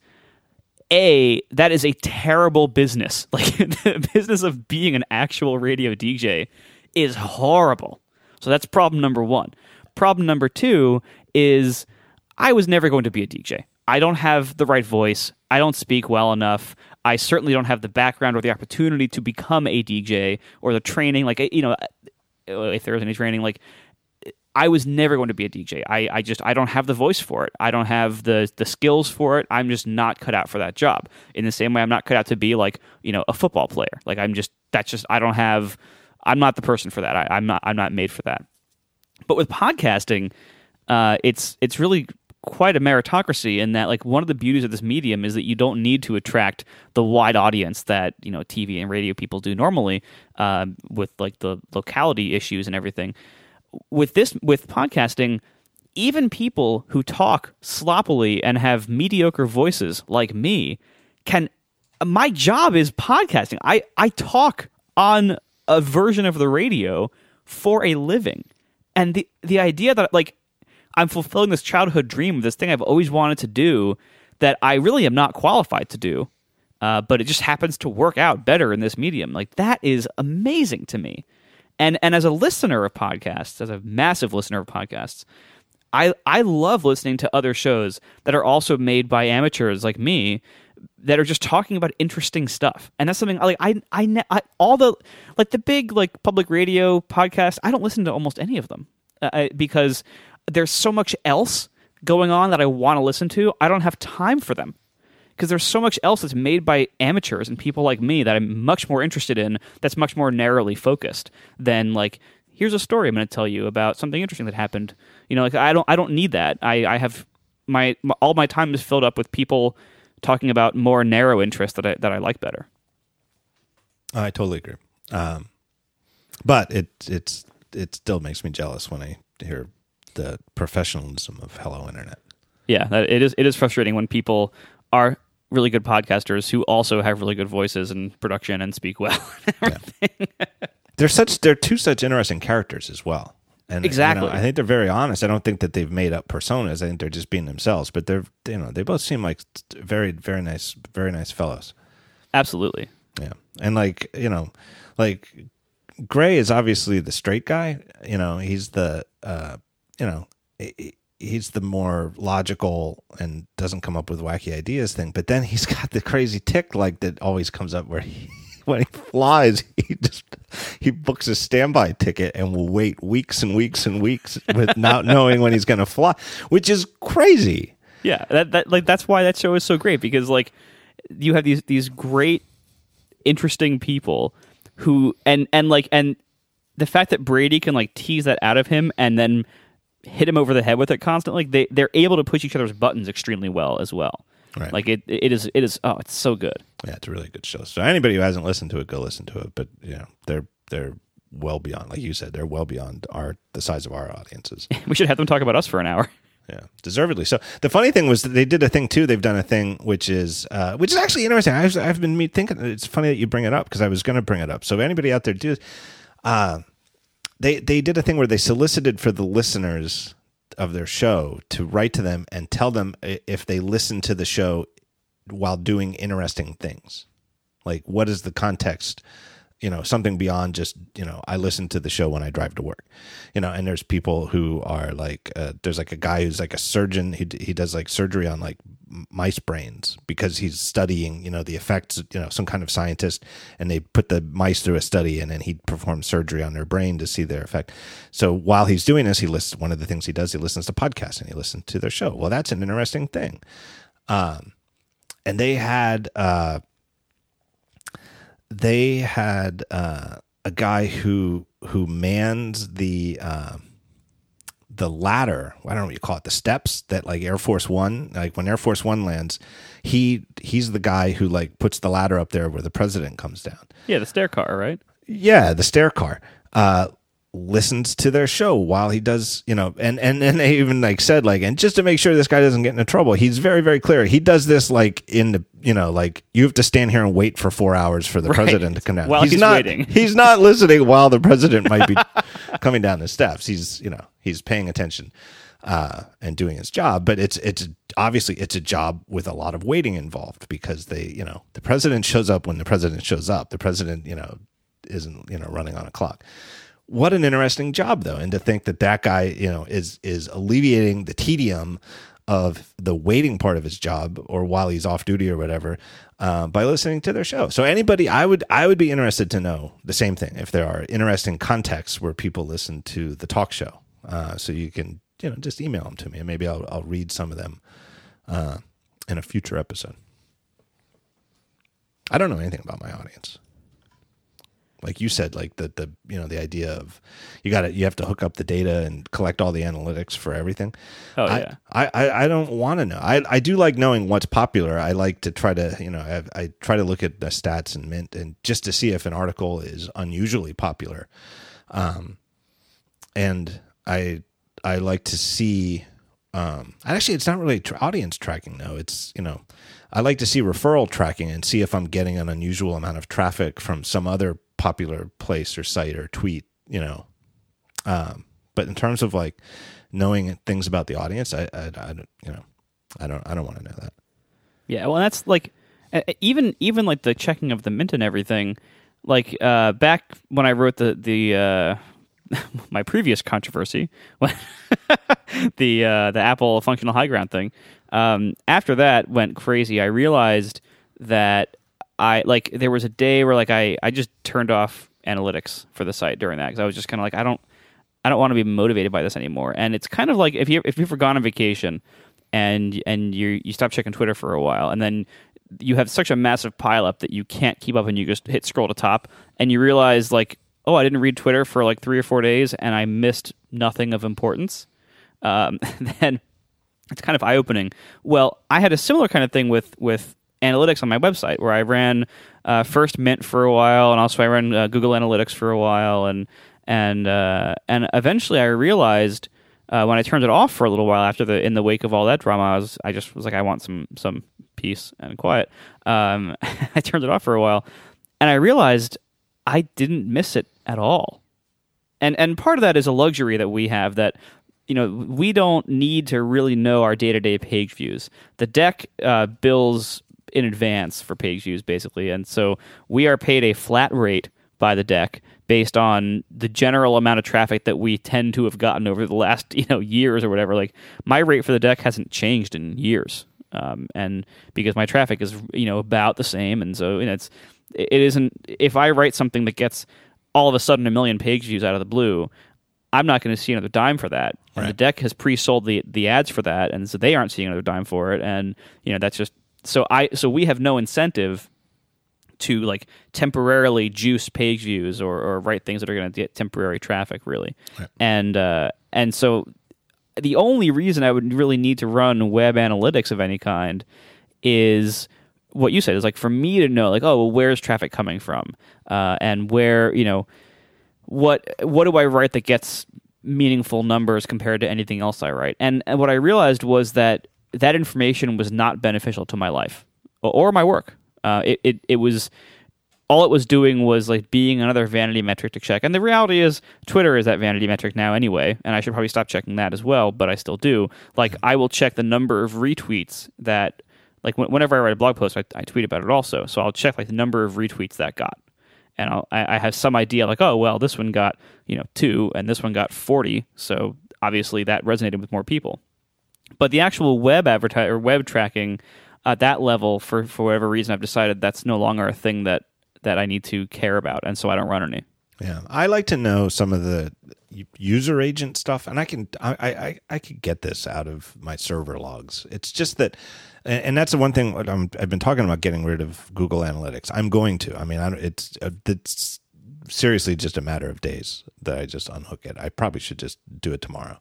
a that is a terrible business. Like the business of being an actual radio DJ is horrible. So that's problem number one. Problem number two is I was never going to be a DJ. I don't have the right voice. I don't speak well enough. I certainly don't have the background or the opportunity to become a DJ or the training. Like you know, if there was any training, like I was never going to be a DJ. I, I just I don't have the voice for it. I don't have the the skills for it. I'm just not cut out for that job. In the same way, I'm not cut out to be like you know a football player. Like I'm just that's just I don't have. I'm not the person for that. I, I'm not I'm not made for that. But with podcasting, uh, it's it's really quite a meritocracy in that like one of the beauties of this medium is that you don't need to attract the wide audience that you know TV and radio people do normally uh, with like the locality issues and everything. With this with podcasting, even people who talk sloppily and have mediocre voices like me can my job is podcasting. I I talk on a version of the radio for a living. And the the idea that like I'm fulfilling this childhood dream, this thing I've always wanted to do that I really am not qualified to do, uh, but it just happens to work out better in this medium. Like that is amazing to me. And and as a listener of podcasts, as a massive listener of podcasts, I I love listening to other shows that are also made by amateurs like me that are just talking about interesting stuff. And that's something I like I I, I all the like the big like public radio podcasts. I don't listen to almost any of them uh, because there's so much else going on that I want to listen to. I don't have time for them because there's so much else that's made by amateurs and people like me that I'm much more interested in. That's much more narrowly focused than like here's a story I'm going to tell you about something interesting that happened. You know, like I don't I don't need that. I I have my, my all my time is filled up with people talking about more narrow interests that I that I like better. I totally agree. Um, but it it's it still makes me jealous when I hear the professionalism of Hello Internet. Yeah, that, it is it is frustrating when people are really good podcasters who also have really good voices and production and speak well. They're such they're two such interesting characters as well. And you know, Exactly. I think they're very honest. I don't think that they've made up personas. I think they're just being themselves. But they're you know they both seem like very very nice very nice fellows. Absolutely. Yeah, and like you know, like Grey is obviously the straight guy. You know, he's the uh, you know he's the more logical and doesn't come up with wacky ideas thing. But then he's got the crazy tick like that always comes up where he. When he flies, he just he books a standby ticket and will wait weeks and weeks and weeks without knowing when he's going to fly, which is crazy. Yeah, that, that like that's why that show is so great because like you have these these great interesting people who and and like and the fact that Brady can like tease that out of him and then hit him over the head with it constantly, they they're able to push each other's buttons extremely well as well. Right. Like it it is it is oh it's so good. Yeah, it's a really good show. So anybody who hasn't listened to it, go listen to it. But you know, they're they're well beyond, like you said, they're well beyond our the size of our audiences. We should have them talk about us for an hour. Yeah, deservedly. So the funny thing was that they did a thing too. They've done a thing which is uh, which is actually interesting. I've, I've been thinking it's funny that you bring it up because I was going to bring it up. So if anybody out there do, uh, they they did a thing where they solicited for the listeners of their show to write to them and tell them if they listen to the show while doing interesting things. Like what is the context? You know something beyond just you know i listen to the show when i drive to work you know and there's people who are like uh, there's like a guy who's like a surgeon he, he does like surgery on like mice brains because he's studying, you know, the effects, you know, some kind of scientist, and they put the mice through a study, and then he performs surgery on their brain to see their effect. So while he's doing this, he listens. One of the things he does, he listens to podcasts and he listens to their show. Well, that's an interesting thing. Um, and they had uh, they had uh, a guy who who mans the. Uh, the ladder i don't know what you call it the steps that like air force one like when air force one lands he he's the guy who like puts the ladder up there where the president comes down Yeah, the stair car, right? yeah the stair car uh listens to their show while he does you know and and and they even like said like and just to make sure this guy doesn't get into trouble he's very very clear he does this like in the you know like you have to stand here and wait for four hours for the Right. president to come down While he's not waiting. he's not listening while the president might be coming down the steps he's you know he's paying attention uh, and doing his job. But it's it's obviously it's a job with a lot of waiting involved because they you know the president shows up when the president shows up. The president you know isn't you know running on a clock. What an interesting job though, and to think that that guy you know is is alleviating the tedium of the waiting part of his job or while he's off duty or whatever uh, by listening to their show. So anybody i would i would be interested to know the same thing if there are interesting contexts where people listen to the talk show uh, so you can you know just email them to me and maybe i'll, I'll read some of them uh, in a future episode. I don't know anything about my audience like you said like the the you know the idea of you got to you have to hook up the data and collect all the analytics for everything Oh I, yeah. I, I, I don't want to know. I, I do like knowing what's popular. I like to try to, you know, I, I try to look at the stats and Mint and just to see if an article is unusually popular. Um, and I, I like to see, um, actually it's not really tra- audience tracking though. It's, you know, I like to see referral tracking and see if I'm getting an unusual amount of traffic from some other popular place or site or tweet, you know, um, but in terms of like knowing things about the audience, I, I, I don't, you know, I don't, I don't want to know that. Yeah, well, that's like even even like the checking of the Mint and everything. Like uh, back when I wrote the the uh, my previous controversy, the uh, the Apple functional high ground thing. Um, after that went crazy, I realized that I like there was a day where like I I just turned off analytics for the site during that because I was just kind of like I don't I don't want to be motivated by this anymore. And it's kind of like if you if you've ever gone on vacation and and you you stop checking Twitter for a while, and then you have such a massive pile up that you can't keep up, and you just hit scroll to top, and you realize like, oh, I didn't read Twitter for like three or four days, and I missed nothing of importance. Um, then it's kind of eye opening. Well, I had a similar kind of thing with with analytics on my website where I ran uh, first Mint for a while, and also I ran uh, Google Analytics for a while, and and uh, and eventually I realized uh, when I turned it off for a little while after the in the wake of all that drama, I was I just was like I want some some peace and quiet. Um, I turned it off for a while, and I realized I didn't miss it at all and and part of that is a luxury that we have that you know we don't need to really know our day-to-day page views the deck uh, bills in advance for page views basically. And so we are paid a flat rate by the deck based on the general amount of traffic that we tend to have gotten over the last you know years or whatever. Like my rate for the deck hasn't changed in years. Um, and because my traffic is you know about the same. And so you know, it's it isn't if i write something that gets all of a sudden a million page views out of the blue i'm not going to see another dime for that. And the deck has pre-sold the the ads for that. And so they aren't seeing another dime for it. And you know that's just so i so we have no incentive to like temporarily juice page views or, or write things that are going to get temporary traffic really. And uh, and so the only reason I would really need to run web analytics of any kind is what you said is like for me to know like oh well, where's traffic coming from? Uh, and where you know what what do I write that gets meaningful numbers compared to anything else I write? And, and what I realized was that that information was not beneficial to my life or, my work uh, it, it it was all it was doing was like being another vanity metric to check. And the reality is, Twitter is that vanity metric now anyway, and I should probably stop checking that as well, but I still do. Like, I will check the number of retweets that, like, whenever I write a blog post, I, I tweet about it also. So I'll check like the number of retweets that got. And I'll, I, I have some idea, like, oh, well, this one got, you know, two, and this one got 40. So obviously that resonated with more people. But the actual web advertise or web tracking at that level, for for whatever reason, I've decided that's no longer a thing that that I need to care about, and so I don't run any. Yeah, I like to know some of the user agent stuff, and I can I I I could get this out of my server logs. It's just that, and that's the one thing i have been talking about getting rid of Google Analytics. I'm going to. I mean, I, it's uh, it's seriously just a matter of days that I just unhook it. I probably should just do it tomorrow.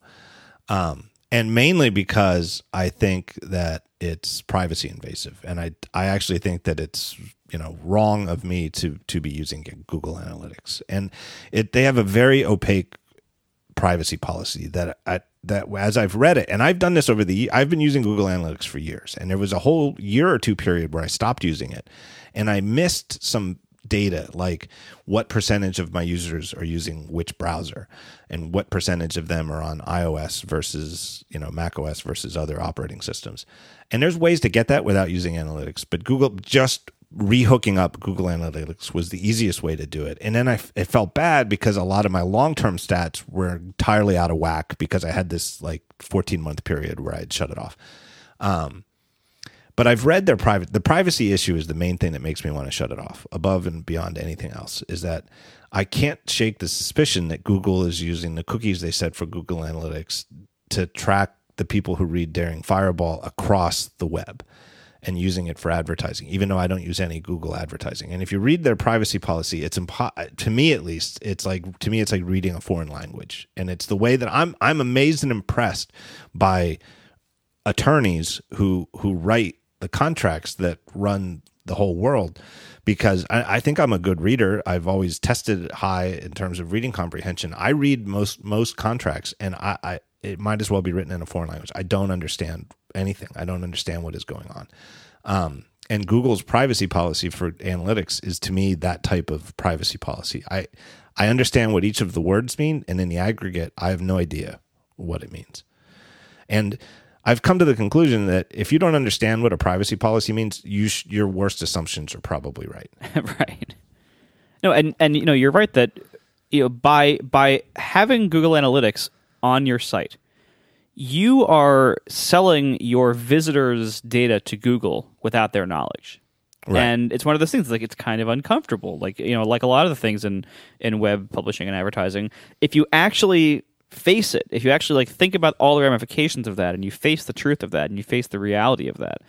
Um, and mainly because I think that it's privacy invasive, and I I actually think that it's you know wrong of me to to be using Google Analytics, and it they have a very opaque privacy policy that I, that as I've read it, and I've done this over the I've been using Google Analytics for years, and there was a whole year or two period where I stopped using it, and I missed some data like what percentage of my users are using which browser and what percentage of them are on iOS versus you know Mac OS versus other operating systems. And there's ways to get that without using analytics, but Google just rehooking up Google Analytics was the easiest way to do it. And then I it felt bad because a lot of my long-term stats were entirely out of whack because I had this like 14 month period where I had shut it off. Um, but I've read their private the privacy issue is the main thing that makes me want to shut it off above and beyond anything else is that I can't shake the suspicion that Google is using the cookies they set for Google Analytics to track the people who read Daring Fireball across the web and using it for advertising, even though I don't use any Google advertising. And if you read their privacy policy, it's impo- to me at least, it's like to me it's like reading a foreign language. And it's the way that I'm I'm amazed and impressed by attorneys who who write the contracts that run the whole world because I, I, think I'm a good reader. I've always tested high in terms of reading comprehension. I read most most contracts, and I, I, it might as well be written in a foreign language. I don't understand anything. I don't understand what is going on. Um, and Google's privacy policy for analytics is to me that type of privacy policy. I I understand what each of the words mean, and in the aggregate, I have no idea what it means. And I've come to the conclusion that if you don't understand what a privacy policy means, you sh- your worst assumptions are probably right. right. No, and and you know you're right that you know by by having Google Analytics on your site, you are selling your visitors' data to Google without their knowledge. Right. And it's one of those things like it's kind of uncomfortable. Like you know, like a lot of the things in in web publishing and advertising, if you actually face it, if you actually like think about all the ramifications of that and you face the truth of that and you face the reality of that,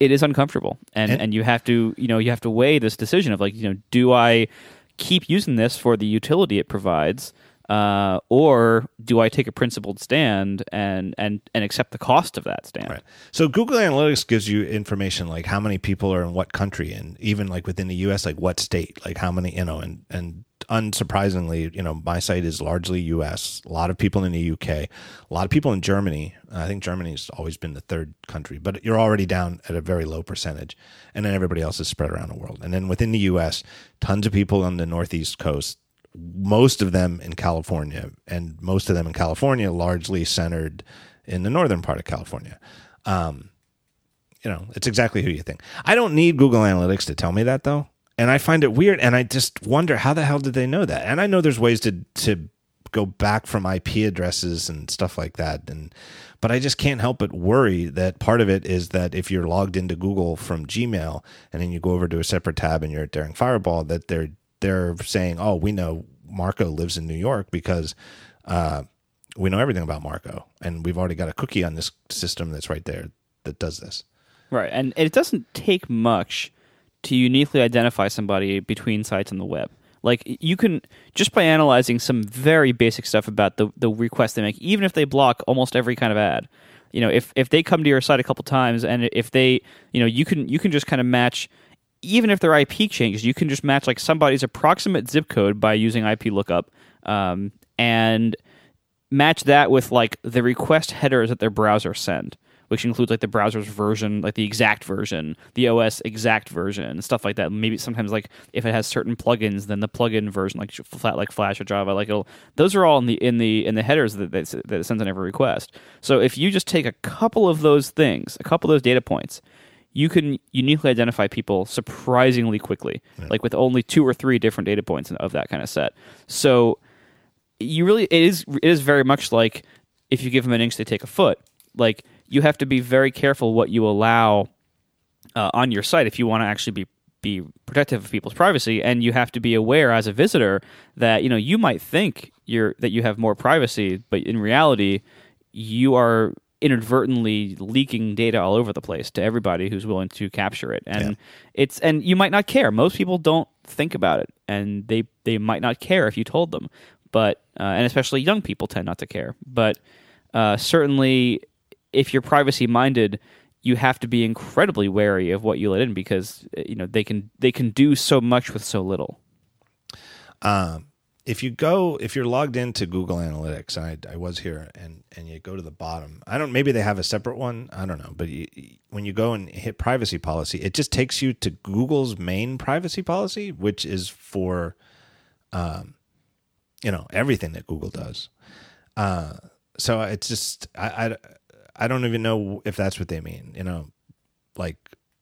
it is uncomfortable. And and, and you have to, you know, you have to weigh this decision of like, you know, do I keep using this for the utility it provides uh, or do I take a principled stand and and and accept the cost of that stand? Right. So Google Analytics gives you information like how many people are in what country, and even like within the U.S., like what state, like how many, you know, and and unsurprisingly, you know, my site is largely U.S. A lot of people in the U.K., a lot of people in Germany. I think Germany's always been the third country, but you're already down at a very low percentage, and then everybody else is spread around the world. And then within the U.S., tons of people on the northeast coast, most of them in California, and most of them in California largely centered in the northern part of California. Um, you know, it's exactly who you think. I don't need Google Analytics to tell me that though. And I find it weird and I just wonder how the hell did they know that? And I know there's ways to to go back from IP addresses and stuff like that and but I just can't help but worry that part of it is that if you're logged into Google from Gmail and then you go over to a separate tab and you're at Daring Fireball that they're they're saying, "Oh, we know Marco lives in New York because uh, we know everything about Marco, and we've already got a cookie on this system that's right there that does this." Right, and it doesn't take much to uniquely identify somebody between sites on the web. Like you can just by analyzing some very basic stuff about the the request they make, even if they block almost every kind of ad. You know, if if they come to your site a couple times and if they, you know, you can you can just kind of match even if their IP changes, you can just match like somebody's approximate zip code by using IP lookup, um, and match that with like the request headers that their browser send, which includes like the browser's version, like the exact version, the OS exact version, stuff like that. Maybe sometimes like if it has certain plugins, then the plugin version, like flat like Flash or Java, like it'll, those are all in the in the in the headers that that it sends on every request. So if you just take a couple of those things, a couple of those data points you can uniquely identify people surprisingly quickly, yeah. like with only two or three different data points of that kind of set. So you really it is it is very much like if you give them an inch, they take a foot. Like you have to be very careful what you allow uh, on your site if you want to actually be be protective of people's privacy. And you have to be aware as a visitor that you know you might think you're that you have more privacy but in reality you are inadvertently leaking data all over the place to everybody who's willing to capture it. And Yeah. it's and you might not care. Most people don't think about it and they they might not care if you told them. But uh, and especially young people tend not to care. But uh, certainly if you're privacy minded you have to be incredibly wary of what you let in because uh, you know they can they can do so much with so little Um, if you go, if you're logged into Google Analytics, and I, I was here, and and you go to the bottom, I don't. Maybe they have a separate one. I don't know. But you, when you go and hit privacy policy, it just takes you to Google's main privacy policy, which is for, um, you know, everything that Google does. Uh, so it's just I, I I don't even know if that's what they mean. You know, like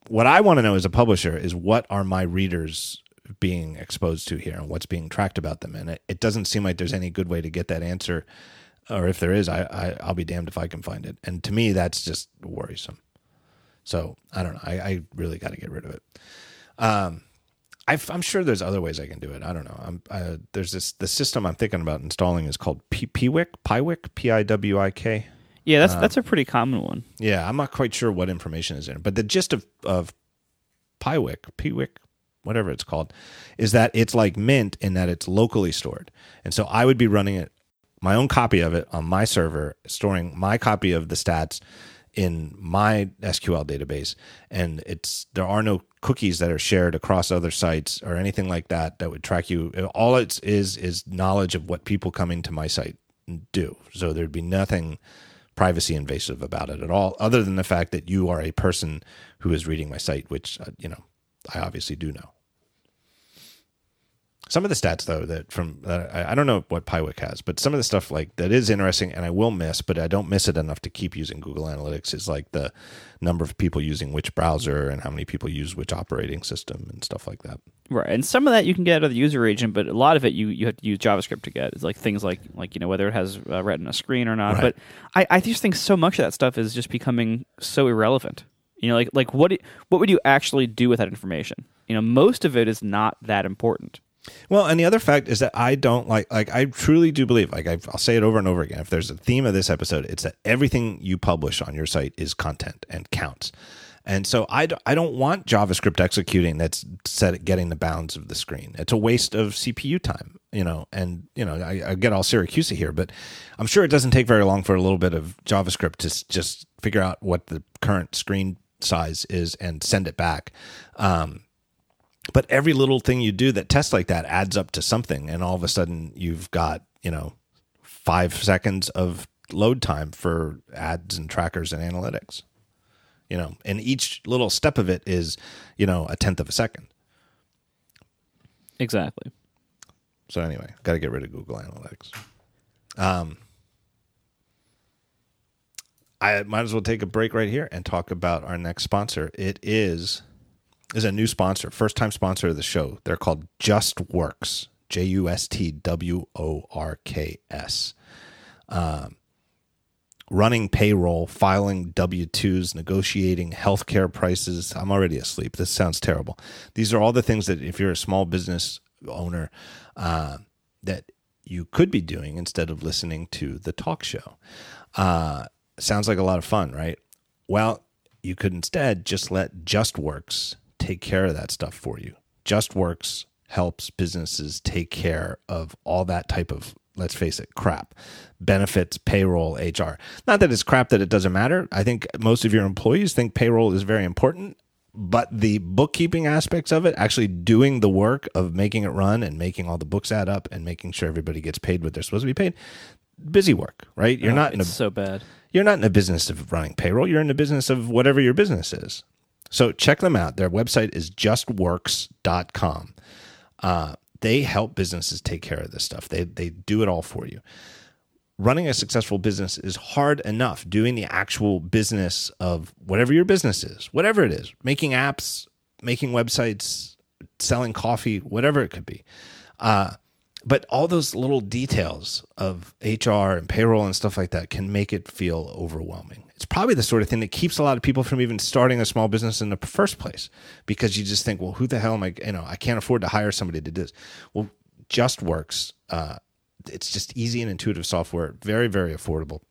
what I want to know as a publisher is what are my readers being exposed to here and what's being tracked about them. And it, it doesn't seem like there's any good way to get that answer. Or if there is, I, I I'll be damned if I can find it. And to me, that's just worrisome. So I don't know. I, I really got to get rid of it. Um, i am sure there's other ways I can do it. I don't know. I'm uh, there's this the system I'm thinking about installing is called P- Piwik, P I W I K. yeah that's uh, that's a pretty common one Yeah, I'm not quite sure what information is in it, but the gist of of Piwik, Piwik, whatever it's called, is that it's like Mint in that it's locally stored, and so I would be running it my own copy of it on my server, storing my copy of the stats in my SQL database, and it's there are no cookies that are shared across other sites or anything like that that would track you. All it is is knowledge of what people coming to my site do. So there'd be nothing privacy invasive about it at all, other than the fact that you are a person who is reading my site, which uh, you know I obviously do know. Some of the stats, though, that from that I, I don't know what Piwik has, but some of the stuff like that is interesting, and I will miss, but I don't miss it enough to keep using Google Analytics. Is like the number of people using which browser and how many people use which operating system and stuff like that. Right, and some of that you can get out of the user agent, but a lot of it you, you have to use JavaScript to get. It's like things like like you know whether it has uh, Retina screen or not. Right. But I, I just think so much of that stuff is just becoming so irrelevant. You know, like like what what would you actually do with that information? You know, most of it is not that important. Well, and the other fact is that I don't like, like, I truly do believe, like, I've, I'll say it over and over again. If there's a theme of this episode, it's that everything you publish on your site is content and counts. And so I, d- I don't want JavaScript executing that's set getting the bounds of the screen. It's a waste of CPU time, you know. And, you know, I, I get all Siracusa here, but I'm sure it doesn't take very long for a little bit of JavaScript to just figure out what the current screen size is and send it back. Um, but every little thing you do that tests like that adds up to something and all of a sudden you've got you know five seconds of load time for ads and trackers and analytics you know and each little step of it is you know a tenth of a second Exactly. so anyway got to get rid of google analytics um i might as well take a break right here and talk about our next sponsor it is is a new sponsor, first time sponsor of the show. They're called Just Works, J U S T W O R K S. Um, running payroll, filing W 2s, negotiating healthcare prices. I'm already asleep. This sounds terrible. These are all the things that, if you're a small business owner, uh, that you could be doing instead of listening to the talk show. Uh, sounds like a lot of fun, right? Well, you could instead just let Justworks take care of that stuff for you. Justworks helps businesses take care of all that type of, let's face it, crap benefits, payroll, HR. Not that it's crap that it doesn't matter. I think most of your employees think payroll is very important, but the bookkeeping aspects of it, actually doing the work of making it run and making all the books add up and making sure everybody gets paid what they're supposed to be paid, busy work, right? You're not in a so bad. you're not in the business of running payroll. You're in the business of whatever your business is. So check them out. Their website is justworks.com. Uh, they help businesses take care of this stuff. They, they do it all for you. Running a successful business is hard enough. Doing the actual business of whatever your business is, whatever it is, making apps, making websites, selling coffee, whatever it could be. Uh, but all those little details of HR and payroll and stuff like that can make it feel overwhelming. It's probably the sort of thing that keeps a lot of people from even starting a small business in the first place because you just think, well, who the hell am I? You know, I can't afford to hire somebody to do this. Well, Just Works. Uh, it's just easy and intuitive software, very, very affordable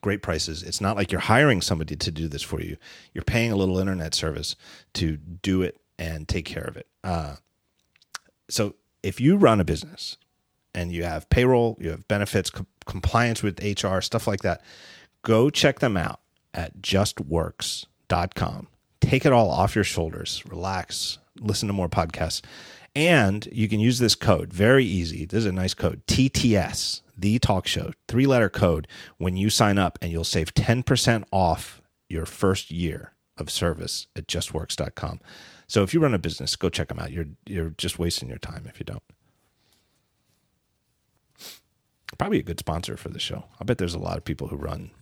great prices. It's not like you're hiring somebody to do this for you. You're paying a little internet service to do it and take care of it. Uh, so if you run a business and you have payroll, you have benefits, com- compliance with HR, stuff like that, go check them out at justworks.com. Take it all off your shoulders, relax, listen to more podcasts. And you can use this code, very easy. This is a nice code TTS, the talk show, three letter code when you sign up, and you'll save 10% off your first year of service at justworks.com. So if you run a business, go check them out. You're, you're just wasting your time if you don't. Probably a good sponsor for the show. I bet there's a lot of people who run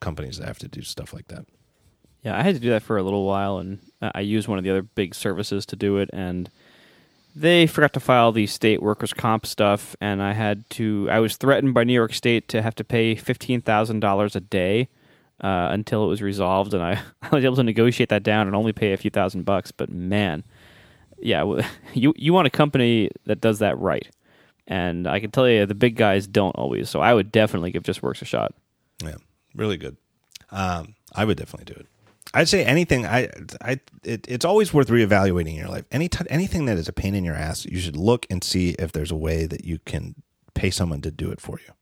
companies that have to do stuff like that. Yeah, I had to do that for a little while, and I used one of the other big services to do it, and they forgot to file the state workers' comp stuff, and I had to. I was threatened by New York State to have to pay fifteen thousand dollars a day uh, until it was resolved, and I, I was able to negotiate that down and only pay a few thousand bucks. But man, yeah, you you want a company that does that right, and I can tell you the big guys don't always. So I would definitely give Justworks a shot. Yeah, really good. Um, I would definitely do it. I'd say anything. I, I, it, it's always worth reevaluating in your life. Any t- anything that is a pain in your ass, you should look and see if there's a way that you can pay someone to do it for you.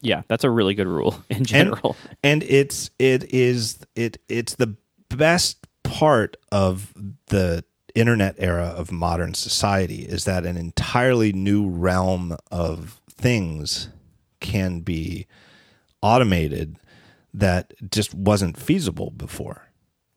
Yeah, that's a really good rule in general. And, and it's it is it it's the best part of the internet era of modern society is that an entirely new realm of things can be automated that just wasn't feasible before,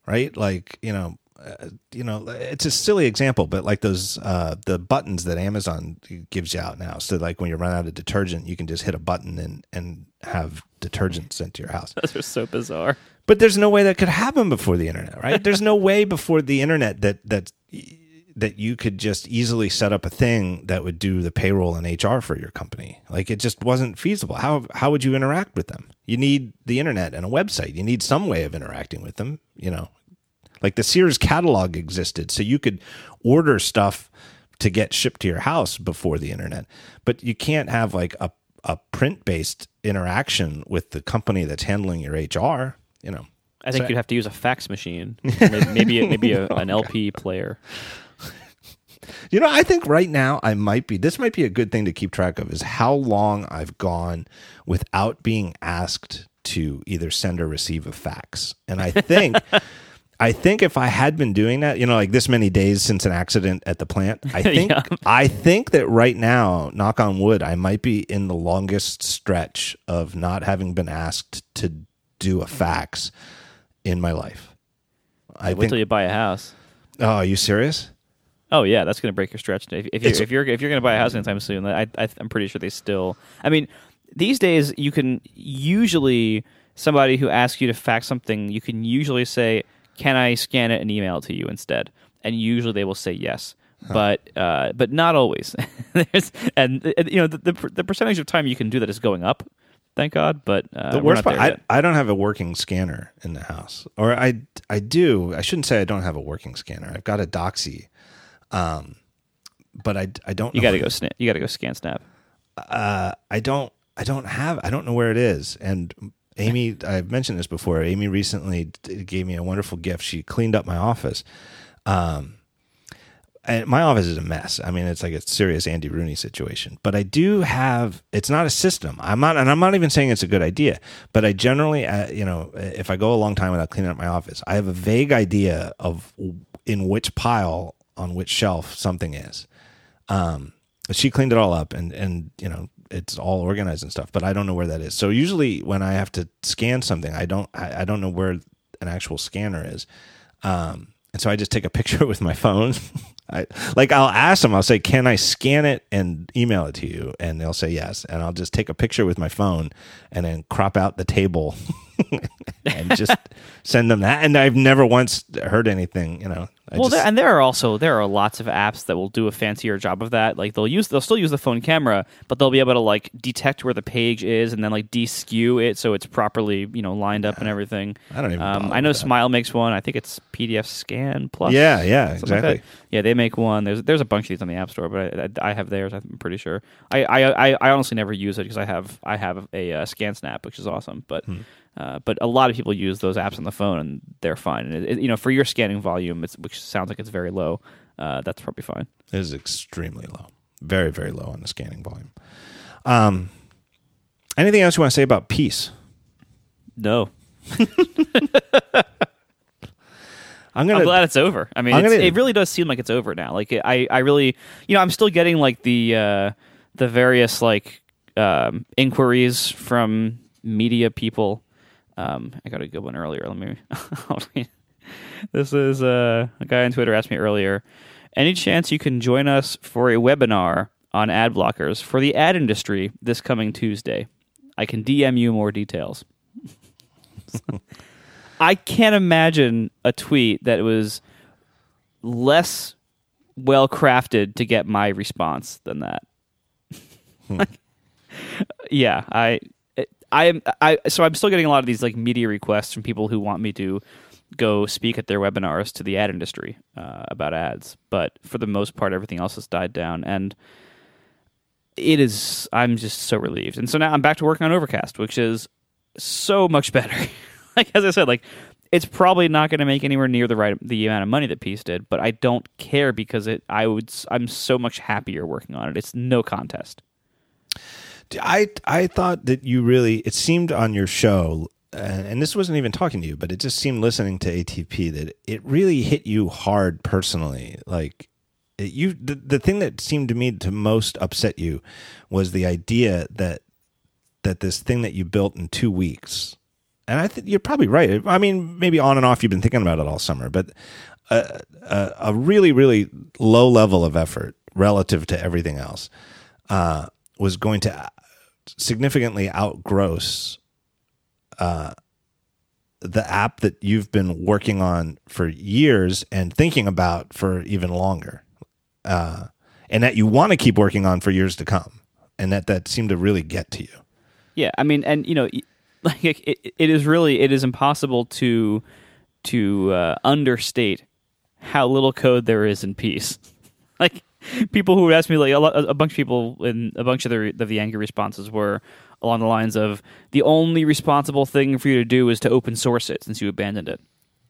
right? Like you know, uh, you know, it's a silly example, but like those uh, the buttons that Amazon gives you out now. So like when you run out of detergent, you can just hit a button and and have detergent sent to your house. Those are so bizarre. But there's no way that could happen before the internet, right? there's no way before the internet that that that you could just easily set up a thing that would do the payroll and HR for your company. Like it just wasn't feasible. How how would you interact with them? You need the internet and a website. You need some way of interacting with them, you know. Like the Sears catalog existed, so you could order stuff to get shipped to your house before the internet. But you can't have like a a print-based interaction with the company that's handling your HR, you know. I think So- you'd have to use a fax machine, maybe maybe, maybe a, oh an LP player. You know, I think right now I might be. This might be a good thing to keep track of is how long I've gone without being asked to either send or receive a fax. And I think I think if I had been doing that, you know, like this many days since an accident at the plant, I think Yeah. I think that right now, knock on wood, I might be in the longest stretch of not having been asked to do a fax in my life. I Wait think till you buy a house. Oh, are you serious? Oh yeah, that's going to break your stretch. If, if, you're, if you're if you're going to buy a house anytime soon, I, I I'm pretty sure they still. I mean, these days you can usually somebody who asks you to fax something, you can usually say, "Can I scan it and email it to you instead?" And usually they will say yes. But uh, but not always. There's, and, and, you know the, the the percentage of time you can do that is going up. Thank God. But uh, the worst part, I. I don't have a working scanner in the house, or I I do. I shouldn't say I don't have a working scanner. I've got a Doxie, um, but I I don't. You got to go snap. You got to go ScanSnap. Uh, I don't. I don't have. I don't know where it is. And Amy, I've mentioned this before. Amy recently d- gave me a wonderful gift. She cleaned up my office. Um, and my office is a mess. I mean, it's like a serious Andy Rooney situation. But I do have. It's not a system. I'm not, and I'm not even saying it's a good idea. But I generally, uh, you know, if I go a long time without cleaning up my office, I have a vague idea of in which pile on which shelf something is. Um, she cleaned it all up, and and you know, it's all organized and stuff. But I don't know where that is. So usually, when I have to scan something, I don't. I, I don't know where an actual scanner is. Um, and so I just take a picture with my phone. I, like I'll ask them, I'll say, "Can I scan it and email it to you?" And they'll say yes. And I'll just take a picture with my phone and then crop out the table and just send them that. And I've never once heard anything. You know, I well, just, there, and there are also there are lots of apps that will do a fancier job of that. Like they'll use they'll still use the phone camera, but they'll be able to like detect where the page is and then like de-skew it so it's properly you know lined up and everything. I don't even Um, I know. Smile makes one. I think it's PDF Scan Plus. yeah, yeah, something like exactly. Yeah, they make one. There's there's a bunch of these on the App Store, but I, I, I have theirs. I'm pretty sure. I I, I, honestly never use it because I have I have a uh, ScanSnap, which is awesome. But Hmm. Uh, but a lot of people use those apps on the phone, and they're fine. And it, it- you know, for your scanning volume, it's, which sounds like it's very low, uh, that's probably fine. It is extremely low, very, very low on the scanning volume. Um, anything else you want to say about peace? No, I'm I'm glad it's over. I mean, gonna- it really does seem like it's over now. Like I, I really, you know, I'm still getting like the uh, the various like um, inquiries from media people. Um, I got a good one earlier. Let me. I'll read. this is uh, a guy on Twitter asked me earlier. Any chance you can join us for a webinar on ad blockers for the ad industry this coming Tuesday? I can DM you more details. I can't imagine a tweet that was less well crafted to get my response than that. yeah, I, I am, I. So I'm still getting a lot of these like media requests from people who want me to go speak at their webinars to the ad industry uh, about ads, but for the most part, everything else has died down, and it is. I'm just so relieved, and so now I'm back to working on Overcast, which is so much better. like as I said, like it's probably not going to make anywhere near the right the amount of money that Peace did, but I don't care because it. I would. I'm so much happier working on it. It's no contest. I I thought that you really. It seemed on your show, uh, and this wasn't even talking to you, but it just seemed listening to ATP that it really hit you hard personally. Like it, you, the, the thing that seemed to me to most upset you was the idea that that this thing that you built in two weeks. And I think you're probably right. I mean, maybe on and off you've been thinking about it all summer, but a, a, a really, really low level of effort relative to everything else uh, was going to significantly outgross uh, the app that you've been working on for years and thinking about for even longer, uh, and that you want to keep working on for years to come, and that that seemed to really get to you. Yeah, I mean, and you know, like it, it, is really it is impossible to to uh, understate how little code there is in peace. like people who would ask me, like a, lot, a bunch of people in a bunch of the the angry responses were along the lines of the only responsible thing for you to do is to open source it since you abandoned it.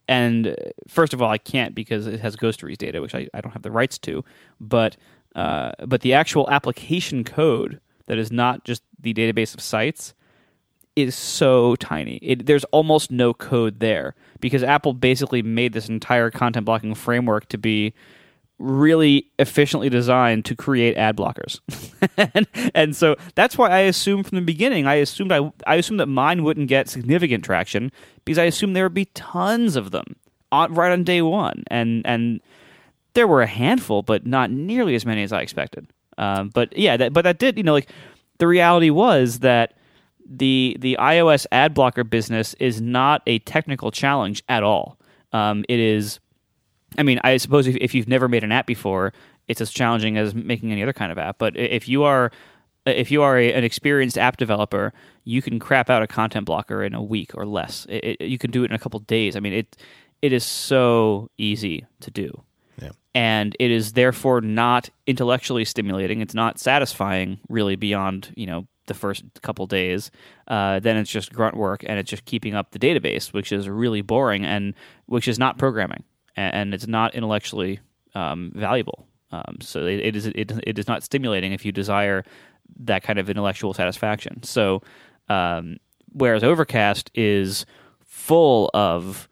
And uh, first of all, I can't because it has Ghostery's data, which I, I don't have the rights to. But uh, but the actual application code that is not just the database of sites is so tiny. It, there's almost no code there because Apple basically made this entire content blocking framework to be really efficiently designed to create ad blockers. and, and so that's why I assumed from the beginning, I assumed I, I assumed that mine wouldn't get significant traction because I assumed there would be tons of them on, right on day one. And, and there were a handful, but not nearly as many as I expected. Um, but yeah, that, but that did, you know, like the reality was that the the iOS ad blocker business is not a technical challenge at all. Um, it is, I mean, I suppose if, if you've never made an app before, it's as challenging as making any other kind of app. But if you are if you are a, an experienced app developer, you can crap out a content blocker in a week or less. It, it, you can do it in a couple days. I mean, it it is so easy to do Yeah. and it is therefore not intellectually stimulating. It's not satisfying, really, beyond you know the first couple days. Uh, then it's just grunt work, and it's just keeping up the database, which is really boring and which is not programming, and, it's not intellectually um, valuable. Um, so it, it is it, it is not stimulating if you desire that kind of intellectual satisfaction. So um, whereas Overcast is full of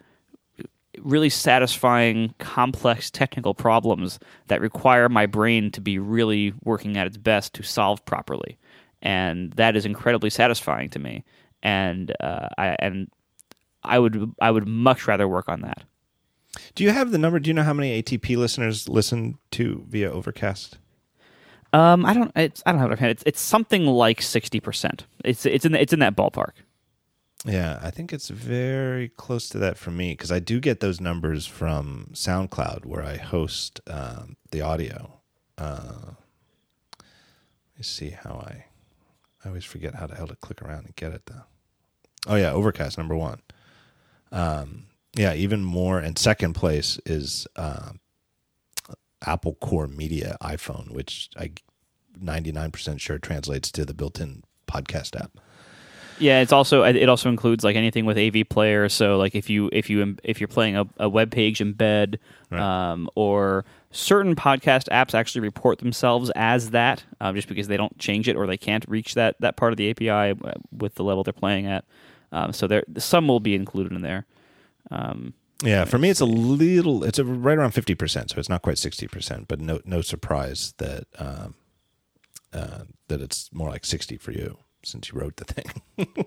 really satisfying, complex technical problems that require my brain to be really working at its best to solve properly, and that is incredibly satisfying to me. And uh, I and I would I would much rather work on that. Do you have the number? Do you know how many ATP listeners listen to via Overcast? Um, I don't. It's, I don't have it offhand. It's it's something like sixty percent. It's it's in the, it's in that ballpark. Yeah, I think it's very close to that for me because I do get those numbers from SoundCloud where I host um, the audio. Uh, let me see how I. I always forget how the hell to click around and get it though. Oh yeah, Overcast number one. Um, yeah, even more. And second place is uh, Apple Core Media iPhone, which I 99% sure translates to the built-in podcast app. Yeah, it's also it also includes like anything with AVPlayer. So like if you if you if you're playing a, a web page embed, Right. um, or certain podcast apps actually report themselves as that, um, just because they don't change it or they can't reach that that part of the API uh, with the level they're playing at. Um, so there some will be included in there. Um, Yeah, for me it's a little it's a, right around 50%, so it's not quite 60%, but no no surprise that um uh, that it's more like 60 for you since you wrote the thing.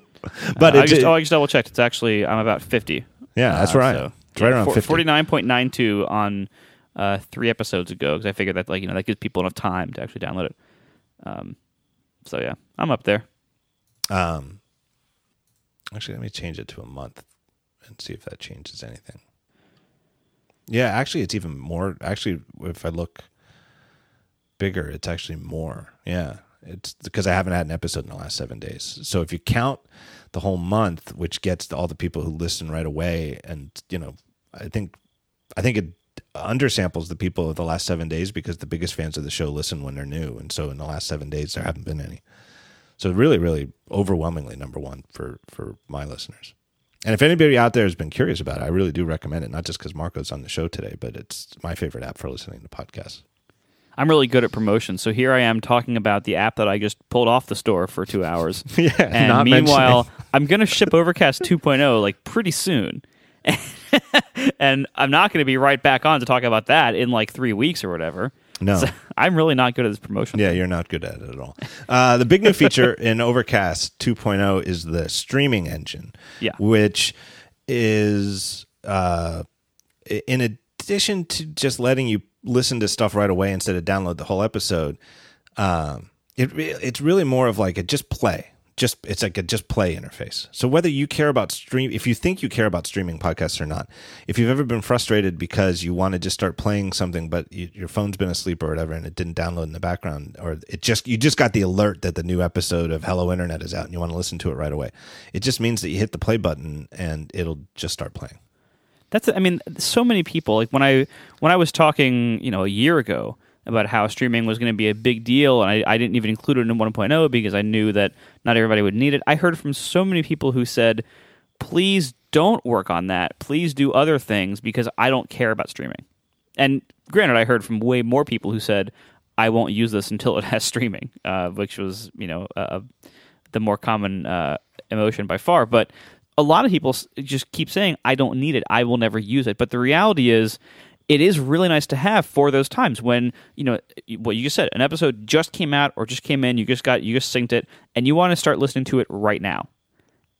but uh, I it, just oh I just double checked. It's actually I'm about fifty. yeah, that's Uh, right. so, it's right around 50. 49.92 on uh, three episodes ago because I figured that like you know that gives people enough time to actually download it. Um, so yeah, I'm up there. Um, actually, let me change it to a month and see if that changes anything. Yeah, actually, it's even more. Actually, if I look bigger, it's actually more. Yeah, it's because I haven't had an episode in the last seven days. So if you count the whole month, which gets to all the people who listen right away, and you know, I think, I think it undersamples the people of the last seven days because the biggest fans of the show listen when they're new, and so in the last seven days there haven't been any. So really, really overwhelmingly number one for for my listeners. And if anybody out there has been curious about it, I really do recommend it. Not just because Marco's on the show today, but it's my favorite app for listening to podcasts. I'm really good at promotion, so here I am talking about the app that I just pulled off the store for two hours. yeah. and meanwhile, I'm going to ship Overcast 2.0 like pretty soon. and I'm not going to be right back on to talk about that in like three weeks or whatever. No. So I'm really not good at this promotion. Yeah, you're not good at it at all. Uh, the big new feature in Overcast 2.0 is the streaming engine, Yeah. which is uh, in addition to just letting you listen to stuff right away instead of download the whole episode. Um, it re- it's really more of like a just play. Just it's like a just play interface. So whether you care about stream, if you think you care about streaming podcasts or not, if you've ever been frustrated because you want to just start playing something, but you, your phone's been asleep or whatever, and it didn't download in the background, or it just you just got the alert that the new episode of Hello Internet is out and you want to listen to it right away, it just means that you hit the play button and it'll just start playing. That's I mean, so many people like when I when I was talking, you know, a year ago about how streaming was going to be a big deal, and I, I didn't even include it in 1.0 because I knew that not everybody would need it. I heard from so many people who said, "Please don't work on that. Please do other things because I don't care about streaming." And granted, I heard from way more people who said, "I won't use this until it has streaming," uh, which was you know uh, the more common uh, emotion by far. But a lot of people just keep saying, "I don't need it. I will never use it." But the reality is, it is really nice to have for those times when you know what you just said. An episode just came out or just came in. You just got you just synced it, and you want to start listening to it right now.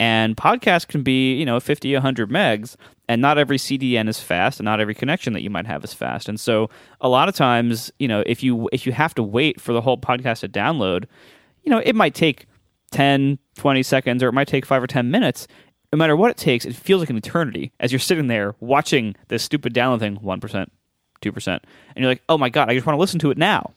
And podcasts can be, you know, 50, 100 megs, and not every CDN is fast, and not every connection that you might have is fast. And so, a lot of times, you know, if you if you have to wait for the whole podcast to download, you know, it might take 10, 20 seconds, or it might take five or 10 minutes. No matter what it takes, it feels like an eternity as you're sitting there watching this stupid download thing 1%, 2%. And you're like, oh my God, I just want to listen to it now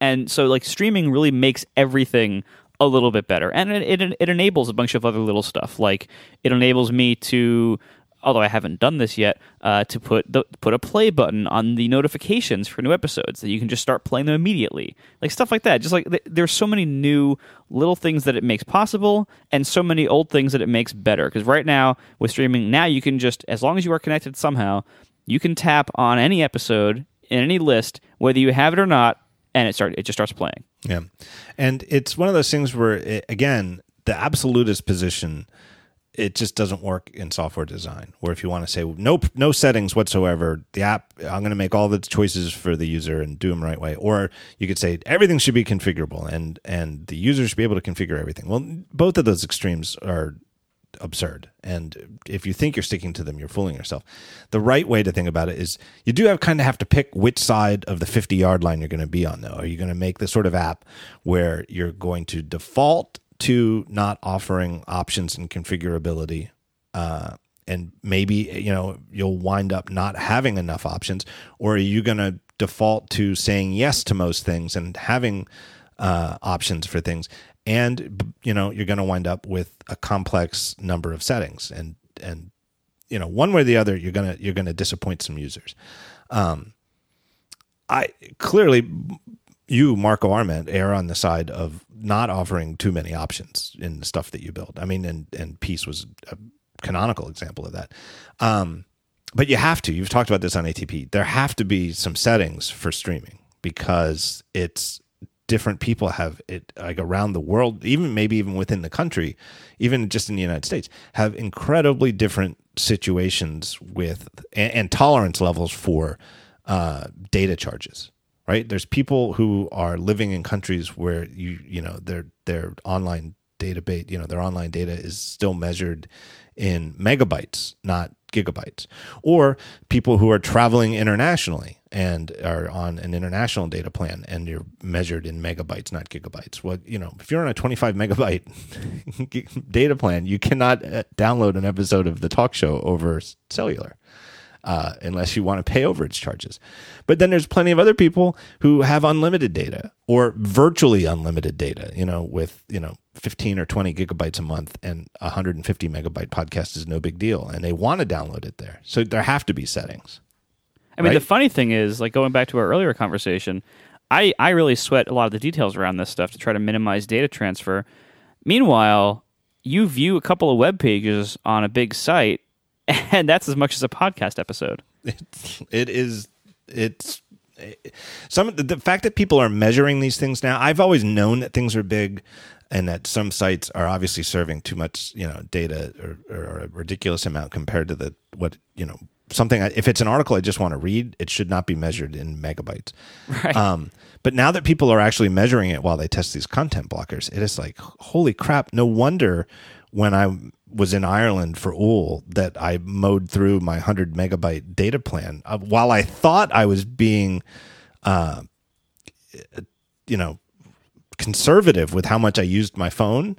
and so like streaming really makes everything a little bit better and it, it, it enables a bunch of other little stuff like it enables me to although i haven't done this yet uh, to put the put a play button on the notifications for new episodes that you can just start playing them immediately like stuff like that just like th- there's so many new little things that it makes possible and so many old things that it makes better because right now with streaming now you can just as long as you are connected somehow you can tap on any episode in any list whether you have it or not and it start it just starts playing. Yeah. And it's one of those things where, it, again, the absolutist position, it just doesn't work in software design. Where if you want to say no, no settings whatsoever, the app, I'm going to make all the choices for the user and do them right way. Or you could say everything should be configurable and, and the user should be able to configure everything. Well, both of those extremes are absurd. And if you think you're sticking to them, you're fooling yourself. The right way to think about it is you do have kind of have to pick which side of the 50 yard line you're going to be on, though. Are you going to make the sort of app where you're going to default to not offering options and configurability uh, and maybe you know you'll wind up not having enough options or are you going to default to saying yes to most things and having uh, options for things? And you know you're going to wind up with a complex number of settings and and you know one way or the other you're to you're to disappoint some users. Um i clearly you marco arment err on the side of not offering too many options in the stuff that you build. I mean and and peace was a canonical example of that. Um but you have to you've talked about this on atp there have to be some settings for streaming because it's different people have it like around the world, even maybe even within the country, even just in the United States, have incredibly different situations with and, and tolerance levels for uh, data charges. Right? There's people who are living in countries where you you know their their online database you know their online data is still measured in megabytes, not gigabytes, or people who are traveling internationally and are on an international data plan and you're measured in megabytes, not gigabytes. Well, you know, if you're on a 25 megabyte data plan, you cannot uh, download an episode of the talk show over cellular. Uh, unless you want to pay overage charges. But then there's plenty of other people who have unlimited data or virtually unlimited data, you know, with, you know, 15 or 20 gigabytes a month and 150 megabyte podcast is no big deal. And they want to download it there. So there have to be settings. I mean, right? the funny thing is, like going back to our earlier conversation, I, I really sweat a lot of the details around this stuff to try to minimize data transfer. Meanwhile, you view a couple of web pages on a big site and that's as much as a podcast episode. It's, it is. It's some the fact that people are measuring these things now. I've always known that things are big, and that some sites are obviously serving too much, you know, data or, or a ridiculous amount compared to the what you know something. If it's an article I just want to read, it should not be measured in megabytes. Right. Um, but now that people are actually measuring it while they test these content blockers, it is like, holy crap! No wonder when I was in Ireland for Úll that I mowed through my 100 megabyte data plan uh, while I thought I was being, uh, you know, conservative with how much I used my phone.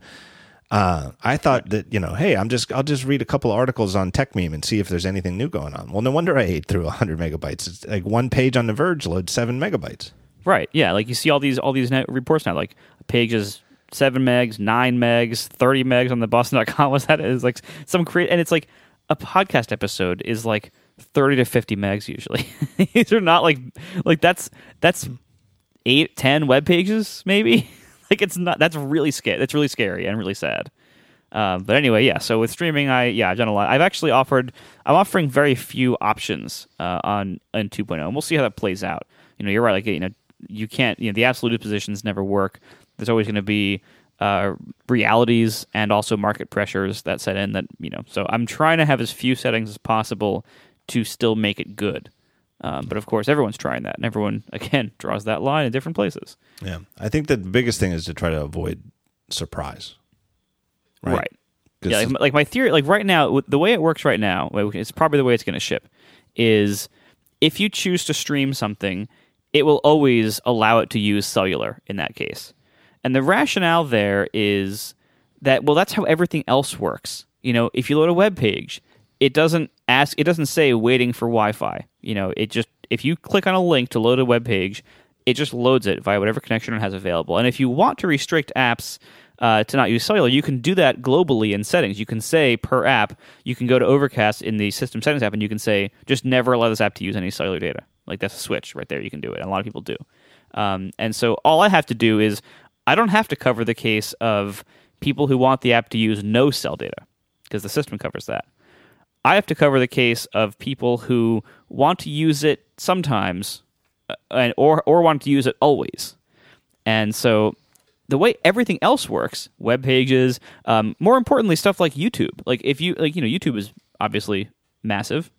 Uh, I thought that you know, hey, I'm just I'll just read a couple articles on Techmeme and see if there's anything new going on. Well, no wonder I ate through 100 megabytes. It's like one page on The Verge loads seven megabytes. Right. Yeah. Like you see all these all these reports now. Like pages seven megs, nine megs, thirty megs on the Boston.com. Was that is like some create, and it's like a podcast episode is like thirty to fifty megs usually. These are not like like that's that's eight ten web pages maybe. like it's not that's really scary. That's really scary and really sad. Um, but anyway, yeah. So with streaming, I yeah I've done a lot. I've actually offered I'm offering very few options uh, on in 2.0, and we'll see how that plays out. You know, you're right. Like you know, you can't you know the absolute positions never work there's always going to be uh, realities and also market pressures that set in that you know so i'm trying to have as few settings as possible to still make it good. Um, but of course everyone's trying that and everyone again draws that line in different places. Yeah. I think the biggest thing is to try to avoid surprise. Right, right. yeah like, like, my theory like right now the way it works right now it's probably the way it's going to ship is if you choose to stream something it will always allow it to use cellular in that case and the rationale there is that well that's how everything else works. You know, if you load a web page, it doesn't ask it doesn't say waiting for Wi-Fi. You know, it just if you click on a link to load a web page, it just loads it via whatever connection it has available. And if you want to restrict apps uh, to not use cellular, you can do that globally in settings. You can say per app, you can go to Overcast in the system settings app, and you can say just never allow this app to use any cellular data. Like that's a switch right there. You can do it. And a lot of people do. Um, and so all I have to do is I don't have to cover the case of people who want the app to use no cell data because the system covers that. I have to cover the case of people who want to use it sometimes uh, and or or want to use it always. And so the way everything else works, web pages, um, more importantly, stuff like YouTube. Like if you like, you know, YouTube is obviously massive.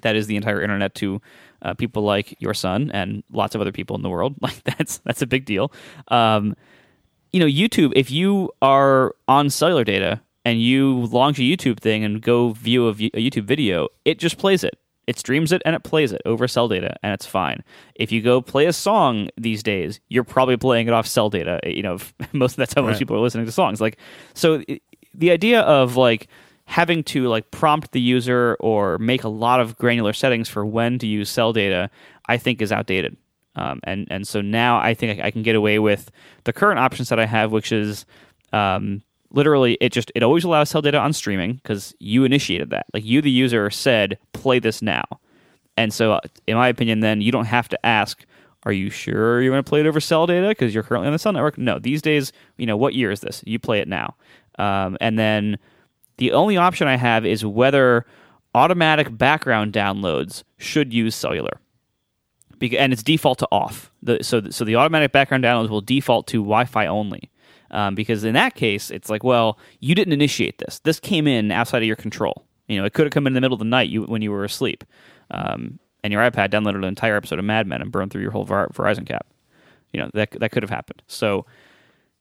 That is the entire internet to uh, people like your son and lots of other people in the world. Like that's that's a big deal. Um, you know, YouTube. If you are on cellular data and you launch a YouTube thing and go view a, a YouTube video, it just plays it. it streams it and it plays it over cell data, and it's fine. If you go play a song these days, you're probably playing it off cell data. You know, most that's how most Right. people are listening to songs. Like, so it, the idea of like having to like prompt the user or make a lot of granular settings for when to use cell data, I think is outdated. Um, and and so now I think I, can get away with the current options that I have, which is um, literally it just it always allows cell data on streaming because you initiated that. Like you, the user, said play this now, and so uh, in my opinion, then you don't have to ask. Are you sure you want to play it over cell data because you're currently on the cell network? No, these days, you know what year is this? You play it now, um, and then the only option I have is whether automatic background downloads should use cellular. And it's default to off. So, so the automatic background downloads will default to Wi-Fi only. Um, because in that case, it's like, well, you didn't initiate this. This came in outside of your control. You know, it could have come in the middle of the night you, when you were asleep, um, and your iPad downloaded an entire episode of Mad Men and burned through your whole Ver- Verizon cap. You know that that could have happened. So,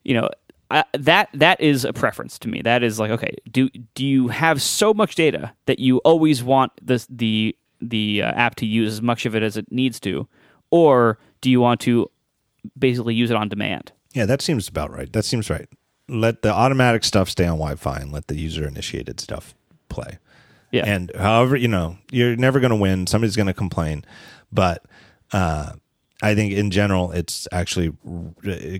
you know, I, that that is a preference to me. That is like, okay, do do you have so much data that you always want the the the uh, app to use as much of it as it needs to, or do you want to basically use it on demand? Yeah, that seems about right. That seems right. Let the automatic stuff stay on Wi-Fi and let the user initiated stuff play. Yeah. And however, you know, you're never going to win. Somebody's going to complain, but uh, I think in general, it's actually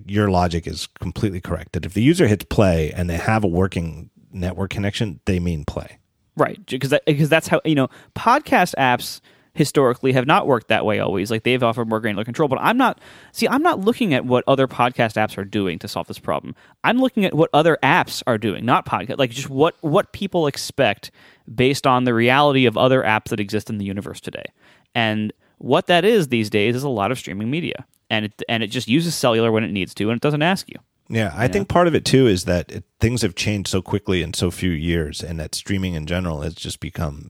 your logic is completely correct. That if the user hits play and they have a working network connection, they mean play. Right, because that, because that's how you know podcast apps historically have not worked that way always. Like they've offered more granular control, but I'm not. See, I'm not looking at what other podcast apps are doing to solve this problem. I'm looking at what other apps are doing, not podcast. Like just what what people expect based on the reality of other apps that exist in the universe today, and what that is these days is a lot of streaming media, and it and it just uses cellular when it needs to, and it doesn't ask you. Yeah, I think part of it too is that it, things have changed so quickly in so few years, and that streaming in general has just become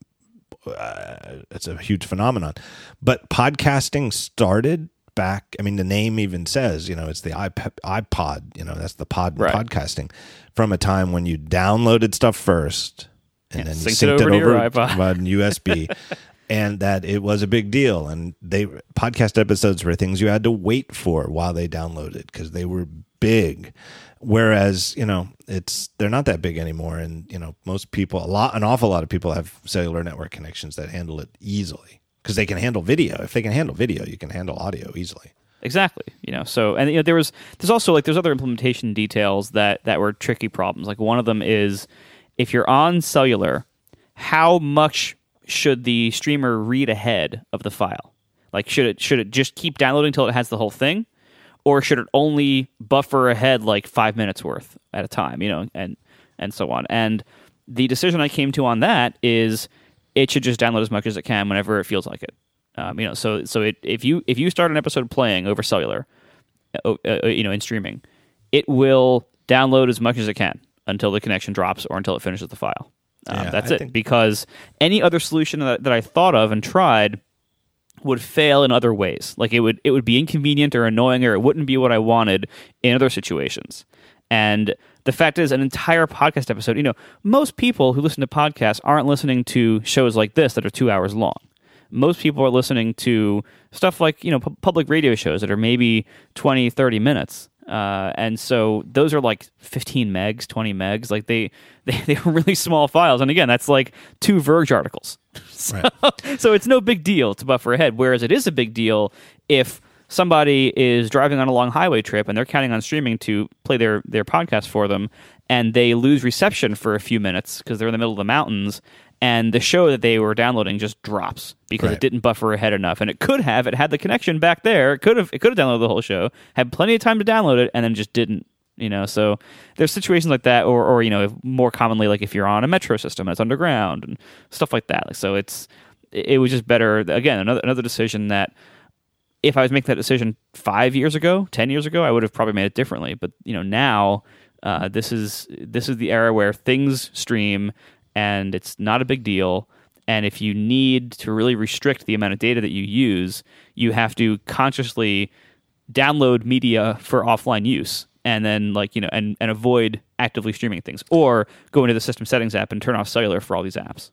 uh, it's a huge phenomenon. But podcasting started back. I mean, the name even says, you know, it's the iP- iPod. You know, that's the pod Right. podcasting from a time when you downloaded stuff first, and Yeah, then you synced synced it over your over iPod. USB. And that it was a big deal, and they podcast episodes were things you had to wait for while they downloaded because they were big. Whereas you know it's they're not that big anymore, and you know most people, a lot, an awful lot of people have cellular network connections that handle it easily because they can handle video. If they can handle video, you can handle audio easily. Exactly. You know, so and you know there was there's also like there's other implementation details that that were tricky problems. Like one of them is if you're on cellular, how much should the streamer read ahead of the file? Like should it should it just keep downloading until it has the whole thing? Or should it only buffer ahead like five minutes worth at a time, you know, and and so on. And the decision I came to on that is it should just download as much as it can whenever it feels like it. Um, you know, so so it, if you if you start an episode playing over cellular, uh, uh, you know, in streaming, it will download as much as it can until the connection drops or until it finishes the file. Um, Yeah, that's I it. think- Because any other solution that, that I thought of and tried would fail in other ways. Like it would it would be inconvenient or annoying or it wouldn't be what I wanted in other situations. And the fact is an entire podcast episode, you know, most people who listen to podcasts aren't listening to shows like this that are 2 hours long. Most people are listening to stuff like, you know, pu- public radio shows that are maybe 20, 30 minutes. Uh, and so those are like 15 megs, 20 megs. Like they, they, they are really small files. And again, that's like two Verge articles. So, so it's no big deal to buffer ahead. Whereas it is a big deal if somebody is driving on a long highway trip and they're counting on streaming to play their, their podcast for them and they lose reception for a few minutes because they're in the middle of the mountains and the show that they were downloading just drops because Right. it didn't buffer ahead enough and it could have it had the connection back there it could have it could have downloaded the whole show had plenty of time to download it and then just didn't you know so there's situations like that or or you know more commonly like if you're on a metro system that's underground and stuff like that Like, so it's it was just better again another another decision that if I was making that decision five years ago, ten years ago, I would have probably made it differently. But you know, now uh, this is this is the era where things stream, and it's not a big deal. And if you need to really restrict the amount of data that you use, you have to consciously download media for offline use, and then like you know, and and avoid actively streaming things, or go into the system settings app and turn off cellular for all these apps.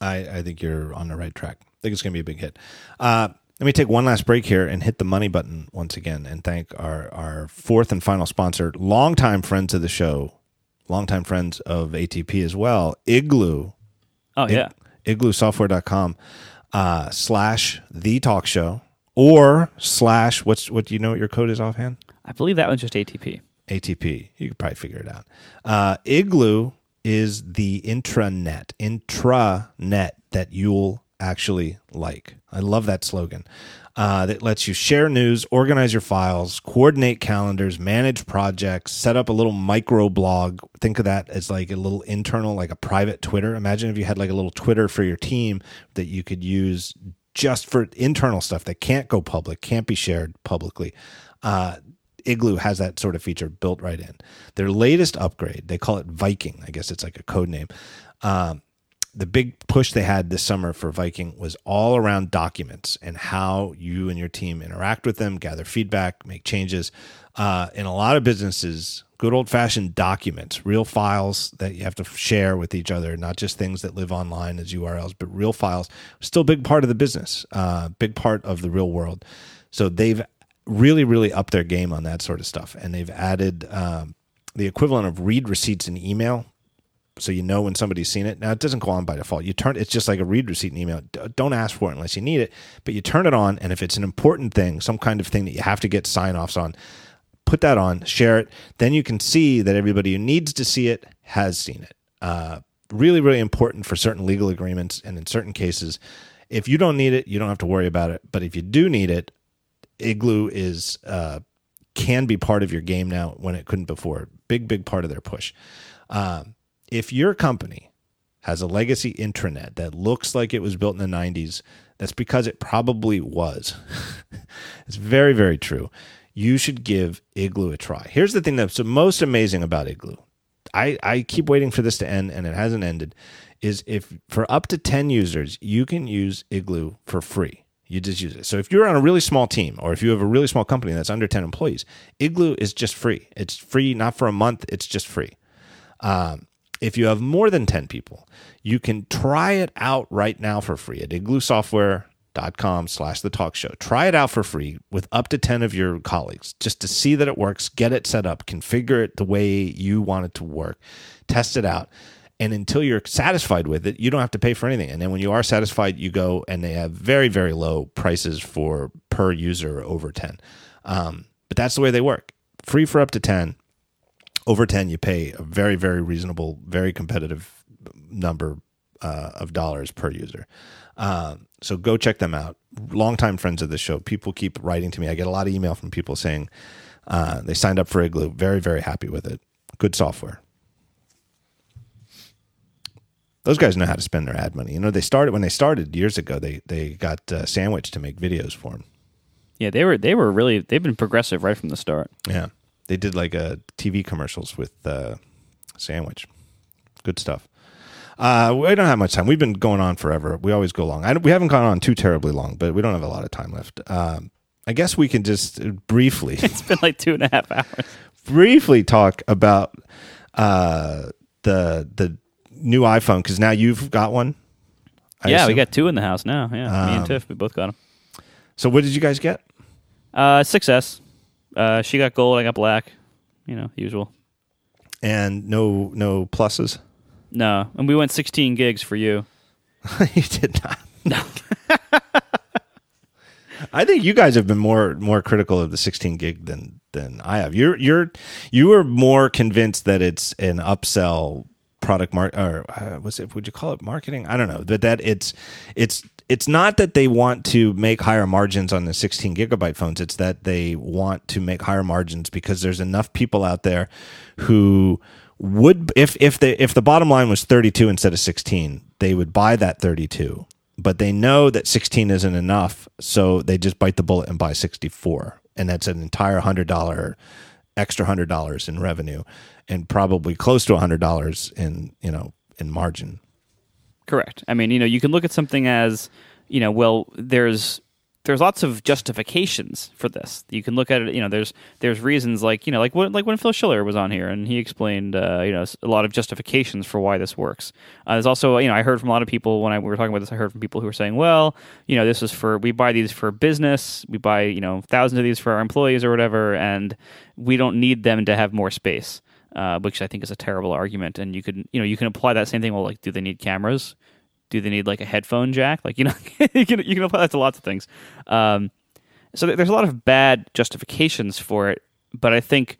I, I think you're on the right track. I think it's going to be a big hit. Uh, let me take one last break here and hit the money button once again and thank our, our fourth and final sponsor, longtime friends of the show, longtime friends of ATP as well, Igloo. Oh yeah, igloosoftware.com uh, slash the talk show or slash what's what do you know what your code is offhand? I believe that one's just ATP. ATP. You could probably figure it out. Uh, Igloo is the intranet, intranet that you'll actually like. I love that slogan. Uh, that lets you share news, organize your files, coordinate calendars, manage projects, set up a little micro blog. Think of that as like a little internal, like a private Twitter. Imagine if you had like a little Twitter for your team that you could use just for internal stuff that can't go public, can't be shared publicly. Uh, Igloo has that sort of feature built right in. Their latest upgrade, they call it Viking. I guess it's like a code name. Um, the big push they had this summer for Viking was all around documents and how you and your team interact with them, gather feedback, make changes. Uh, in a lot of businesses, good old fashioned documents, real files that you have to share with each other, not just things that live online as URLs, but real files, still a big part of the business, uh, big part of the real world. So they've really, really upped their game on that sort of stuff. And they've added um, the equivalent of read receipts in email so you know when somebody's seen it. Now it doesn't go on by default. You turn it's just like a read receipt in email. Don't ask for it unless you need it, but you turn it on and if it's an important thing, some kind of thing that you have to get sign-offs on, put that on, share it. Then you can see that everybody who needs to see it has seen it. Uh, really really important for certain legal agreements and in certain cases if you don't need it, you don't have to worry about it, but if you do need it, Igloo is uh, can be part of your game now when it couldn't before. Big, big part of their push. Um, if your company has a legacy intranet that looks like it was built in the 90s, that's because it probably was. it's very, very true. You should give Igloo a try. Here's the thing that's most amazing about Igloo. I, I keep waiting for this to end and it hasn't ended. Is if for up to 10 users, you can use Igloo for free. You just use it. So if you're on a really small team or if you have a really small company that's under 10 employees, Igloo is just free. It's free, not for a month, it's just free. Um, if you have more than 10 people, you can try it out right now for free at igloosoftware.com slash the talk show. Try it out for free with up to 10 of your colleagues just to see that it works, get it set up, configure it the way you want it to work, test it out. And until you're satisfied with it, you don't have to pay for anything. And then when you are satisfied, you go and they have very, very low prices for per user over 10. Um, but that's the way they work. Free for up to 10 over 10 you pay a very very reasonable very competitive number uh, of dollars per user. Uh, so go check them out. Longtime friends of the show. People keep writing to me. I get a lot of email from people saying uh, they signed up for igloo. Very very happy with it. Good software. Those guys know how to spend their ad money. You know they started when they started years ago they they got uh, sandwich to make videos for them Yeah, they were they were really they've been progressive right from the start. yeah they did like a TV commercials with uh, sandwich. Good stuff. Uh, we don't have much time. We've been going on forever. We always go long. I, we haven't gone on too terribly long, but we don't have a lot of time left. Um, I guess we can just briefly, It's been like two and a half hours. briefly talk about uh, the the new iPhone because now you've got one. I yeah, we got two in the house now. Yeah, me Um, and Tiff, we both got them. So what did you guys get? Uh, 6S. Uh, she got gold. I got black. You know, usual. And no no pluses. No, and we went 16 gigs for you. you did not. No. I think you guys have been more more critical of the 16 gig than than I have. You're you're you were more convinced that it's an upsell product mark or uh, was it would you call it marketing? I don't know. But that it's it's it's not that they want to make higher margins on the 16 gigabyte phones. It's that they want to make higher margins because there's enough people out there who would if if the if the bottom line was 32 instead of 16, they would buy that 32 but they know that 16 isn't enough so they just bite the bullet and buy 64 and that's an entire $100 extra $100 in revenue and probably close to $100 in you know in margin Correct. I mean, you know, you can look at something as, you know, well, there's there's lots of justifications for this. You can look at it. You know, there's there's reasons like you know like when like when Phil Schiller was on here and he explained uh, you know a lot of justifications for why this works. Uh, there's also you know I heard from a lot of people when I we were talking about this. I heard from people who were saying, well, you know, this is for we buy these for business. We buy you know thousands of these for our employees or whatever, and we don't need them to have more space. Uh, which I think is a terrible argument, and you could you know you can apply that same thing. Well, like, do they need cameras? do they need like a headphone jack? Like you know, you can you can apply that to lots of things. Um, so there's a lot of bad justifications for it, but I think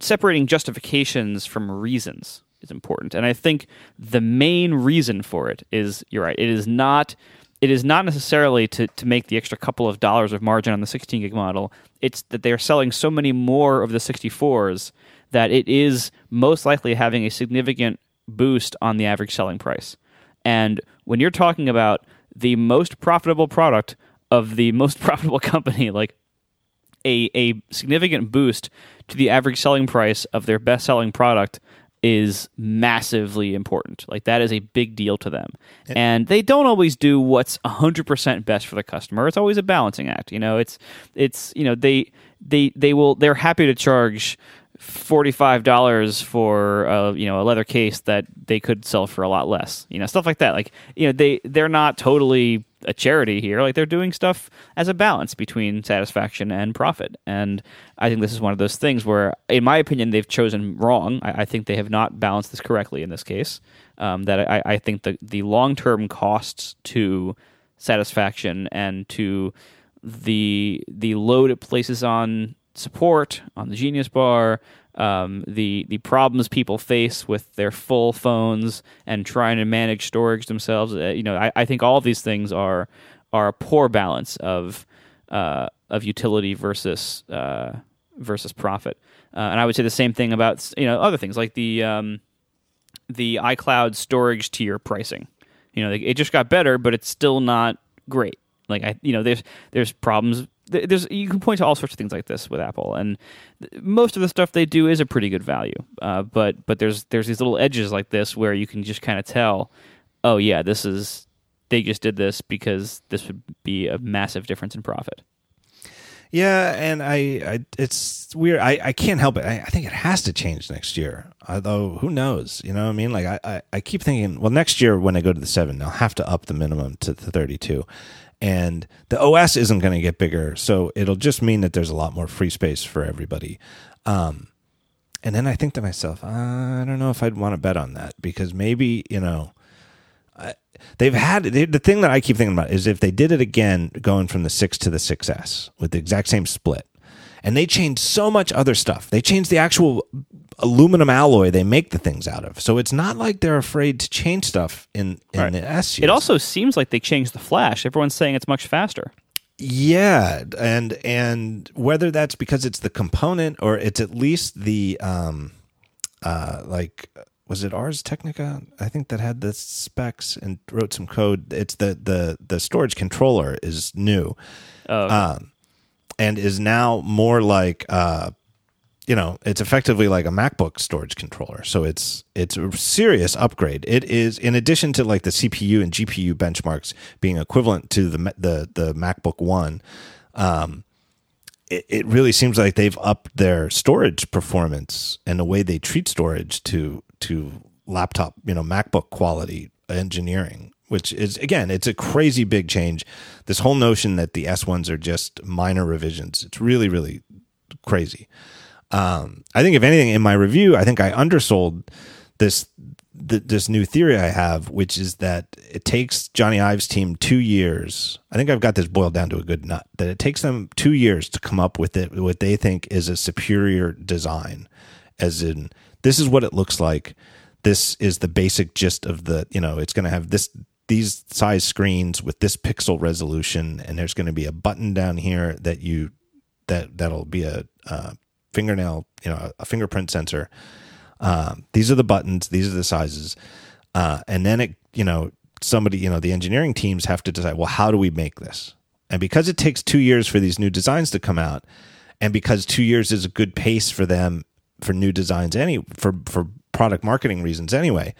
separating justifications from reasons is important. And I think the main reason for it is you're right. It is not it is not necessarily to, to make the extra couple of dollars of margin on the 16 gig model. It's that they're selling so many more of the 64s that it is most likely having a significant boost on the average selling price. And when you're talking about the most profitable product of the most profitable company, like a, a significant boost to the average selling price of their best selling product is massively important. Like that is a big deal to them. And they don't always do what's 100% best for the customer. It's always a balancing act. You know, it's it's you know, they they they will they're happy to charge forty-five dollars for a you know a leather case that they could sell for a lot less. You know, stuff like that. Like you know, they they're not totally a charity here. Like they're doing stuff as a balance between satisfaction and profit. And I think this is one of those things where, in my opinion, they've chosen wrong. I, I think they have not balanced this correctly in this case. Um, that I, I think the the long term costs to satisfaction and to the the load it places on support on the Genius Bar, um, the the problems people face with their full phones and trying to manage storage themselves. Uh, you know, I, I, think all of these things are are a poor balance of uh, of utility versus uh, versus profit. Uh, and I would say the same thing about you know other things like the um, the iCloud storage tier pricing. You know, it just got better, but it's still not great. Like I, you know, there's there's problems there's you can point to all sorts of things like this with Apple, and most of the stuff they do is a pretty good value. Uh, but but there's there's these little edges like this where you can just kind of tell, oh yeah, this is they just did this because this would be a massive difference in profit. Yeah, and I, I it's weird. I, I can't help it. I, I, think it has to change next year. Although who knows? You know what I mean? Like I, I, I keep thinking, well, next year when I go to the seven, they'll have to up the minimum to the thirty-two and the OS isn't going to get bigger, so it'll just mean that there's a lot more free space for everybody. Um, and then I think to myself, I don't know if I'd want to bet on that because maybe you know I, they've had they, the thing that I keep thinking about is if they did it again, going from the six to the 6S with the exact same split, and they changed so much other stuff. They changed the actual aluminum alloy they make the things out of. So it's not like they're afraid to change stuff in, in right. the S. It also seems like they changed the flash. Everyone's saying it's much faster. Yeah, and and whether that's because it's the component or it's at least the um uh like was it Ars Technica? I think that had the specs and wrote some code. It's the the the storage controller is new. Oh, okay. um, and is now more like uh you know it's effectively like a macbook storage controller. So it's it's a serious upgrade. It is in addition to like the cpu and gpu benchmarks being equivalent to the the the macbook one um it, it really seems like they've upped their storage performance and the way they treat storage to to laptop you know macbook quality engineering which is again it's a crazy big change. This whole notion that the s1s are just minor revisions it's really really crazy um, I think if anything, in my review, I think I undersold this th- this new theory I have, which is that it takes Jony Ive's team two years. I think I've got this boiled down to a good nut. That it takes them two years to come up with it, what they think is a superior design, as in this is what it looks like. This is the basic gist of the. You know, it's going to have this these size screens with this pixel resolution, and there's going to be a button down here that you that that'll be a uh, fingernail, you know, a fingerprint sensor. Um, these are the buttons. These are the sizes. Uh, and then it, you know, somebody, you know, the engineering teams have to decide, well, how do we make this? And because it takes two years for these new designs to come out, and because two years is a good pace for them for new designs, any for for product marketing reasons anyway,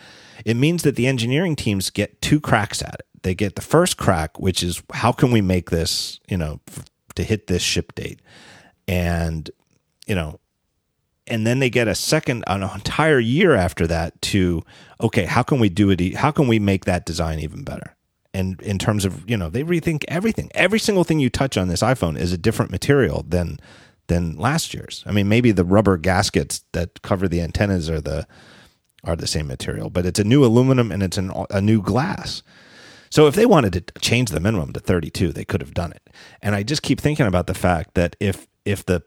it means that the engineering teams get two cracks at it. they get the first crack, which is how can we make this, you know, f- to hit this ship date, and you know, and then they get a second, an entire year after that to okay, how can we do it? How can we make that design even better? And in terms of you know, they rethink everything. Every single thing you touch on this iPhone is a different material than than last year's. I mean, maybe the rubber gaskets that cover the antennas are the are the same material, but it's a new aluminum and it's an, a new glass. So if they wanted to change the minimum to 32, they could have done it. And I just keep thinking about the fact that if if the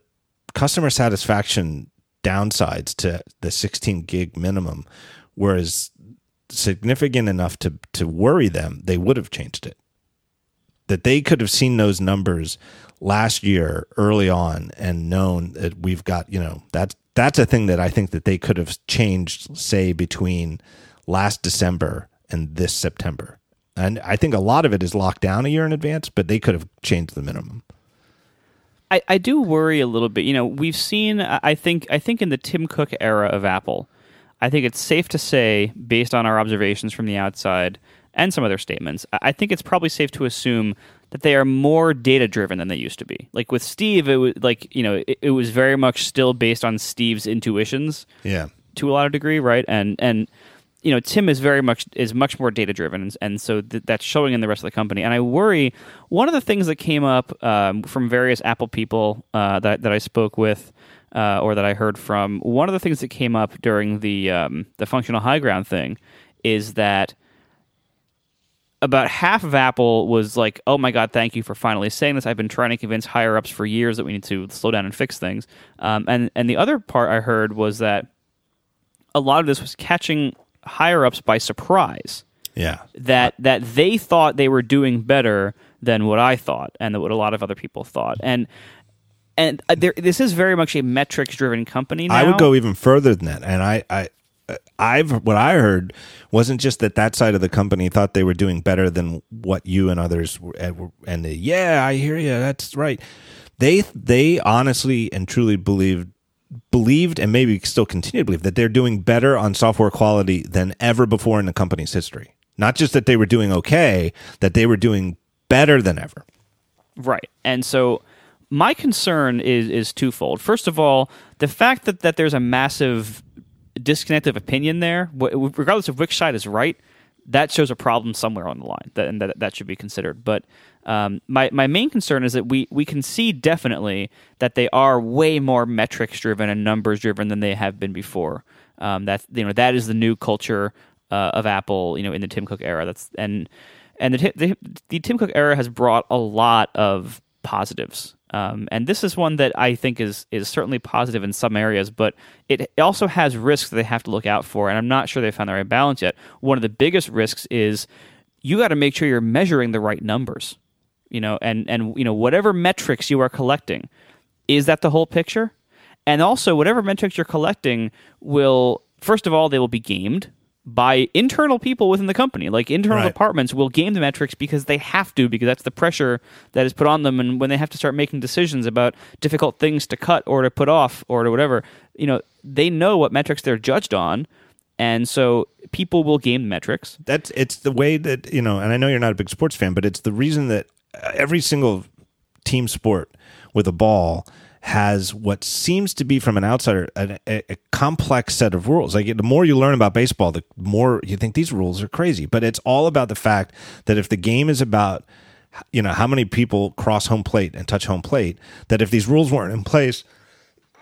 customer satisfaction downsides to the 16 gig minimum were as significant enough to to worry them, they would have changed it. That they could have seen those numbers last year early on and known that we've got, you know, that's that's a thing that I think that they could have changed say between last December and this September. And I think a lot of it is locked down a year in advance, but they could have changed the minimum. I, I do worry a little bit. You know, we've seen. I think. I think in the Tim Cook era of Apple, I think it's safe to say, based on our observations from the outside and some other statements, I I think it's probably safe to assume that they are more data driven than they used to be. Like with Steve, it was like you know, it, it was very much still based on Steve's intuitions Yeah. to a lot of degree, right? And and you know, Tim is very much is much more data driven, and, and so th- that's showing in the rest of the company. And I worry one of the things that came up um, from various Apple people uh, that that I spoke with. Uh, or that I heard from one of the things that came up during the um, the functional high ground thing is that about half of Apple was like, "Oh my God, thank you for finally saying this. I've been trying to convince higher ups for years that we need to slow down and fix things." Um, and and the other part I heard was that a lot of this was catching higher ups by surprise. Yeah. That that they thought they were doing better than what I thought, and what a lot of other people thought. And and uh, there, this is very much a metrics driven company. Now. I would go even further than that. And I, I, I've what I heard wasn't just that that side of the company thought they were doing better than what you and others were, and they, yeah, I hear you. That's right. They they honestly and truly believed believed and maybe still continue to believe that they're doing better on software quality than ever before in the company's history. Not just that they were doing okay, that they were doing better than ever. Right. And so my concern is is twofold. First of all, the fact that, that there's a massive disconnect of opinion there, regardless of which side is right, that shows a problem somewhere on the line, that, and that that should be considered. But um, my my main concern is that we we can see definitely that they are way more metrics driven and numbers driven than they have been before. Um, that you know that is the new culture uh, of Apple, you know, in the Tim Cook era. That's and and the, the the Tim Cook era has brought a lot of positives. Um, and this is one that I think is is certainly positive in some areas, but it also has risks that they have to look out for. And I'm not sure they found the right balance yet. One of the biggest risks is you got to make sure you're measuring the right numbers. You know, and and you know whatever metrics you are collecting, is that the whole picture? And also, whatever metrics you're collecting will first of all they will be gamed by internal people within the company. Like internal Right. departments will game the metrics because they have to, because that's the pressure that is put on them. And when they have to start making decisions about difficult things to cut or to put off or to whatever, you know, they know what metrics they're judged on. And so people will game the metrics. that's it's the way that you know and i know you're not a big sports fan but it's the reason that every single team sport with a ball has what seems to be from an outsider a, a, complex set of rules like the more you learn about baseball the more you think these rules are crazy but it's all about the fact that if the game is about you know how many people cross home plate and touch home plate that if these rules weren't in place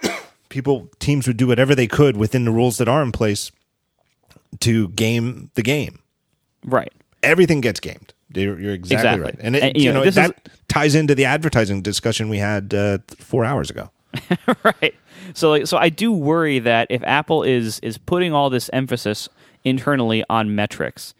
people teams would do whatever they could within the rules that are in place to game the game Right. everything gets gamed. You're, you're exactly, Exactly. right, and, it, And, you, you know, know, this that is- ties into the advertising discussion we had uh, four hours ago. right. So like so I do worry that if Apple is is putting all this emphasis internally on metrics,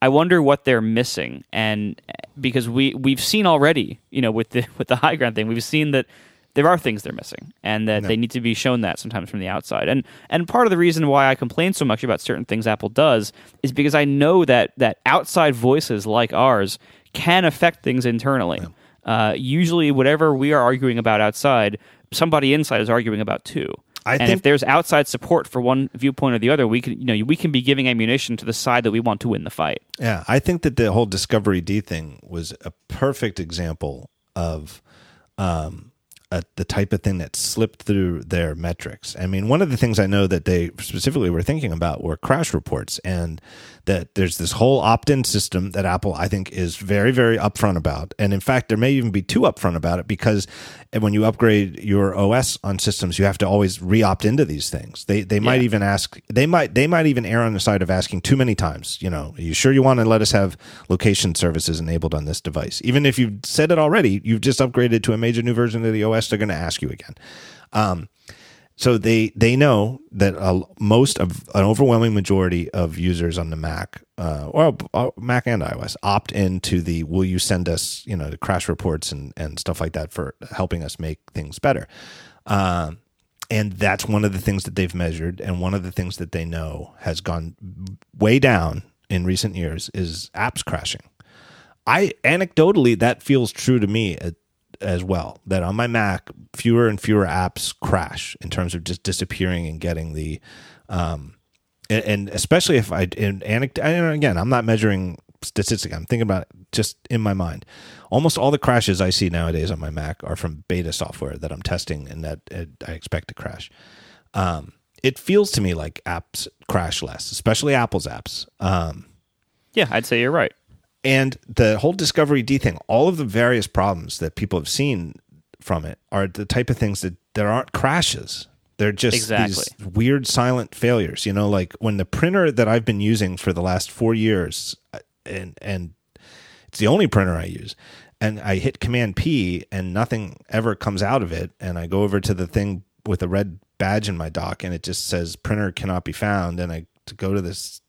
I wonder what they're missing. And because we we've seen already, you know, with the with the high ground thing, we've seen that there are things they're missing and that they need to be shown that sometimes from the outside. And and part of the reason why I complain so much about certain things Apple does is because I know that that outside voices like ours can affect things internally. Uh, usually, whatever we are arguing about outside, somebody inside is arguing about too. I and think if there's outside support for one viewpoint or the other, we can you know we can be giving ammunition to the side that we want to win the fight. Yeah, I think that the whole discoveryd thing was a perfect example of um, a, the type of thing that slipped through their metrics. I mean, one of the things I know that they specifically were thinking about were crash reports, and that there's this whole opt-in system that Apple, I think, is very, very upfront about. And in fact, there may even be too upfront about it because when you upgrade your OS on systems, you have to always re-opt into these things. They they might even ask they might they might even err on the side of asking too many times. You know, are you sure you want to let us have location services enabled on this device? Even if you've said it already, you've just upgraded to a major new version of the OS. They're going to ask you again. Um, so they they know that most of an overwhelming majority of users on the Mac, uh, or uh, Mac and iOS, opt into the "Will you send us you know the crash reports and and stuff like that for helping us make things better." Um, and that's one of the things that they've measured, and one of the things that they know has gone way down in recent years is apps crashing. I anecdotally that feels true to me as well. That on my Mac, fewer and fewer apps crash in terms of just disappearing and getting the, um, and, and especially if I in anecdote. Again, I'm not measuring statistic. I'm thinking about just in my mind. Almost all the crashes I see nowadays on my Mac are from beta software that I'm testing and that uh, I expect to crash. Um, it feels to me like apps crash less, especially Apple's apps. Um, Yeah, I'd say you're right. And the whole discoveryd thing, all of the various problems that people have seen from it are the type of things that there aren't crashes. They're just Exactly. these weird silent failures. You know, like when the printer that I've been using for the last four years, uh, and and it's the only printer I use, and I hit Command P and nothing ever comes out of it, and I go over to the thing with a red badge in my dock, and it just says printer cannot be found, and I to go to this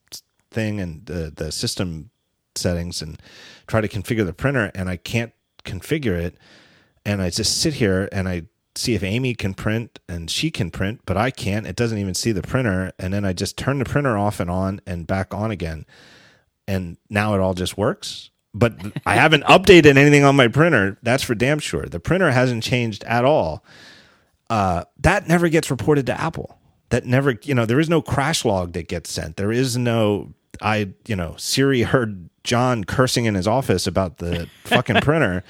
thing and the the system settings and try to configure the printer and I can't configure it. And I just sit here and I see if Amy can print and she can print but I can't. It doesn't even see the printer. And then I just turn the printer off and on and back on again. And now it all just works. But I haven't updated anything on my printer. That's for damn sure. The printer hasn't changed at all. Uh, that never gets reported to Apple. That never, you know, there is no crash log that gets sent. There is no, I, you know, Siri heard John cursing in his office about the fucking printer.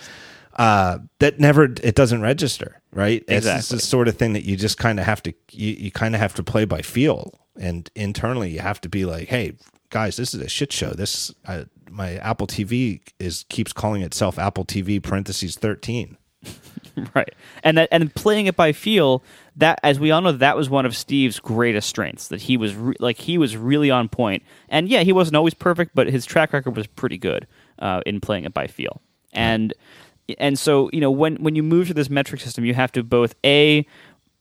Uh, that never, it doesn't register, right? It's Exactly. the sort of thing that you just kind of have to, you, you kind of have to play by feel. And internally, you have to be like, hey, guys, this is a shit show. This, uh, my Apple TV is keeps calling itself Apple TV parentheses 13. right. And that and playing it by feel that as we all know that was one of steve's greatest strengths that he was re- like he was really on point. and yeah he wasn't always perfect but his track record was pretty good uh, in playing it by feel. And and so you know when when you move to this metric system you have to both a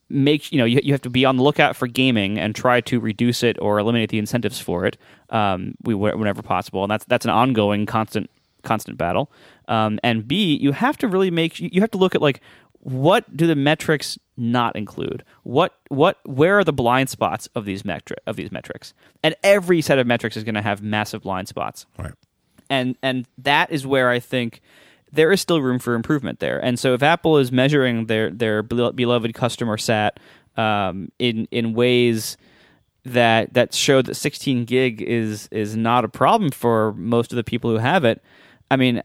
make you know you, you have to be on the lookout for gaming and try to reduce it or eliminate the incentives for it um, we, whenever possible. And that's that's an ongoing constant constant battle um, and b you have to really make you have to look at like what do the metrics not include what what where are the blind spots of these metric of these metrics and every set of metrics is going to have massive blind spots Right. and and that is where I think there is still room for improvement there. And so if Apple is measuring their their beloved customer sat um, in in ways that that show that 16 gig is is not a problem for most of the people who have it, I mean,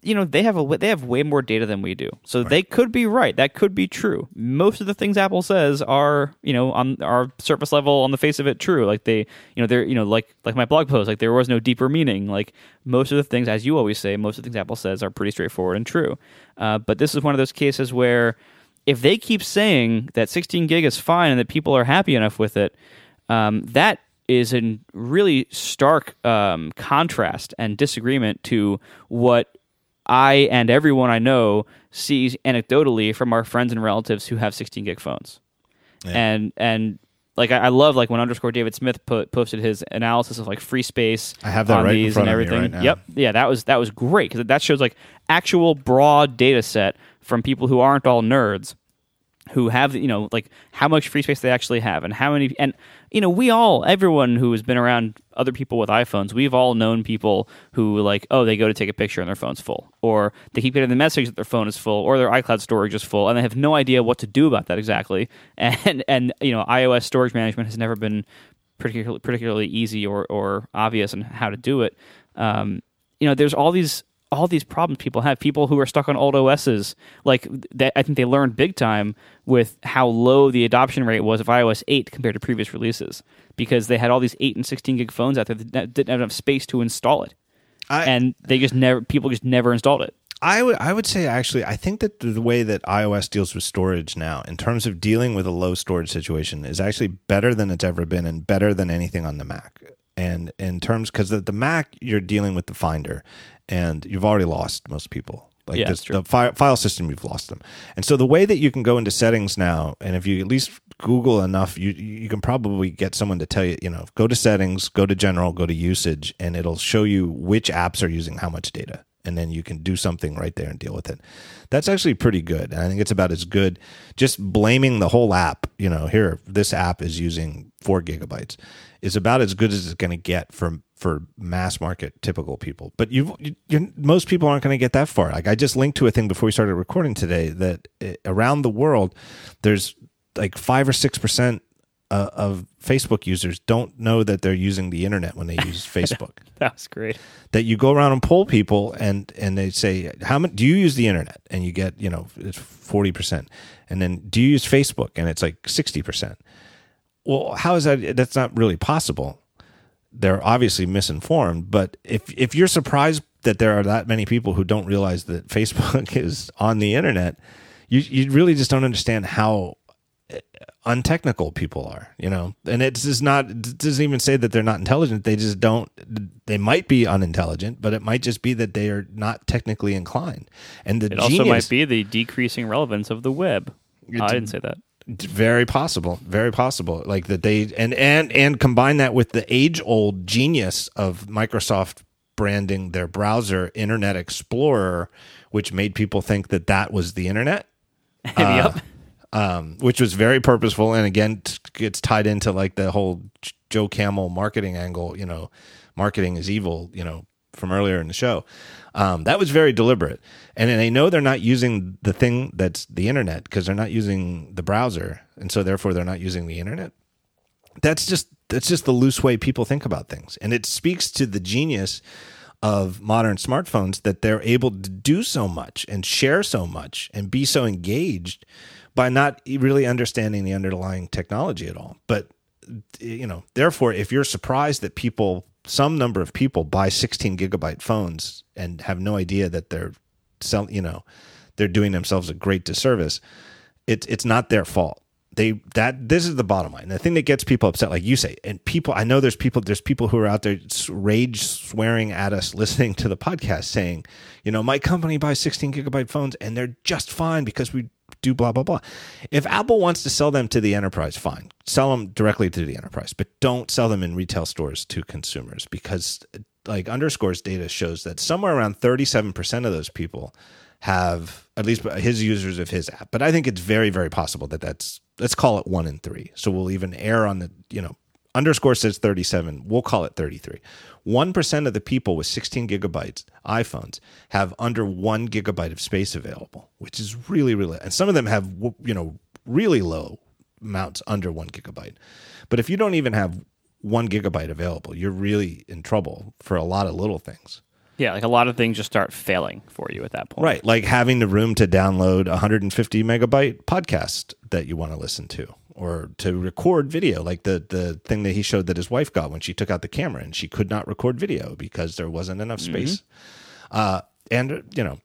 you know they have a they have way more data than we do, so they could be right. That could be true. Most of the things Apple says are you know on our surface level on the face of it true. Like they you know they're you know like like my blog post like there was no deeper meaning. Like most of the things, as you always say, most of the things Apple says are pretty straightforward and true. Uh, but this is one of those cases where if they keep saying that 16 gig is fine and that people are happy enough with it, um, that is in really stark um, contrast and disagreement to what I and everyone I know sees anecdotally from our friends and relatives who have 16 gig phones. And and like I, I love like when underscore David Smith put, posted his analysis of like free space I have that on right in these front and everything. right. Yep, yeah, that was that was great because that shows like actual broad data set from people who aren't all nerds who have you know like how much free space they actually have and how many and you know we all everyone who has been around other people with iPhones we've all known people who like oh they go to take a picture and their phone's full or they keep getting the message that their phone is full or their iCloud storage is full and they have no idea what to do about that exactly. And and you know iOS storage management has never been particularly particularly easy or or obvious on how to do it. Um, you know there's all these all these problems people have. People who are stuck on old OSs, like that, I think they learned big time with how low the adoption rate was of iOS 8 compared to previous releases, because they had all these 8 and 16 gig phones out there that didn't have enough space to install it, I, and they just never people just never installed it. I would I would say actually I think that the way that iOS deals with storage now in terms of dealing with a low storage situation is actually better than it's ever been and better than anything on the Mac. And in terms because the, the Mac you're dealing with the Finder and you've already lost most people. Like Yeah, this, the fi- file system, you've lost them. And so the way that you can go into settings now, and if you at least Google enough, you you can probably get someone to tell you, you know, go to settings, go to general, go to usage, and it'll show you which apps are using how much data. And then you can do something right there and deal with it. That's actually pretty good. And I think it's about as good just blaming the whole app, you know, here, this app is using four gigabytes, is about as good as it's going to get for for mass market typical people. But you, you you're, most people aren't going to get that far. Like I just linked to a thing before we started recording today that uh, around the world, there's like five or six percent uh, of Facebook users don't know that they're using the internet when they use Facebook. That's great. that you go around and poll people and and they say how much do you use the internet and you get you know it's 40% and then do you use facebook and it's like 60% well how is that that's not really possible they're obviously misinformed but if if you're surprised that there are that many people who don't realize that facebook is on the internet you you really just don't understand how uh, untechnical people are, you know, and it's just not, it doesn't even say that they're not intelligent. They just don't, they might be unintelligent, but it might just be that they are not technically inclined. And the It genius, also might be the decreasing relevance of the web. I didn't say that. Very possible, very possible. Like that they, and, and, and combine that with the age old genius of Microsoft branding their browser Internet Explorer, which made people think that that was the internet. yep. um, which was very purposeful and again t- gets tied into like the whole Joe Camel marketing angle. You know, marketing is evil. You know, from earlier in the show, um, that was very deliberate. And they know they're not using the thing that's the internet because they're not using the browser, and so therefore they're not using the internet. That's just that's just the loose way people think about things, and it speaks to the genius of modern smartphones that they're able to do so much and share so much and be so engaged by not really understanding the underlying technology at all. But you know, therefore, if you're surprised that people, some number of people, buy 16 gigabyte phones and have no idea that they're selling, you know, they're doing themselves a great disservice, it's it's not their fault. They that this is the bottom line. The thing that gets people upset, like you say, and people, I know there's people, there's people who are out there rage swearing at us listening to the podcast, saying, you know, my company buys 16 gigabyte phones and they're just fine because we do blah blah blah. If Apple wants to sell them to the enterprise, fine, sell them directly to the enterprise, but don't sell them in retail stores to consumers because, like underscores data shows that somewhere around 37 percent of those people have at least his users of his app. But I think it's very very possible that that's let's call it one in three. So we'll even err on the you know underscore says 37 we'll call it 33 1% of the people with 16 gigabytes iphones have under one gigabyte of space available which is really really and some of them have you know really low amounts under one gigabyte. But if you don't even have one gigabyte available you're really in trouble for a lot of little things. Yeah, like a lot of things just start failing for you at that point. right like having the room to download a 150 megabyte podcast that you want to listen to or to record video like the the thing that he showed that his wife got when she took out the camera and she could not record video because there wasn't enough space. Uh and you know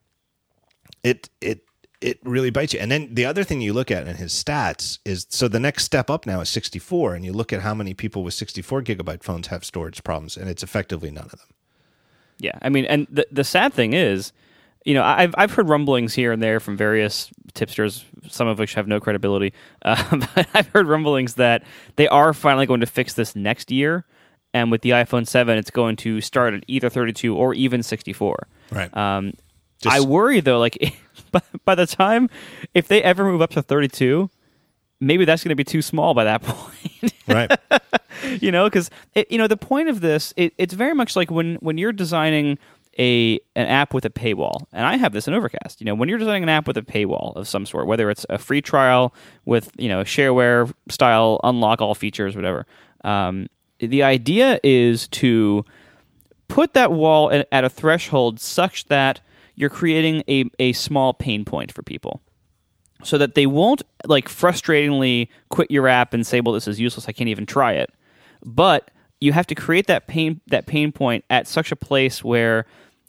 it it it really bites you. And then the other thing you look at in his stats is so the next step up now is 64 and you look at how many people with 64 gigabyte phones have storage problems and it's effectively none of them. Yeah, I mean, and the the sad thing is, you know, I've I've heard rumblings here and there from various tipsters, some of which have no credibility. Uh, but I've heard rumblings that they are finally going to fix this next year, and with the iPhone Seven, it's going to start at either 32 or even 64. right Um, Just- I worry though, like by, by the time if they ever move up to 32, maybe that's going to be too small by that point. right. you know, because you know the point of this, it, it's very much like when when you're designing a an app with a paywall, and I have this in Overcast. You know, when you're designing an app with a paywall of some sort, whether it's a free trial with you know shareware style, unlock all features, whatever. Um, the idea is to put that wall at, at a threshold such that you're creating a, a small pain point for people so that they won't like frustratingly quit your app and say well this is useless i can't even try it but you have to create that pain that pain point at such a place where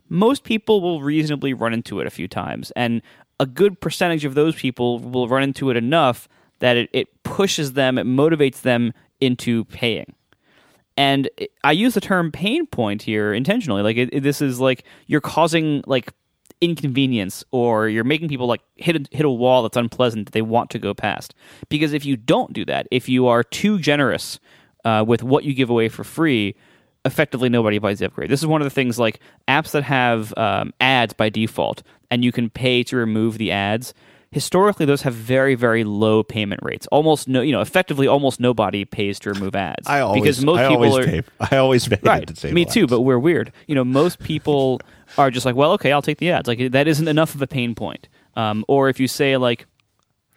most people will reasonably run into it a few times and a good percentage of those people will run into it enough that it, it pushes them it motivates them into paying and I use the term pain point here intentionally. Like it, this is like you're causing like inconvenience or you're making people like hit a, hit a wall that's unpleasant that they want to go past. Because if you don't do that, if you are too generous uh, with what you give away for free, effectively nobody buys the upgrade. This is one of the things like apps that have um, ads by default and you can pay to remove the ads historically those have very very low payment rates. Almost no, you know, effectively almost nobody pays to remove ads. I always because most I people always are pay, I always pay right. to Me too, but we're weird. You know, most people are just like, well, okay, I'll take the ads. Like that isn't enough of a pain point. Um, or if you say like,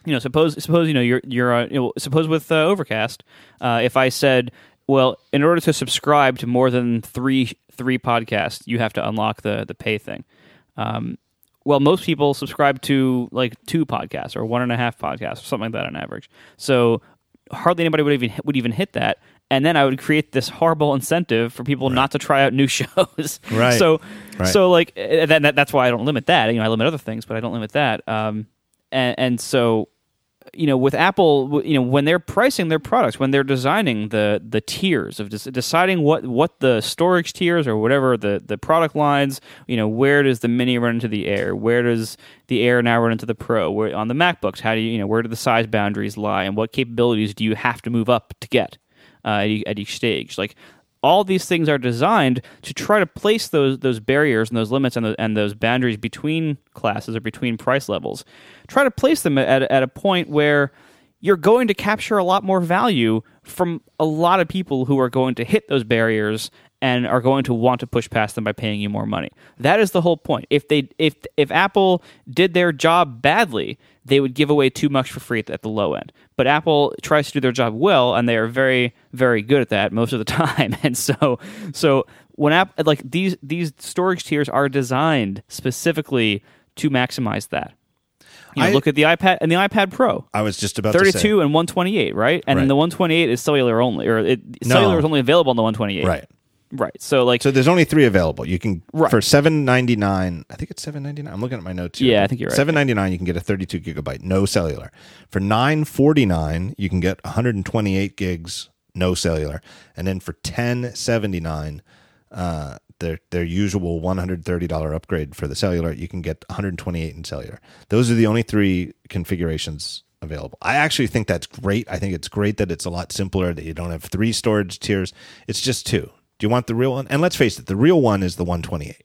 you know, suppose suppose you know you're you're uh, you know, suppose with uh, Overcast, uh, if I said, well, in order to subscribe to more than three three podcasts, you have to unlock the the pay thing. Um, well, most people subscribe to like two podcasts or one and a half podcasts or something like that on average. So hardly anybody would even would even hit that. And then I would create this horrible incentive for people right. not to try out new shows. Right. so, right. so like eh, that, that, that's why I don't limit that. You know, I limit other things, but I don't limit that. Um, and, and so you know, with Apple, you know, when they're pricing their products, when they're designing the the tiers of deciding what what the storage tiers or whatever the the product lines, you know, where does the Mini run into the Air? Where does the Air now run into the Pro? Where on the MacBooks, how do you you know where do the size boundaries lie, and what capabilities do you have to move up to get uh, at, at each stage? Like all these things are designed to try to place those those barriers and those limits and, the, and those boundaries between classes or between price levels. Try to place them at, at a point where you're going to capture a lot more value from a lot of people who are going to hit those barriers and are going to want to push past them by paying you more money. That is the whole point. If they if if Apple did their job badly, they would give away too much for free at the low end. But Apple tries to do their job well, and they are very, very good at that most of the time. And so, so when app like these these storage tiers are designed specifically to maximize that. You know, I, look at the iPad and the iPad Pro. I was just about 32 and 128, right? And right. the 128 is cellular only, or it, no. cellular is only available on the 128. Right. Right. So like So there's only three available. You can right. for seven ninety nine. I think it's seven ninety nine. I'm looking at my notes. Here. Yeah, I think you're right. Seven ninety nine. You can get a thirty two gigabyte, no cellular. For nine forty nine, you can get 128 gigs, no cellular, and then for ten seventy nine, uh, their their usual one hundred thirty dollar upgrade for the cellular, you can get 128 in cellular. Those are the only three configurations available. I actually think that's great. I think it's great that it's a lot simpler that you don't have three storage tiers. It's just two. Do you want the real one? And let's face it, the real one is the 128.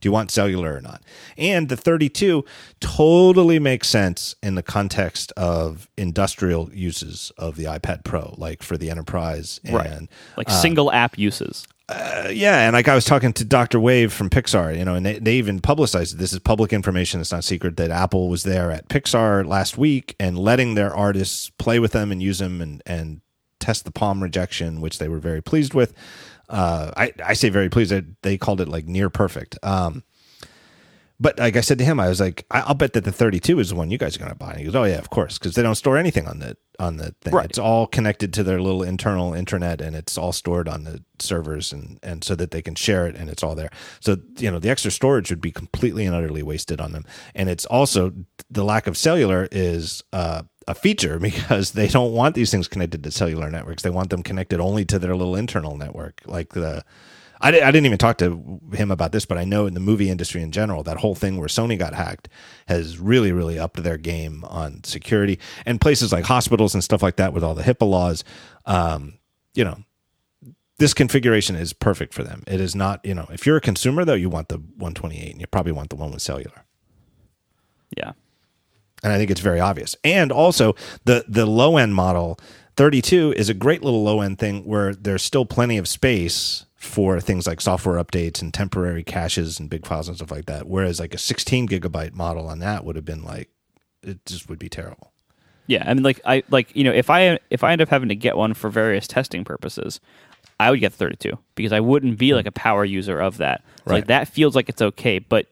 Do you want cellular or not? And the 32 totally makes sense in the context of industrial uses of the iPad Pro, like for the enterprise and right. like uh, single app uses. Uh, yeah, and like I was talking to Dr. Wave from Pixar, you know, and they, they even publicized it. this is public information. It's not secret that Apple was there at Pixar last week and letting their artists play with them and use them and and test the palm rejection, which they were very pleased with uh, I, I say very pleased that they called it like near perfect. Um, but like I said to him, I was like, I, will bet that the 32 is the one you guys are going to buy. And he goes, Oh yeah, of course, because they don't store anything on the on the thing. Right. It's all connected to their little internal internet, and it's all stored on the servers, and and so that they can share it, and it's all there. So you know, the extra storage would be completely and utterly wasted on them. And it's also the lack of cellular is uh, a feature because they don't want these things connected to cellular networks. They want them connected only to their little internal network. Like the, I, I didn't even talk to him about this, but I know in the movie industry in general, that whole thing where Sony got hacked has really, really upped their game on security. And places like hospitals and stuff like that with all the HIPAA laws, um, you know, this configuration is perfect for them. It is not, you know, if you're a consumer though, you want the 128 and you probably want the one with cellular. Yeah. And I think it's very obvious. And also the the low end model 32 is a great little low end thing where there's still plenty of space for things like software updates and temporary caches and big files and stuff like that. Whereas like a 16 gigabyte model on that would have been like it just would be terrible. Yeah, I mean, like I like you know, if I if I end up having to get one for various testing purposes, I would get the 32 because I wouldn't be hmm. like a power user of that. So, Right. Like that feels like it's okay, but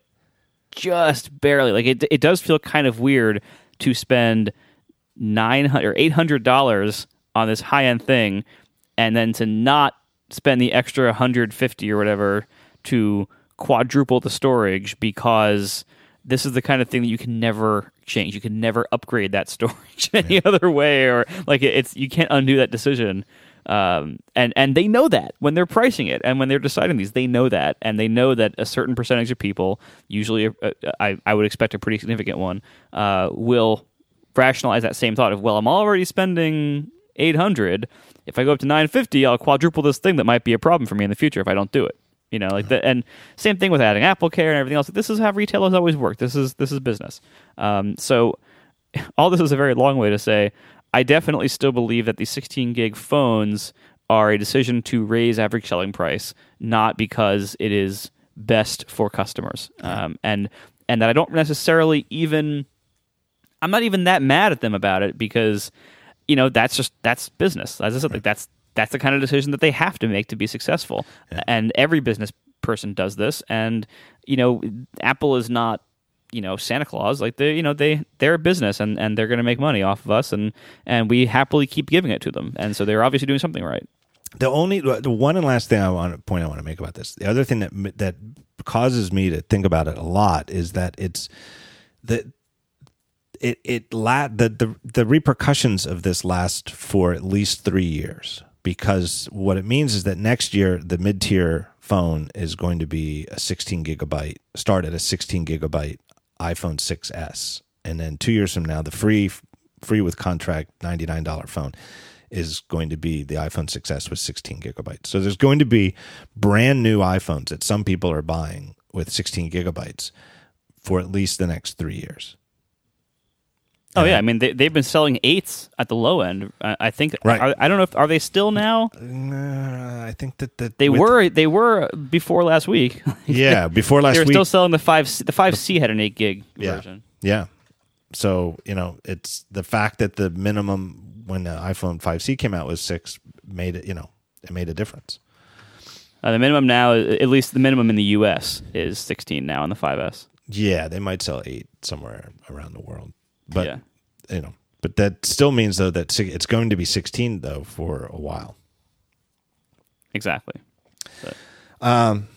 just barely. Like it, it does feel kind of weird to spend nine hundred or eight hundred dollars on this high end thing, and then to not spend the extra hundred fifty or whatever to quadruple the storage because this is the kind of thing that you can never change. You can never upgrade that storage any other way, or like it- it's you can't undo that decision. Um, and and they know that when they're pricing it and when they're deciding these, they know that, and they know that a certain percentage of people, usually uh, I I would expect a pretty significant one, uh, will rationalize that same thought of well, I'm already spending eight hundred. If I go up to nine fifty, I'll quadruple this thing that might be a problem for me in the future if I don't do it. You know, like that, and same thing with adding Apple Care and everything else. This is how retailers always work. This is this is business. Um, so, all this is a very long way to say I definitely still believe that the 16 gig phones are a decision to raise average selling price, not because it is best for customers, um, and and that I don't necessarily even I'm not even that mad at them about it because you know that's just that's business. As I said, like that's that's the kind of decision that they have to make to be successful, and every business person does this. And you know, Apple is not you know Santa Claus. Like they you know they they're a business and and they're going to make money off of us, and and we happily keep giving it to them. And so they're obviously doing something right. The only the one and last thing I want to point I want to make about this. The other thing that that causes me to think about it a lot is that it's that it it la- the, the the repercussions of this last for at least three years because what it means is that next year the mid tier phone is going to be a 16 gigabyte start at a 16 gigabyte iPhone 6s and then two years from now the free free with contract $99 phone is going to be the iPhone 6s with 16 gigabytes. So there's going to be brand new iPhones that some people are buying with 16 gigabytes for at least the next three years Oh yeah, I mean they they've been selling eights at the low end. I, I think. Right. Are, I don't know if are they still now. Uh, I think that, that They with- were they were before last week. yeah before last week they were week still selling the five C- the five C had an eight gig yeah version. yeah so you know it's the fact that the minimum when the iPhone 5C came out was six made it you know it made a difference Uh, the minimum now, at least the minimum in the U.S. is 16 now on the 5S. yeah they might sell eight somewhere around the world but yeah, you know but that still means though that it's going to be 16 though for a while exactly. Um,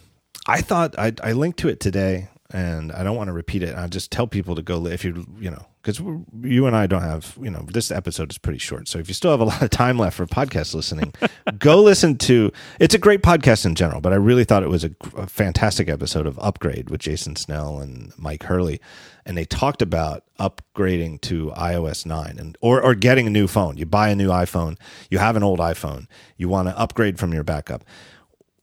I thought I, I linked to it today, and I don't want to repeat it. I just tell people to go if you you know because you and I don't have you know this episode is pretty short. So if you still have a lot of time left for podcast listening, go listen to. It's a great podcast in general, but I really thought it was a, a fantastic episode of Upgrade with Jason Snell and Mike Hurley, and they talked about upgrading to iOS nine and or or getting a new phone. You buy a new iPhone, you have an old iPhone, you want to upgrade from your backup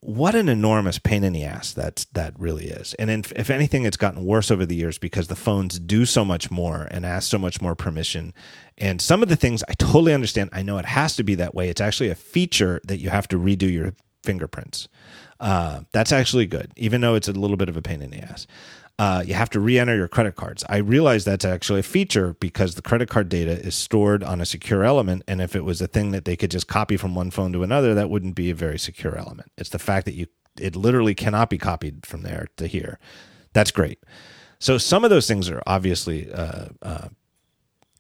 what an enormous pain in the ass that that really is. And if, if anything, it's gotten worse over the years because the phones do so much more and ask so much more permission. And some of the things I totally understand. I know it has to be that way. It's actually a feature that you have to redo your fingerprints. Uh, that's actually good, even though it's a little bit of a pain in the ass. Uh, you have to re-enter your credit cards. I realize that's actually a feature because the credit card data is stored on a secure element, and if it was a thing that they could just copy from one phone to another, that wouldn't be a very secure element. It's the fact that you it literally cannot be copied from there to here. That's great. So some of those things are obviously uh, uh,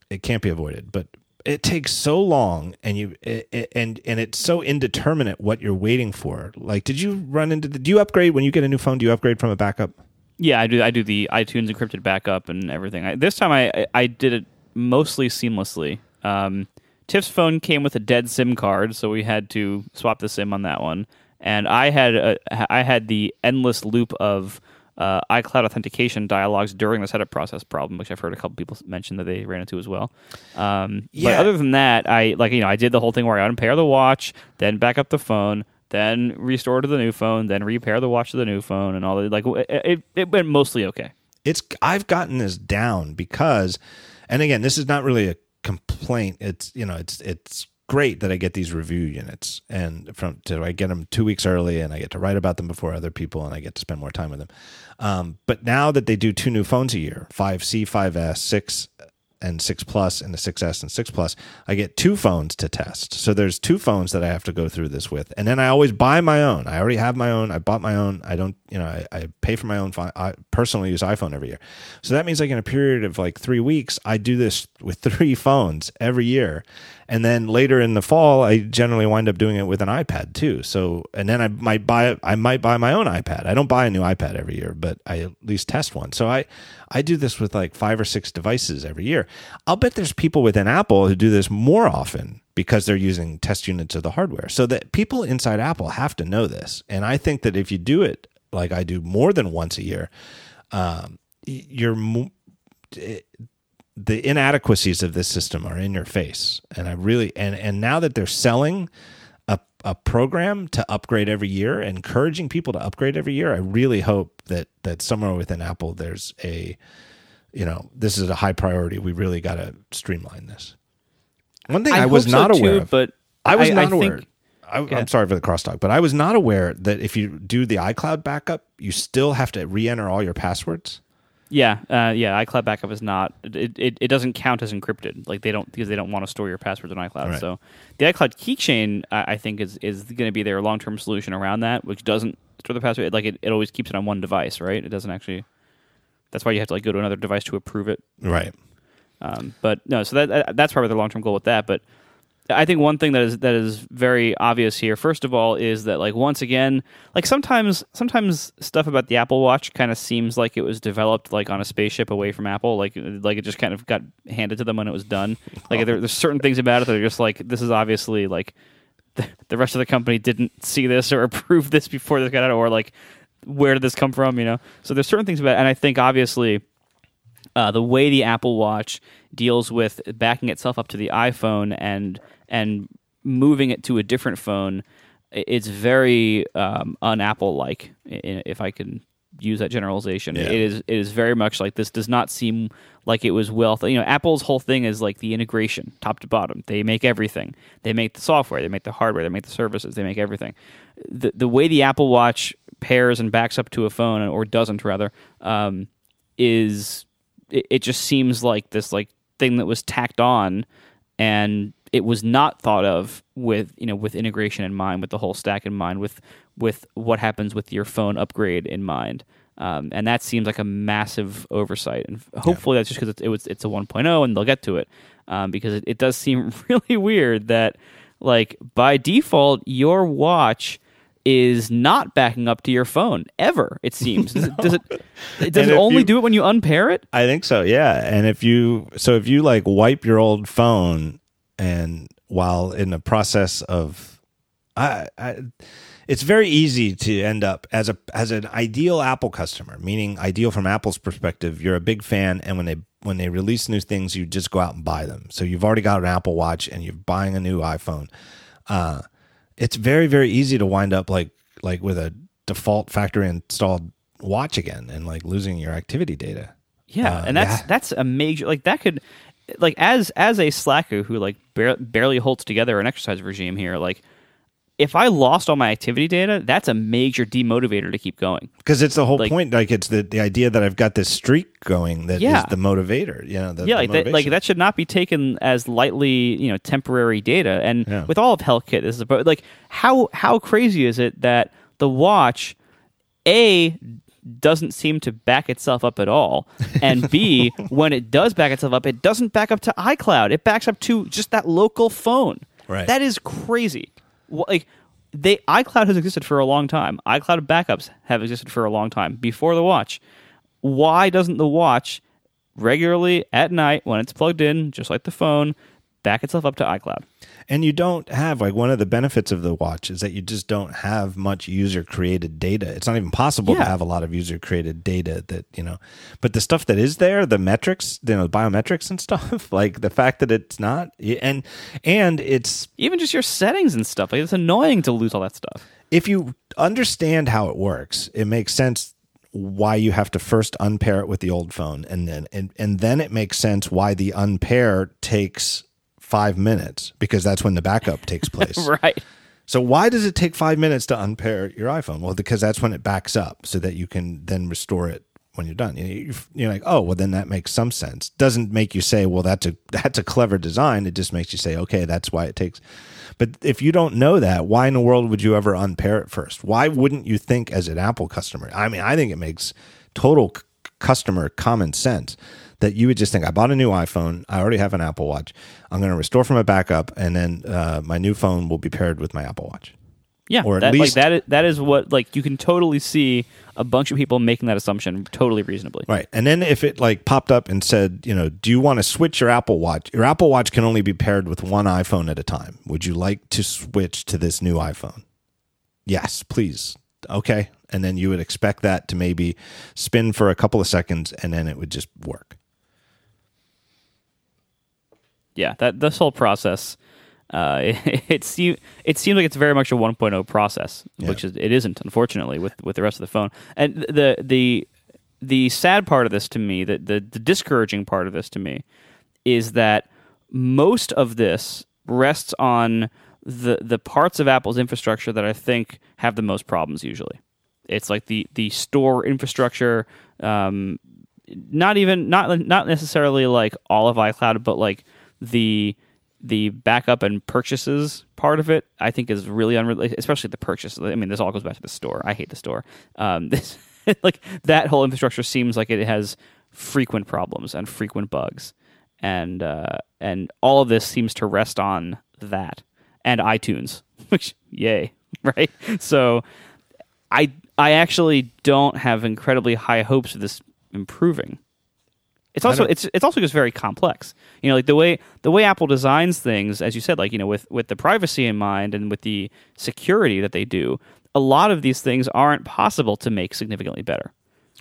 it can't be avoided, but it takes so long and you it, it- and and it's so indeterminate what you're waiting for. Like, did you run into the? Do you upgrade when you get a new phone? Do you upgrade from a backup? Yeah, I do. I do the iTunes encrypted backup and everything. I, this time, I I- did it mostly seamlessly. Um, Tiff's phone came with a dead SIM card, so we had to swap the SIM on that one. And I had a, I had the endless loop of uh, iCloud authentication dialogues during the setup process problem, which I've heard a couple people mention that they ran into as well. Um, But Yeah. other than that, I like you know I did the whole thing where I unpair the watch, then back up the phone, then restore to the new phone, then repair the watch to the new phone, and all that. Like it, it, it went mostly okay. It's I've gotten this down because, and again, this is not really a complaint. It's you know, it's it's great that I get these review units and from to I get them two weeks early and I get to write about them before other people and I get to spend more time with them. Um, but now that they do two new phones a year, 5C, 5S, 6 and 6 Plus and the 6S and 6 Plus, I get two phones to test. So there's two phones that I have to go through this with. And then I always buy my own. I already have my own. I bought my own. I don't, you know, I, I pay for my own phone. I personally use iPhone every year. So that means like in a period of like three weeks, I do this with three phones every year. And then later in the fall, I generally wind up doing it with an iPad too. So, and then I might buy, I might buy my own iPad. I don't buy a new iPad every year, but I at least test one. So I, I do this with like five or six devices every year. I'll bet there's people within Apple who do this more often because they're using test units of the hardware. So that people inside Apple have to know this. And I think that if you do it like I do more than once a year, um, you're mo- the inadequacies of this system are in your face. And I really and and now that they're selling a a program to upgrade every year, encouraging people to upgrade every year, I really hope that that somewhere within Apple there's a you know, this is a high priority. We really got to streamline this. One thing I, I was not so, aware too, of, but I was I- not I aware. think- I, I'm ahead. sorry for the crosstalk, but I was not aware that if you do the iCloud backup, you still have to re-enter all your passwords. Yeah, uh, yeah. iCloud backup is not. It, it, it doesn't count as encrypted. Like they don't because they don't want to store your passwords in iCloud. Right. So the iCloud keychain, I, I think, is is going to be their long term solution around that, which doesn't store the password. Like it, it always keeps it on one device, right? It doesn't actually. That's why you have to like go to another device to approve it. Right. Um, but no, so that, that that's probably the long term goal with that. But I think one thing that is that is very obvious here, first of all, is that like once again, like sometimes sometimes stuff about the Apple Watch kind of seems like it was developed like on a spaceship away from Apple, like like it just kind of got handed to them when it was done. Like there, there's certain things about it that are just like this is obviously like the, the rest of the company didn't see this or approve this before this got out, or like where did this come from? You know, so there's certain things about, it, and I think obviously uh, the way the Apple Watch deals with backing itself up to the iPhone and and moving it to a different phone, it's very um, un-Apple like, if I can use that generalization. Yeah. It is it is very much like this. Does not seem like it was well. You know, Apple's whole thing is like the integration, top to bottom. They make everything. They make the software. They make the hardware. They make the services. They make everything. The the way the Apple Watch pairs and backs up to a phone, or doesn't rather, um, is it, it just seems like this like thing that was tacked on and it was not thought of with you know with integration in mind with the whole stack in mind with with what happens with your phone upgrade in mind. Um, and that seems like a massive oversight. And hopefully that's just because it's, it was it's a 1.0 and they'll get to it. Um, because it, it does seem really weird that like by default your watch is not backing up to your phone ever it seems. Does it does it does it only you- do it when you unpair it? I think so. Yeah. And if you so if you like wipe your old phone and while in the process of I, I it's very easy to end up as a as an ideal Apple customer, meaning ideal from Apple's perspective. You're a big fan, and when they when they release new things, you just go out and buy them. So you've already got an Apple Watch, and you're buying a new iPhone. Uh, it's very very easy to wind up like like with a default factory installed watch again, and like losing your activity data. Yeah, Uh, and that's yeah. that's a major like that could like as as a slacker who like bar- barely holds together an exercise regime here like if I lost all my activity data, that's a major demotivator to keep going. because it's the whole Like- point. Like it's the the idea that I've got this streak going that is Yeah. the motivator. You know, the, yeah, the like that, like that should not be taken as lightly, you know, temporary data. And Yeah. with all of HealthKit, this is about like how how crazy is it that the watch a doesn't seem to back itself up at all, and b when it does back itself up, it doesn't back up to iCloud. It backs up to just that local phone. Right. That is crazy. Like they iCloud has existed for a long time. iCloud backups have existed for a long time before the watch. Why doesn't the watch regularly at night when it's plugged in, just like the phone, back itself up to iCloud? And you don't have like one of the benefits of the watch is that you just don't have much user created data. It's not even possible to have a lot of user created data that, you know, but the stuff that is there, the metrics, you know, the biometrics and stuff, like the fact that it's not and and it's Even just your settings and stuff. Like it's annoying to lose all that stuff. if you understand how it works, it makes sense why you have to first unpair it with the old phone and then and, and then it makes sense why the unpair takes five minutes because that's when the backup takes place. right. So why does it take five minutes to unpair your iPhone? Well, because that's when it backs up, so that you can then restore it when you're done. You- You're like, oh, well, then that makes some sense. Doesn't make you say, well, that's a that's a clever design. It just makes you say, okay, that's why it takes. But if you don't know that, why in the world would you ever unpair it first? Why wouldn't you think as an Apple customer? I mean, I think it makes total c- customer common sense that you would just think, I bought a new iPhone. I already have an Apple Watch. I'm going to restore from a backup, and then uh, my new phone will be paired with my Apple Watch. Yeah, Or at that, least- like that. Is, that is what like you can totally see a bunch of people making that assumption totally reasonably. Right. And then if it like popped up and said, you know, do you want to switch your Apple Watch? Your Apple Watch can only be paired with one iPhone at a time. Would you like to switch to this new iPhone? Yes, please. Okay. And then you would expect that to maybe spin for a couple of seconds and then it would just work. Yeah, that this whole process, uh, it, it seems it seems like it's very much a 1.0 process, which is it isn't unfortunately with with the rest of the phone. And the the the sad part of this to me, the the, the discouraging part of this to me, is that most of this rests on the the parts of Apple's infrastructure that I think have the most problems. Usually, it's like the the store infrastructure. Um, not even not not necessarily like all of iCloud, but like the the backup and purchases part of it, I think is really unrelated, especially the purchase. I mean, this all goes back to the store. I hate the store. Um, this like that whole infrastructure seems like it has frequent problems and frequent bugs, and uh, and all of this seems to rest on that and iTunes, which yay, right? So I I actually don't have incredibly high hopes of this improving. It's also it's it's also just very complex. You know, like the way the way Apple designs things, as you said, like you know, with with the privacy in mind and with the security that they do, a lot of these things aren't possible to make significantly better.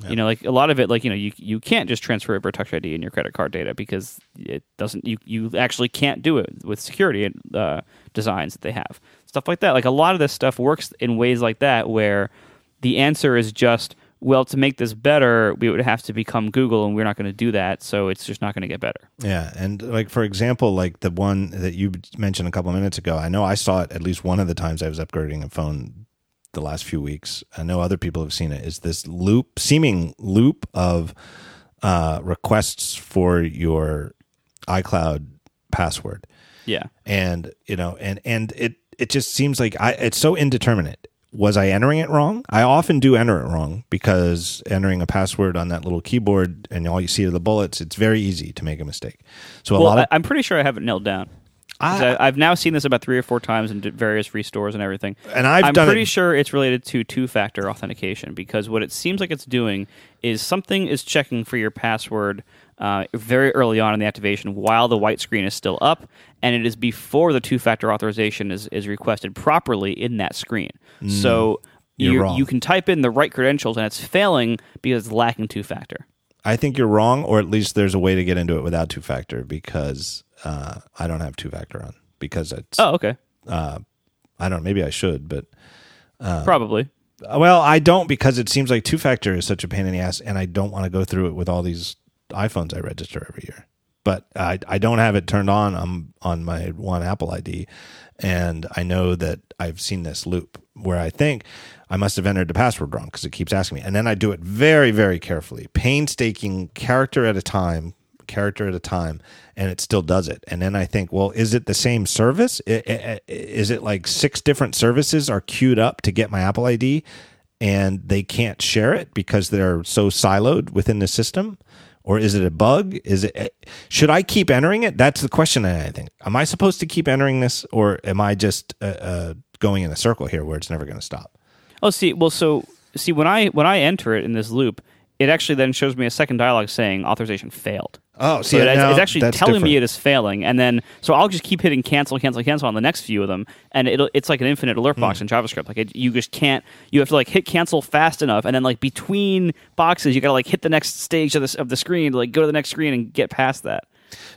You know, like a lot of it, like you know, you you can't just transfer over Touch ID and your credit card data because it doesn't. You you actually can't do it with security uh, designs that they have. Stuff like that. Like a lot of this stuff works in ways like that where the answer is just well to make this better we would have to become google and we're not going to do that so it's just not going to get better Yeah, and like for example, like the one that you mentioned a couple of minutes ago, I know I saw it at least one of the times I was upgrading a phone the last few weeks. I know other people have seen it. Is this loop, seeming loop of uh, requests for your iCloud password, yeah and you know, and and it it just seems like I it's so indeterminate. Was I entering it wrong? I often do enter it wrong because entering a password on that little keyboard and all you see are the bullets, it's very easy to make a mistake. So a well lot of I, i'm pretty sure i have it nailed down. I- have now seen this about three or four times in various restores and everything. And I've I'm pretty it- sure it's related to two-factor authentication because what it seems like it's doing is something is checking for your password uh, very early on in the activation while the white screen is still up, and it is before the two-factor authorization is, is requested properly in that screen. so Mm. You're you you can type in the right credentials and it's failing because it's lacking two-factor. I think you're wrong, or at least there's a way to get into it without two factor because uh, I don't have two factor on because it's Oh, okay, I don't know maybe I should, but probably. uh, well I don't because it seems like two factor is such a pain in the ass, and I don't want to go through it with all these iPhones I register every year. But I I don't have it turned on I'm on my one Apple ID, and I know that I've seen this loop where I think I must have entered the password wrong because it keeps asking me, and then I do it very very carefully, painstaking character at a time, character at a time, and it still does it. And then I think, well, is it the same service? Is it like six different services are queued up to get my Apple ID? and they can't share it because they're so siloed within the system or is it a bug? Is it should i keep entering it? That's the question i think. Am i supposed to keep entering this or am i just uh, uh, going in a circle here where it's never going to stop? Oh, see, well, so see when I when I enter it in this loop, it actually then shows me a second dialog saying authorization failed. Oh So it, it's actually telling me it is failing, and then so I'll just keep hitting cancel, cancel, cancel on the next few of them, and it'll it's like an infinite alert box Hmm. in JavaScript. Like it, you just can't. You have to like hit cancel fast enough, and then like between boxes, you got to like hit the next stage of the of the screen to like go to the next screen and get past that.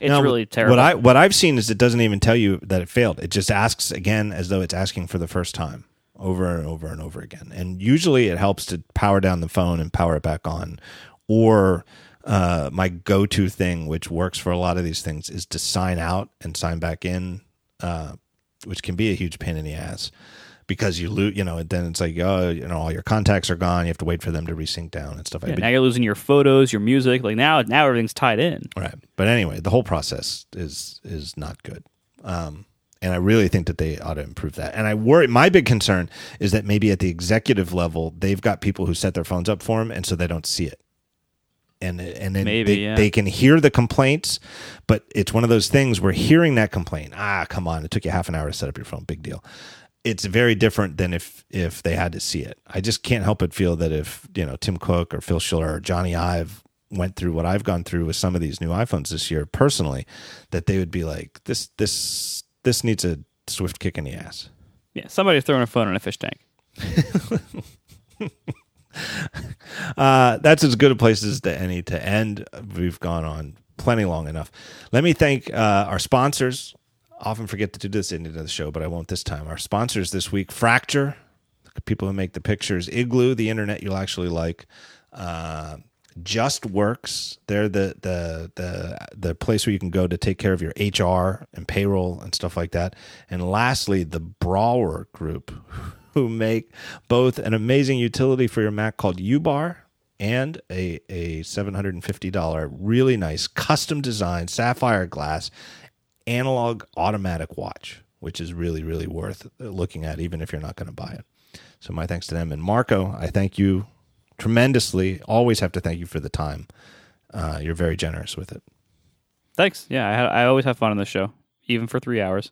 It's Now, really terrible. what i what i've seen is it doesn't even tell you that it failed it just asks again as though it's asking for the first time over and over and over again. And usually it helps to power down the phone and power it back on. Or uh, my go to thing, which works for a lot of these things, is to sign out and sign back in, uh, which can be a huge pain in the ass because you lose, you know, then it's like, oh, you know, all your contacts are gone. You have to wait for them to resync down and stuff like Yeah, that. now you're losing your photos, your music. Like now, now everything's tied in. Right. But anyway, the whole process is is not good. Um, and I really think that they ought to improve that. And I worry. My big concern is that maybe at the executive level, they've got people who set their phones up for them, and so they don't see it. And and then Maybe, they, yeah. they can hear the complaints, but it's one of those things where hearing that complaint, ah, come on, it took you half an hour to set up your phone, big deal. It's very different than if if they had to see it. I just can't help but feel that if you know Tim Cook or Phil Schiller or Jony Ive went through what I've gone through with some of these new iPhones this year personally, that they would be like, this this this needs a swift kick in the ass. Yeah, somebody's throwing a phone in a fish tank. Uh, that's as good a place as to any to end. We've gone on plenty long enough. Let me thank uh, our sponsors. Often forget to do this in the end of the show, but I won't this time. Our sponsors this week: Fracture, people who make the pictures; Igloo, the internet you'll actually like; uh, Justworks, they're the the the the place where you can go to take care of your HR and payroll and stuff like that. And lastly, the Brawer Group, who make both an amazing utility for your Mac called uBar and a a seven hundred and fifty dollar really nice custom designed sapphire glass analog automatic watch, which is really really worth looking at, even if you're not going to buy it. So my thanks to them and Marco. I thank you tremendously. Always have to thank you for the time. Uh, you're very generous with it. Thanks. Yeah, I, I always have fun on this show, even for three hours.